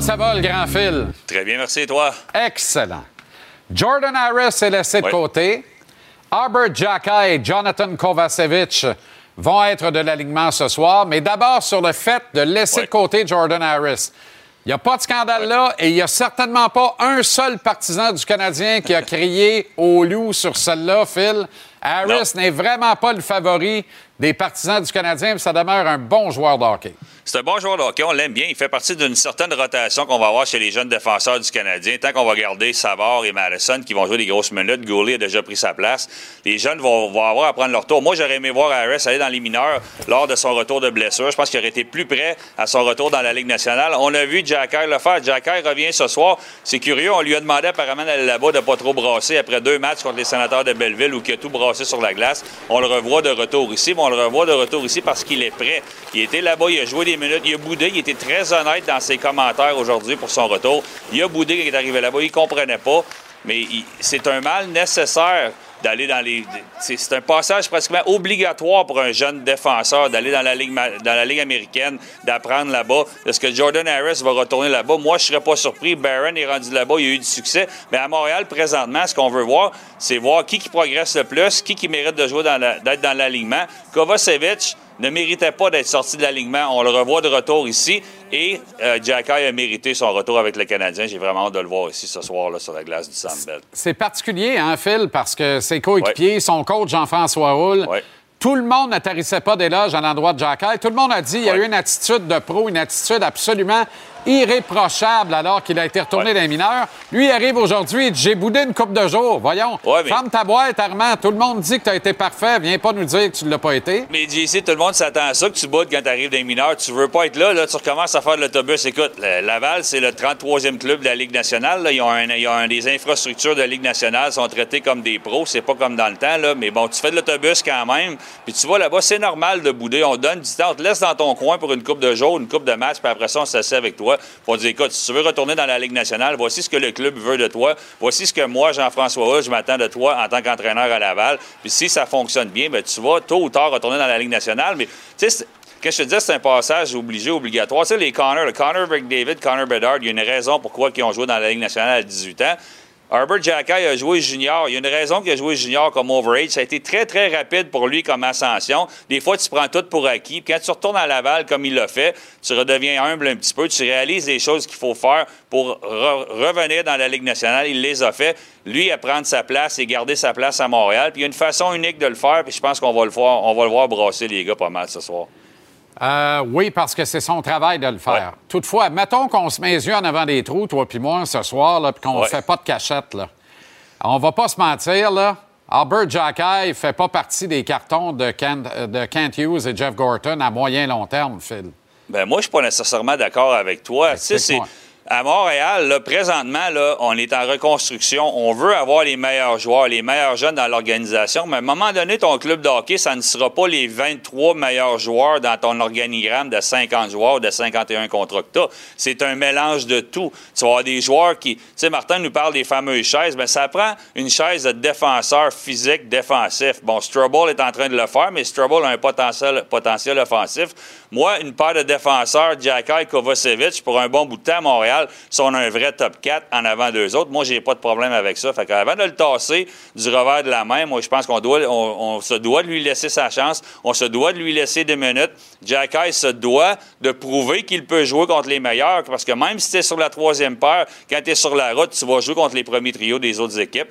B: Comment ça va, le grand fil?
S: Très bien, merci. Et toi?
B: Excellent. Jordan Harris est laissé de
S: Oui.
B: côté. Albert Jacka et Jonathan Kovacevic vont être de l'alignement ce soir, mais d'abord sur le fait de laisser de côté Jordan Harris. Il n'y a pas de scandale là et il n'y a certainement pas un seul partisan du Canadien qui a crié au loup sur celle-là, Phil. Harris n'est vraiment pas le favori des partisans du Canadien, mais ça demeure un bon joueur de hockey.
S: C'est un bon joueur de hockey, on l'aime bien. Il fait partie d'une certaine rotation qu'on va avoir chez les jeunes défenseurs du Canadien. Tant qu'on va garder Savard et Madison qui vont jouer des grosses minutes, Goulet a déjà pris sa place. Les jeunes vont, avoir à prendre leur tour. Moi, j'aurais aimé voir Harris aller dans les mineurs lors de son retour de blessure. Je pense qu'il aurait été plus prêt à son retour dans la Ligue nationale. On a vu Jack le faire. Jack revient ce soir. C'est curieux, on lui a demandé apparemment d'aller là-bas, de pas trop brasser après deux matchs contre les sénateurs de Belleville où il a tout brassé sur la glace. On le revoit de retour ici, le revoit de retour ici parce qu'il est prêt. Il était là-bas, il a joué des minutes, il a boudé, il était très honnête dans ses commentaires aujourd'hui pour son retour. Il a boudé quand il est arrivé là-bas, il comprenait pas, mais c'est un mal nécessaire d'aller dans les. C'est un passage pratiquement obligatoire pour un jeune défenseur d'aller dans la Ligue américaine, d'apprendre là-bas. Est-ce que Jordan Harris va retourner là-bas? Moi, je serais pas surpris. Barron est rendu là-bas, il a eu du succès. Mais à Montréal, présentement, ce qu'on veut voir, c'est voir qui qui progresse le plus, qui qui mérite de jouer dans d'être dans l'alignement. Kovacevic ne méritait pas d'être sorti de l'alignement. On le revoit de retour ici. Et euh, Jack Eye a mérité son retour avec le Canadien. J'ai vraiment hâte de le voir ici ce soir là, sur la glace du Sandbell.
B: C'est particulier, hein, Phil, parce que ses coéquipiers, son coach Jean-François Roule, tout le monde ne tarissait pas d'éloge à l'endroit de Jack Eye. Tout le monde a dit qu'il y a eu une attitude de pro, une attitude absolument irréprochable alors qu'il a été retourné dans les mineurs. Lui, il arrive aujourd'hui, J'ai boudé une coupe de jours. Voyons,
S: Ouais, mais-
B: ferme ta boîte, Armand. Tout le monde dit que tu as été parfait. Viens pas nous dire que tu ne l'as pas été.
S: Mais JC, tout le monde s'attend à ça, que tu boudes quand tu arrives dans les mineurs. Tu veux pas être là, là, tu recommences à faire de l'autobus. Écoute, Laval, c'est le 33e club de la Ligue nationale. là. Ils ont, un- ils ont un- des infrastructures de la Ligue nationale, sont traités comme des pros. C'est pas comme dans le temps, là. Mais bon, tu fais de l'autobus quand même. Puis tu vas là-bas, c'est normal de bouder. On te donne du temps. On te laisse dans ton coin pour une coupe de jours, une coupe de match, puis après ça, on s'assied avec toi. Te dit, écoute, si tu veux retourner dans la Ligue nationale, voici ce que le club veut de toi. Voici ce que moi, Jean-François Hull, je m'attends de toi en tant qu'entraîneur à Laval. Puis si ça fonctionne bien, ben, tu vas tôt ou tard retourner dans la Ligue nationale. Mais tu sais, quand je te disais, c'est un passage obligé, obligatoire. Tu sais, les Connor, le Connor McDavid, Connor Bedard, il y a une raison pourquoi ils ont joué dans la Ligue nationale à 18 ans. Herbert Jacky a joué junior. Il y a une raison qu'il a joué junior comme overage. Ça a été très, très rapide pour lui comme ascension. Des fois, tu prends tout pour acquis. Puis quand tu retournes à Laval comme il l'a fait, tu redeviens humble un petit peu. Tu réalises les choses qu'il faut faire pour re- revenir dans la Ligue nationale. Il les a fait. Lui, à prendre sa place et garder sa place à Montréal. Puis il y a une façon unique de le faire. Puis je pense qu'on va le voir, on va le voir brasser les gars pas mal ce soir.
B: Euh, oui, parce que c'est son travail de le faire. Toutefois, mettons qu'on se met les yeux en avant des trous, toi puis moi, ce soir, là, puis qu'on ne
S: Ouais.
B: fait pas de cachette. Là. On va pas se mentir, là. Albert Jacky ne fait pas partie des cartons de Kent, de Kent Hughes et Jeff Gorton à moyen long terme, Phil.
S: Ben moi, je suis pas nécessairement d'accord avec toi. Tu sais, c'est
B: explique-moi.
S: À Montréal, présentement, là, on est en reconstruction. On veut avoir les meilleurs joueurs, les meilleurs jeunes dans l'organisation. Mais à un moment donné, ton club de hockey, ça ne sera pas les 23 meilleurs joueurs dans ton organigramme de 50 joueurs ou de 51 contrats. C'est un mélange de tout. Tu vas avoir des joueurs qui... Tu sais, Martin nous parle des fameuses chaises. Bien, ça prend une chaise de défenseur physique défensif. Bon, Strubble est en train de le faire, mais Strubble a un potentiel, potentiel offensif. Moi, une paire de défenseurs, Jacky Kovacevic, pour un bon bout de temps à Montréal, si on a un vrai top 4 en avant d'eux autres, moi, j'ai pas de problème avec ça. Fait qu'avant de le tasser du revers de la main, moi, je pense qu'on doit, on, on se doit de lui laisser sa chance. On se doit de lui laisser des minutes. Jacky se doit de prouver qu'il peut jouer contre les meilleurs, parce que même si tu es sur la troisième paire, quand tu es sur la route, tu vas jouer contre les premiers trios des autres équipes.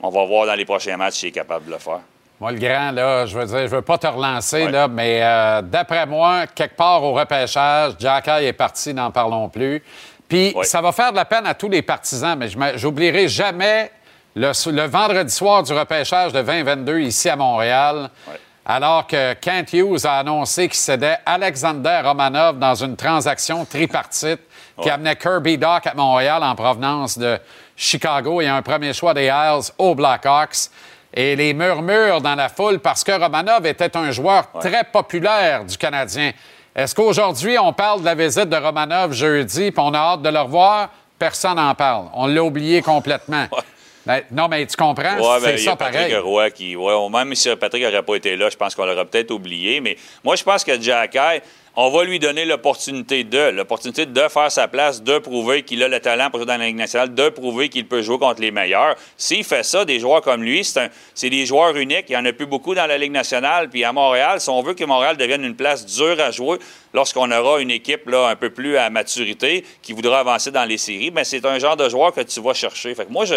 S: On va voir dans les prochains matchs s'il est capable de le faire.
B: Moi, le grand, là, je veux dire, je veux pas te relancer, là, mais euh, d'après moi, quelque part au repêchage, Jacky est parti, n'en parlons plus. Puis ça va faire de la peine à tous les partisans, mais j'oublierai jamais le, le vendredi soir du repêchage de 2022 ici à Montréal, alors que Kent Hughes a annoncé qu'il cédait Alexander Romanov dans une transaction tripartite qui amenait Kirby Doc à Montréal en provenance de Chicago et un premier choix des Isles aux Blackhawks. Et les murmures dans la foule parce que Romanov était un joueur très populaire du Canadien. Est-ce qu'aujourd'hui, on parle de la visite de Romanov jeudi, puis on a hâte de le revoir? Personne n'en parle. On l'a oublié complètement. Ben, non, mais tu comprends?
S: Ouais, ben,
B: C'est
S: y a
B: ça
S: Patrick
B: pareil.
S: Roy qui. Ouais, même si Patrick n'aurait pas été là, je pense qu'on l'aurait peut-être oublié. Mais moi, je pense que Jacky, on va lui donner l'opportunité de. L'opportunité de faire sa place, de prouver qu'il a le talent pour jouer dans la Ligue nationale, de prouver qu'il peut jouer contre les meilleurs. S'il fait ça, des joueurs comme lui, c'est des joueurs uniques. Il n'y en a plus beaucoup dans la Ligue nationale. Puis à Montréal, si on veut que Montréal devienne une place dure à jouer, lorsqu'on aura une équipe là, un peu plus à maturité qui voudra avancer dans les séries, ben, c'est un genre de joueur que tu vas chercher. Fait que moi, je.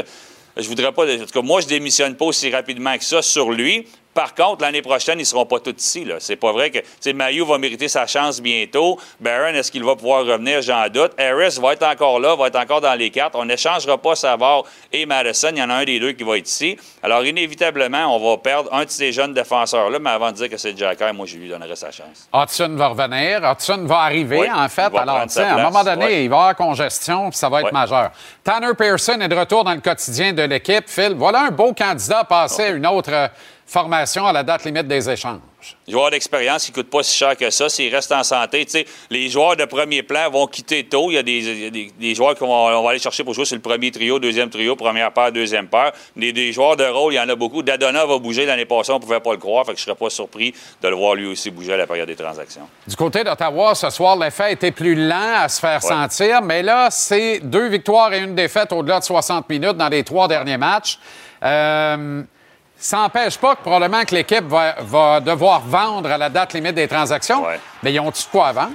S: Je voudrais pas. En tout cas, moi, je démissionne pas aussi rapidement que ça sur lui. Par contre, l'année prochaine, ils seront pas tous ici. C'est pas vrai que. Tu sais, Mayu va mériter sa chance bientôt. Barron, est-ce qu'il va pouvoir revenir? J'en doute. Harris va être encore là, va être encore dans les cartes. On n'échangera pas Savard et Madison. Il y en a un des deux qui va être ici. Alors, inévitablement, on va perdre un de ces jeunes défenseurs-là. Mais avant de dire que c'est Jacky, moi, je lui donnerai sa chance.
B: Hudson va revenir. Hudson va arriver,
S: Oui,
B: en fait. Alors, tu sais, à un moment donné,
S: oui.
B: il va y avoir congestion, puis ça va être
S: Oui.
B: majeur. Tanner Pearson est de retour dans le quotidien de l'équipe. Phil, voilà un beau candidat à passer à une autre euh, formation à la date limite des échanges.
S: Joueur d'expérience qui ne coûte pas si cher que ça, s'il reste en santé. Les joueurs de premier plan vont quitter tôt. Il y a des, des- des joueurs qu'on va, on va aller chercher pour jouer sur le premier trio, deuxième trio, première paire, deuxième paire. Des, des joueurs de rôle, il y en a beaucoup. Dadona va bouger l'année passée, on ne pouvait pas le croire, fait que je ne serais pas surpris de le voir lui aussi bouger à la période des transactions.
B: Du côté d'Ottawa, ce soir, l'effet été plus lent à se faire
S: Ouais.
B: sentir, mais là, c'est deux victoires et une défaite au-delà de 60 minutes dans les trois derniers matchs. Euh, ça n'empêche pas que probablement que l'équipe va, va devoir vendre à la date limite des transactions, mais ils ont-tu de quoi à vendre?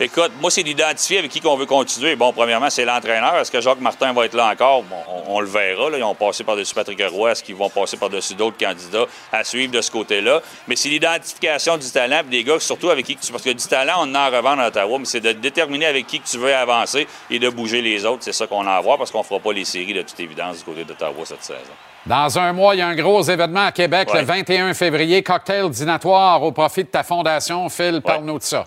S: Écoute, moi, c'est d'identifier avec qui qu'on veut continuer. Bon, premièrement, c'est l'entraîneur. Est-ce que Jacques Martin va être là encore? Bon, on, on le verra. là. Ils ont passé par-dessus Patrick Roy. Est-ce qu'ils vont passer par-dessus d'autres candidats à suivre de ce côté-là? Mais c'est l'identification du talent puis des gars, surtout avec qui que tu... Parce que du talent, on en revend à Ottawa, mais c'est de déterminer avec qui que tu veux avancer et de bouger les autres. C'est ça qu'on a à voir parce qu'on ne fera pas les séries de toute évidence du côté d'Ottawa cette saison.
B: Dans un mois, il y a un gros événement à Québec
S: Ouais.
B: le 21 février, cocktail dînatoire au profit de ta fondation. Phil, parle-nous de ça.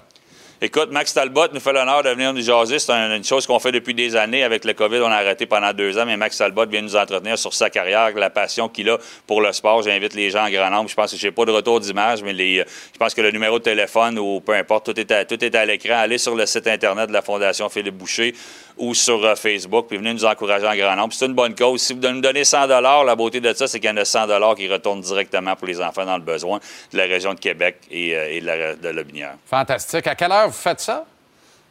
S: Écoute, Max Talbot nous fait l'honneur de venir nous jaser. C'est un- une chose qu'on fait depuis des années. Avec le COVID, on a arrêté pendant deux ans, mais Max Talbot vient nous entretenir sur sa carrière, la passion qu'il a pour le sport. J'invite les gens en grand nombre. Je pense que je n'ai pas de retour d'image, mais les, je pense que le numéro de téléphone ou peu importe, tout est à, tout est à l'écran. Allez sur le site Internet de la Fondation Philippe Boucher ou sur euh, Facebook, puis venez nous encourager en grand nombre. C'est une bonne cause. Si vous nous donnez 100 la beauté de ça, c'est qu'il y en a 100 qui retournent directement pour les enfants dans le besoin de la région de Québec et, euh, et de la, de.
B: Fantastique. À quelle heure vous faites ça?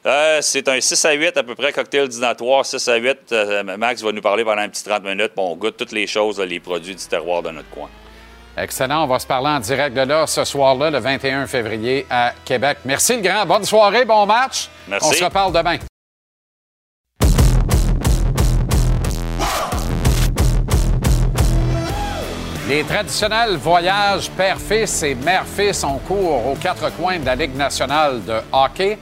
S: Euh, c'est un 6 à 8 à peu près, cocktail dînatoire, 6 à 8. Euh, Max va nous parler pendant un petit 30 minutes. Bon, on goûte toutes les choses, les produits du terroir de notre coin.
B: Excellent. On va se parler en direct de là ce soir-là, le 21 février à Québec. Merci le grand. Bonne soirée, bon match.
S: Merci.
B: On se reparle demain. Les traditionnels voyages père-fils et mère-fils ont cours aux quatre coins de la Ligue nationale de hockey.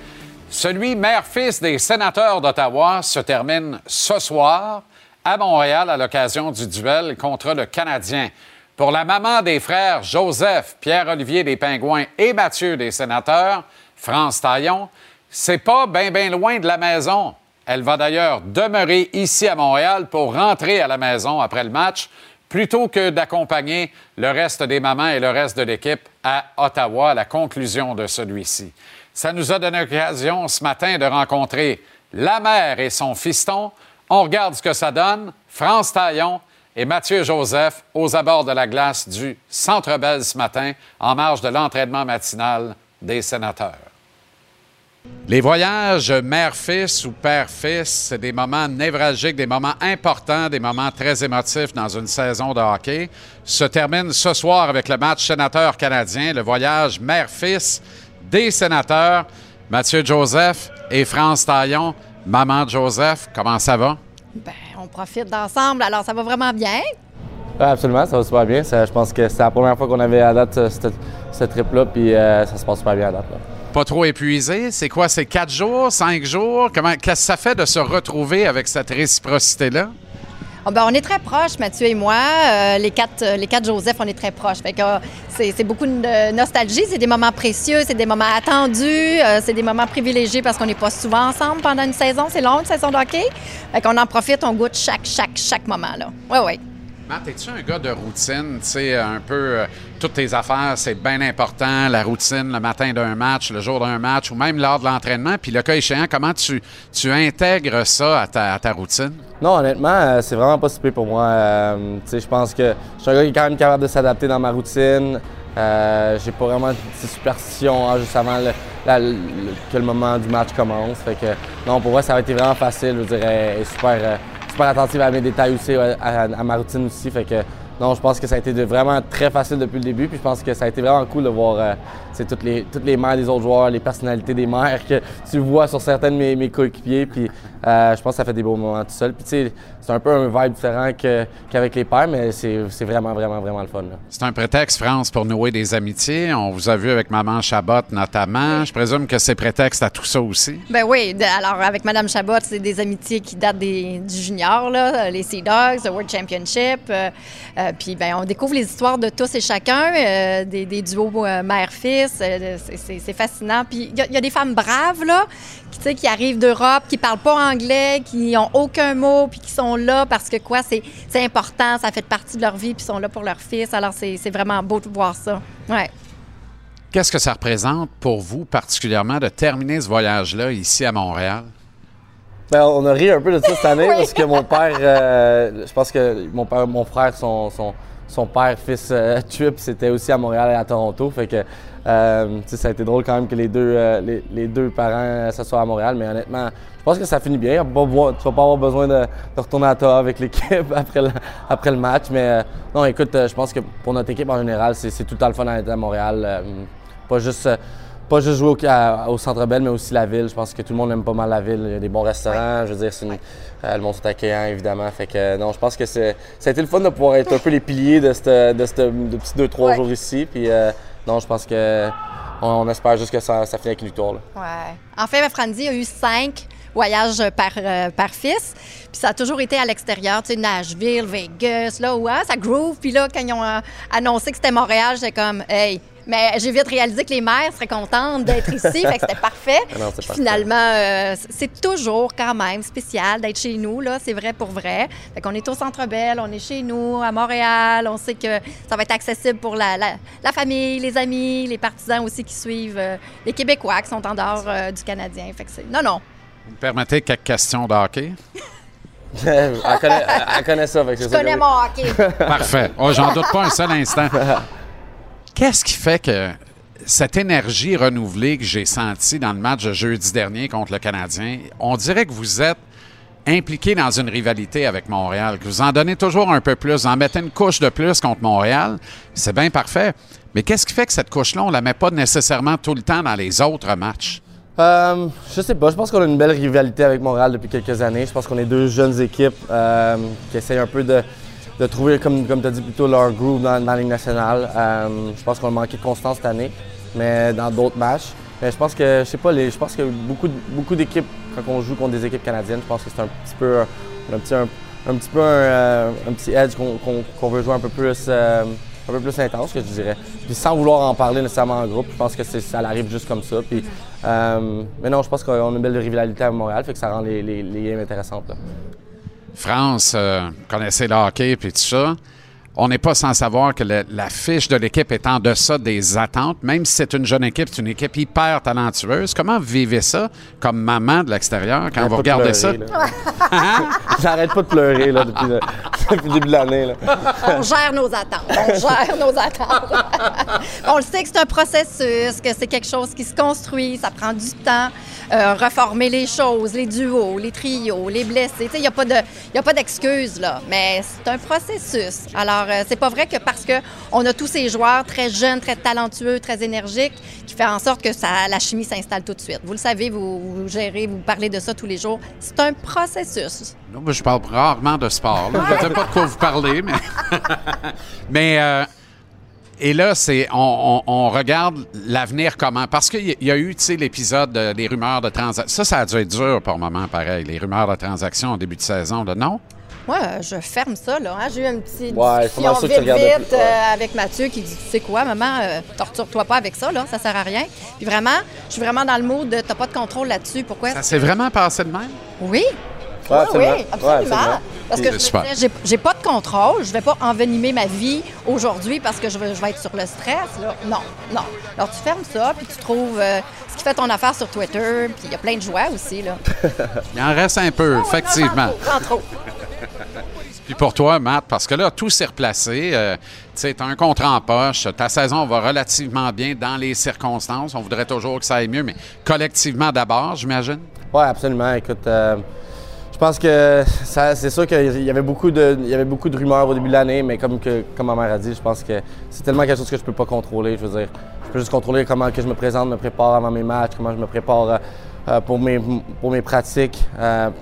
B: Celui mère-fils des sénateurs d'Ottawa se termine ce soir à Montréal à l'occasion du duel contre le Canadien. Pour la maman des frères Joseph, Pierre-Olivier des Pingouins et Mathieu des sénateurs, France Taillon, c'est pas bien bien loin de la maison. Elle va d'ailleurs demeurer ici à Montréal pour rentrer à la maison après le match, plutôt que d'accompagner le reste des mamans et le reste de l'équipe à Ottawa à la conclusion de celui-ci. Ça nous a donné l'occasion ce matin de rencontrer la mère et son fiston. On regarde ce que ça donne. France Taillon et Mathieu Joseph aux abords de la glace du Centre Bell ce matin en marge de l'entraînement matinal des sénateurs. Les voyages mère-fils ou père-fils, c'est des moments névralgiques, des moments importants, des moments très émotifs dans une saison de hockey. Se termine ce soir avec le match sénateur canadien, le voyage mère-fils des sénateurs. Mathieu Joseph et France Taillon. Maman Joseph, comment ça va?
I: Ben, on profite d'ensemble, alors ça va vraiment bien?
H: Absolument, ça va super bien. Ça, je pense que c'est la première fois qu'on avait à date cette- ce trip-là, puis euh, ça se passe super bien à date. là.
B: Pas trop épuisé? C'est quoi? C'est quatre jours, cinq jours? Comment, qu'est-ce que ça fait de se retrouver avec cette réciprocité-là?
I: Ah, ben, on est très proches, Mathieu et moi. Euh, les, quatre, les quatre Joseph, on est très proches. Fait que, euh, c'est, c'est beaucoup de nostalgie. C'est des moments précieux, c'est des moments attendus, euh, c'est des moments privilégiés parce qu'on n'est pas souvent ensemble pendant une saison. C'est long, une saison de hockey. Fait qu'on en profite, on goûte chaque, chaque, chaque moment. Là. Oui, oui.
B: Matt, es-tu un gars de routine? Tu sais, un peu, euh, toutes tes affaires, c'est bien important. La routine, le matin d'un match, le jour d'un match, ou même lors de l'entraînement. Puis le cas échéant, comment tu, tu intègres ça à ta, ta routine?
H: Non, honnêtement, euh, c'est vraiment pas si pire pour moi. Euh, tu sais, je pense que je suis un gars qui est quand même capable de s'adapter dans ma routine. J'ai pas vraiment de superstition hein, juste avant le- que le moment du match commence. Fait que non, pour moi, ça a été vraiment facile. Je dirais, super, super attentive à mes détails aussi, à, ma routine aussi. Fait que non, je pense que ça a été vraiment très facile depuis le début. Puis je pense que ça a été vraiment cool de voir euh, c'est toutes les, toutes les mères des autres joueurs, les personnalités des mères que tu vois sur certains de mes, mes coéquipiers. Puis euh, je pense que ça fait des beaux moments tout seul. Puis tu sais, c'est un peu un vibe différent que- qu'avec les pères, mais c'est c'est vraiment, vraiment, vraiment le fun.
B: C'est un prétexte, France, pour nouer des amitiés. On vous a vu avec Maman Chabot notamment. Je présume que c'est prétexte à tout ça aussi.
I: Ben oui, alors avec Madame Chabot, c'est des amitiés qui datent des, du junior, là, les Sea Dogs, le World Championship. euh, euh, puis ben, on découvre les histoires de tous et chacun, euh, des, des duos euh, mère-fils. Euh, c'est- fascinant. Puis il y, a- il y a des femmes braves, là, qui, tu sais, qui arrivent d'Europe, qui parlent pas anglais, qui ont aucun mot, puis qui sont là parce que quoi, c'est important, ça fait partie de leur vie, puis ils sont là pour leur fils. Alors c'est vraiment beau de voir ça. Ouais.
B: Qu'est-ce que ça représente pour vous particulièrement de terminer ce voyage-là ici à Montréal?
H: Ben, on a ri un peu de ça cette année parce que mon père, euh, je pense que mon, père, mon frère, son, son, son père, fils euh, trip, c'était aussi à Montréal et à Toronto. Fait que euh, ça a été drôle quand même que les deux, euh, les, les deux parents euh, se soient à Montréal. Mais honnêtement, je pense que ça finit bien. Tu vas pas avoir besoin de, de retourner à Ottawa avec l'équipe après le, après le match. Mais euh, non, écoute, je pense que pour notre équipe en général, c'est tout le temps le fun d'être à Montréal. Pas juste. pas juste jouer au, à- au Centre Bell, mais aussi la ville. Je pense que tout le monde aime pas mal la ville. Il y a des bons restaurants. Je veux dire, c'est une- le monde est accueillant, évidemment. Fait que, non, je pense que ça a été le fun de pouvoir être un peu les piliers de, cette, de, cette- de petits deux, trois
I: Ouais.
H: jours ici. Puis, non, je pense que on, espère juste que ça, ça finit avec une victoire.
I: Ouais. En fait, Frandy a eu cinq voyages par, euh, par fils. Puis ça a toujours été à l'extérieur, tu sais, Nashville, Vegas, là où hein, ça groove. Puis là, quand ils ont euh, annoncé que c'était Montréal, j'étais comme, hey. Mais j'ai vite réalisé que les mères seraient contentes d'être ici, fait que c'était parfait.
H: Ah non, c'est
I: Puis
H: parfait.
I: finalement, euh, c'est toujours quand même spécial d'être chez nous, là, c'est vrai pour vrai. Fait qu'on est au Centre Bell, on est chez nous, à Montréal, on sait que ça va être accessible pour la, la- la famille, les amis, les partisans aussi qui suivent, euh, les Québécois qui sont en dehors euh, du Canadien. Fait que c'est... Non, non.
B: Vous me permettez quelques questions de hockey?
H: elle, connaît, elle- elle connaît ça. fait que
I: Je connais mon hockey.
B: Parfait. Oh, J'en doute pas un seul instant. Qu'est-ce qui fait que cette énergie renouvelée que j'ai sentie dans le match de jeudi dernier contre le Canadien, on dirait que vous êtes impliqué dans une rivalité avec Montréal, que vous en donnez toujours un peu plus, vous en mettez une couche de plus contre Montréal, c'est bien parfait. Mais qu'est-ce qui fait que cette couche-là, on ne la met pas nécessairement tout le temps dans les autres matchs?
H: Euh, je sais pas. Je pense qu'on a une belle rivalité avec Montréal depuis quelques années. Je pense qu'on est deux jeunes équipes euh, qui essayent un peu de, de trouver, comme, comme tu as dit plutôt, leur groove dans, la Ligue nationale. Euh, je pense qu'on a manqué de constance cette année, mais dans d'autres matchs. Je pense que, je sais pas, les, je pense que beaucoup, beaucoup d'équipes, quand on joue contre des équipes canadiennes, je pense que c'est un petit peu, un, petit, un, un petit peu un, euh, un petit edge qu'on veut jouer un peu plus, euh, un peu plus intense, je dirais. Puis sans vouloir en parler nécessairement en groupe, je pense que ça arrive juste comme ça. Puis, mais non, je pense qu'on a une belle rivalité à Montréal, fait que ça rend les, les, les games intéressantes. là.
B: France, euh, connaissez le hockey tout ça. On n'est pas sans savoir que le- la fiche de l'équipe est en deçà des attentes, même si c'est une jeune équipe, c'est une équipe hyper talentueuse. Comment vous vivez ça comme maman de l'extérieur quand vous regardez ça?
H: J'arrête pas de pleurer là, depuis, le, depuis le début de l'année. là.
I: On gère nos attentes. On gère nos attentes. on le sait que c'est un processus, que c'est quelque chose qui se construit, ça prend du temps. Euh, reformer les choses, les duos, les trios, les blessés. Il n'y a pas de- y a pas d'excuses, là. Mais c'est un processus. Alors, euh, c'est pas vrai que parce qu'on a tous ces joueurs très jeunes, très talentueux, très énergiques, qui fait en sorte que ça, la chimie s'installe tout de suite. Vous le savez, vous, gérez, vous parlez de ça tous les jours. C'est un processus.
B: Non, je parle rarement de sport. Je ne sais pas de quoi vous parlez, mais. euh, et là, c'est on, regarde l'avenir comment? Parce qu'il y- a eu, tu sais, l'épisode de- des rumeurs de transactions. Ça, ça a dû être dur pour le moment, pareil. Les rumeurs de transactions en début de saison, là, non?
I: Moi, je ferme ça, là. hein. J'ai eu un petit
B: Ouais,
I: discussion vite, vite
B: ouais.
I: euh, avec Mathieu qui dit, tu sais quoi, maman, euh, torture-toi pas avec ça, là. Ça sert à rien. Puis vraiment, je suis vraiment dans le mood de t'as pas de contrôle là-dessus. Pourquoi?
B: Ça s'est vraiment passé de même?
I: Oui.
H: Ouais,
I: Oui,
H: absolument.
I: oui, absolument.
H: Ouais, absolument.
I: Parce que je j'ai- j'ai pas de contrôle, je vais pas envenimer ma vie aujourd'hui parce que je vais, je vais être sur le stress. Là. Non, non. Alors tu fermes ça, puis tu trouves euh, ce qui fait ton affaire sur Twitter, puis il y a plein de joie aussi. Là.
B: Il en reste un peu, effectivement.
I: Sans trop.
B: Puis pour toi, Matt, parce que là, tout s'est replacé. euh, tu sais, un contrat en poche. Ta saison va relativement bien dans les circonstances. On voudrait toujours que ça aille mieux, mais collectivement d'abord, j'imagine.
H: Oui, absolument. Écoute, euh, je pense que c'est sûr qu'il y avait beaucoup de, y avait beaucoup de rumeurs au début de l'année, mais comme, comme ma mère a dit, je pense que c'est tellement quelque chose que je peux pas contrôler. Je veux dire, je peux juste contrôler comment que je me présente, me prépare avant mes matchs, comment je me prépare euh, pour, mes, pour mes pratiques,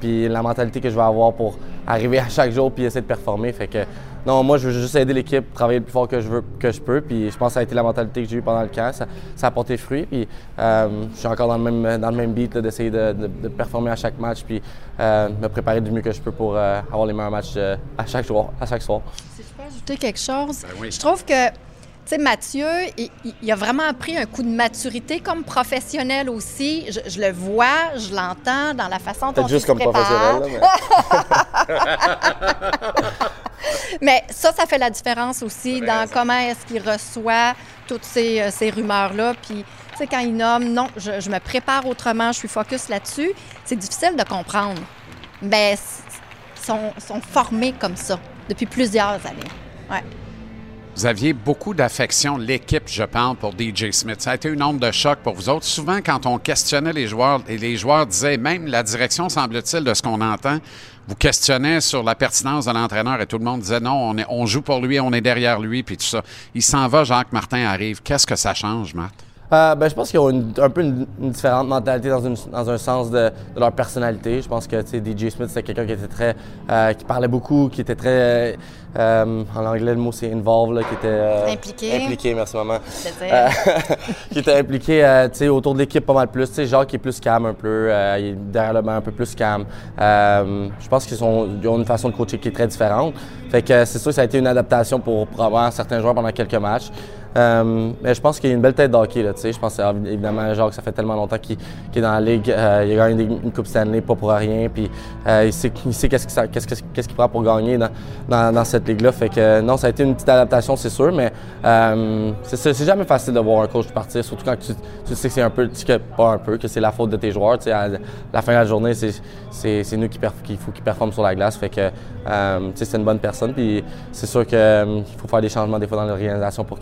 H: puis la mentalité que je vais avoir pour arriver à chaque jour puis essayer de performer. Fait que non, moi, je veux juste aider l'équipe, travailler le plus fort que je veux, que je peux. Puis je pense que ça a été la mentalité que j'ai eue pendant le camp. Ça, ça a porté fruit. Puis euh, je suis encore dans le même, dans le même beat là, d'essayer de, de- de performer à chaque match puis euh, me préparer du mieux que je peux pour euh, avoir les meilleurs matchs euh, à chaque jour, à chaque soir.
I: Si je peux ajouter quelque chose,
B: Ben
I: je trouve que, tu sais, Mathieu, il, a vraiment pris un coup de maturité comme professionnel aussi. Je, je le vois, je l'entends dans la façon dont
H: Peut-être
I: il
H: juste
I: se
H: comme
I: prépare.
H: professionnel. là,
I: Mais ça, ça fait la différence aussi dans comment est-ce qu'il reçoit toutes ces, euh, ces rumeurs-là. Puis, tu sais, quand il nomme, non, je, je me prépare autrement, je suis focus là-dessus, c'est difficile de comprendre. Mais sont, sont formés comme ça depuis plusieurs années. Ouais.
B: Vous aviez beaucoup d'affection, l'équipe, je parle, pour DJ Smith. Ça a été une onde de choc pour vous autres. Souvent, quand on questionnait les joueurs, et les joueurs disaient, même la direction, semble-t-il, de ce qu'on entend, vous questionnez sur la pertinence de l'entraîneur et tout le monde disait non, on, est- on joue pour lui, on est derrière lui, puis tout ça. Il s'en va, Jacques Martin arrive. Qu'est-ce que ça change, Matt?
H: Euh, ben, je pense qu'ils ont un peu une, différente mentalité dans, une- un sens de, leur personnalité. Je pense que DJ Smith, c'était quelqu'un qui était très. euh, qui parlait beaucoup, qui était très. euh, en anglais, le mot c'est involved, là, qui était. euh,
I: Impliqué.
H: Impliqué, merci maman. Euh, qui était impliqué euh, autour de l'équipe pas mal plus. Tu sais, Jacques qui est plus calme un peu, euh, il est derrière le banc un peu plus calme. Euh, je pense qu'ils ont une façon de coacher qui est très différente. Fait que euh, c'est sûr que ça a été une adaptation pour, avoir certains joueurs pendant quelques matchs. Euh, mais je pense qu'il y a une belle tête d'hockey. Là, tu sais. je pense euh, évidemment Jacques, ça fait tellement longtemps qu'il est dans la ligue. Euh, il a gagné une Coupe Stanley, pas pour rien. Puis euh, il sait, qu'est-ce qu'il prend pour gagner dans, dans, dans cette Fait que euh, non, ça a été une petite adaptation, c'est sûr, mais euh, c'est, jamais facile de voir un coach partir, surtout quand tu, tu sais que c'est un peu, que, pas un peu, que c'est la faute de tes joueurs. Tu à la fin de la journée, c'est, nous qui qu'il faut qu'ils performent sur la glace. Fait que euh, tu c'est une bonne personne. Puis c'est sûr qu'il faut faire des changements des fois dans l'organisation pour,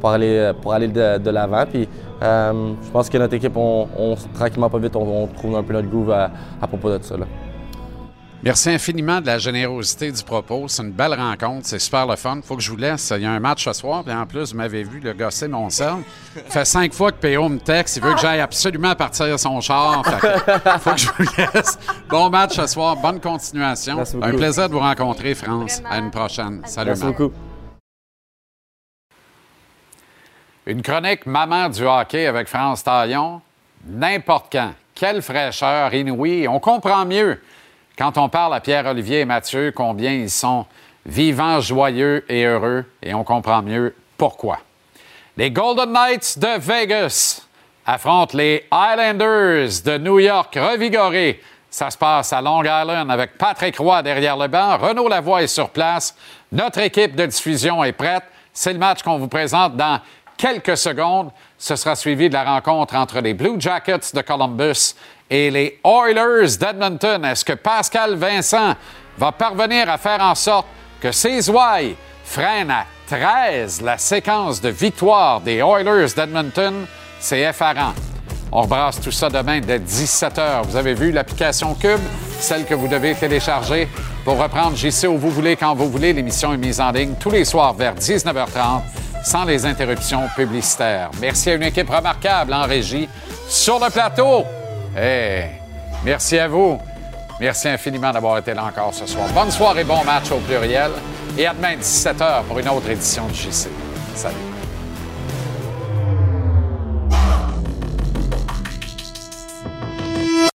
H: pour aller, pour aller de, l'avant. Puis euh, je pense que notre équipe, on, tranquillement, pas vite, on, trouve un peu notre groove à, à propos de ça. là.
B: Merci infiniment de la générosité du propos. C'est une belle rencontre. C'est super le fun. faut que je vous laisse. Il y a un match ce soir. Puis en plus, vous m'avez vu le gosser mon. Ça fait cinq fois que PO me texte. Il veut que j'aille absolument partir son char. Fait que faut que je vous laisse. Bon match ce soir. Bonne continuation.
H: Merci
B: Un plaisir de vous rencontrer, France. À une prochaine. Salut,
H: Merci
B: Matt.
H: beaucoup.
B: Une chronique Maman du hockey avec France Taillon. N'importe quand. Quelle fraîcheur inouïe. On comprend mieux quand on parle à Pierre-Olivier et Mathieu combien ils sont vivants, joyeux et heureux, et on comprend mieux pourquoi. Les Golden Knights de Vegas affrontent les Islanders de New York revigorés. Ça se passe à Long Island avec Patrick Roy derrière le banc. Renaud Lavoie est sur place. Notre équipe de diffusion est prête. C'est le match qu'on vous présente dans quelques secondes. Ce sera suivi de la rencontre entre les Blue Jackets de Columbus et les Oilers d'Edmonton. Est-ce que Pascal Vincent va parvenir à faire en sorte que ses ouailles freinent à 13 la séquence de victoire des Oilers d'Edmonton? C'est effarant. On rebrasse tout ça demain dès 17h. Vous avez vu l'application Cube, celle que vous devez télécharger pour reprendre JC où vous voulez, quand vous voulez. L'émission est mise en ligne tous les soirs vers 19h30 sans les interruptions publicitaires. Merci à une équipe remarquable en régie sur le plateau. Eh, merci à vous. Merci infiniment d'avoir été là encore ce soir. Bonne soirée, bon match au pluriel. Et à demain 17h pour une autre édition de JC. Salut.